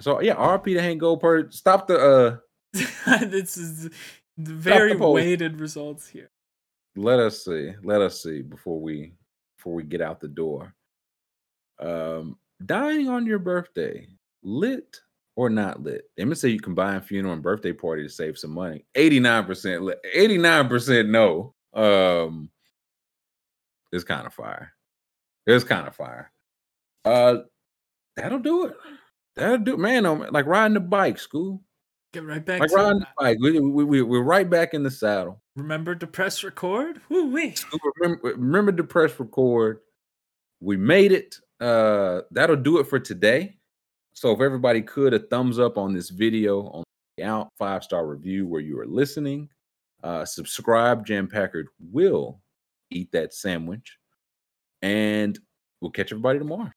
so yeah, RP to Hank Goldberg. Stop the uh this is very weighted results here. let us see. Let us see before we before we get out the door. Um dying on your birthday lit or not lit? Gonna say you combine funeral and birthday party to save some money. 89% lit. 89% no. Um it's kind of fire. It's kind of fire. Uh that'll do it that'll do man oh, man, like riding the bike school Get right back like riding the bike we, we, we, we're right back in the saddle Remember to press record. Woo wee. remember, remember to press record. We made it. Uh, that'll do it for today. So if everybody could a thumbs up on this video on the out five star review where you are listening, uh, subscribe. Jam Packard will eat that sandwich, and we'll catch everybody tomorrow.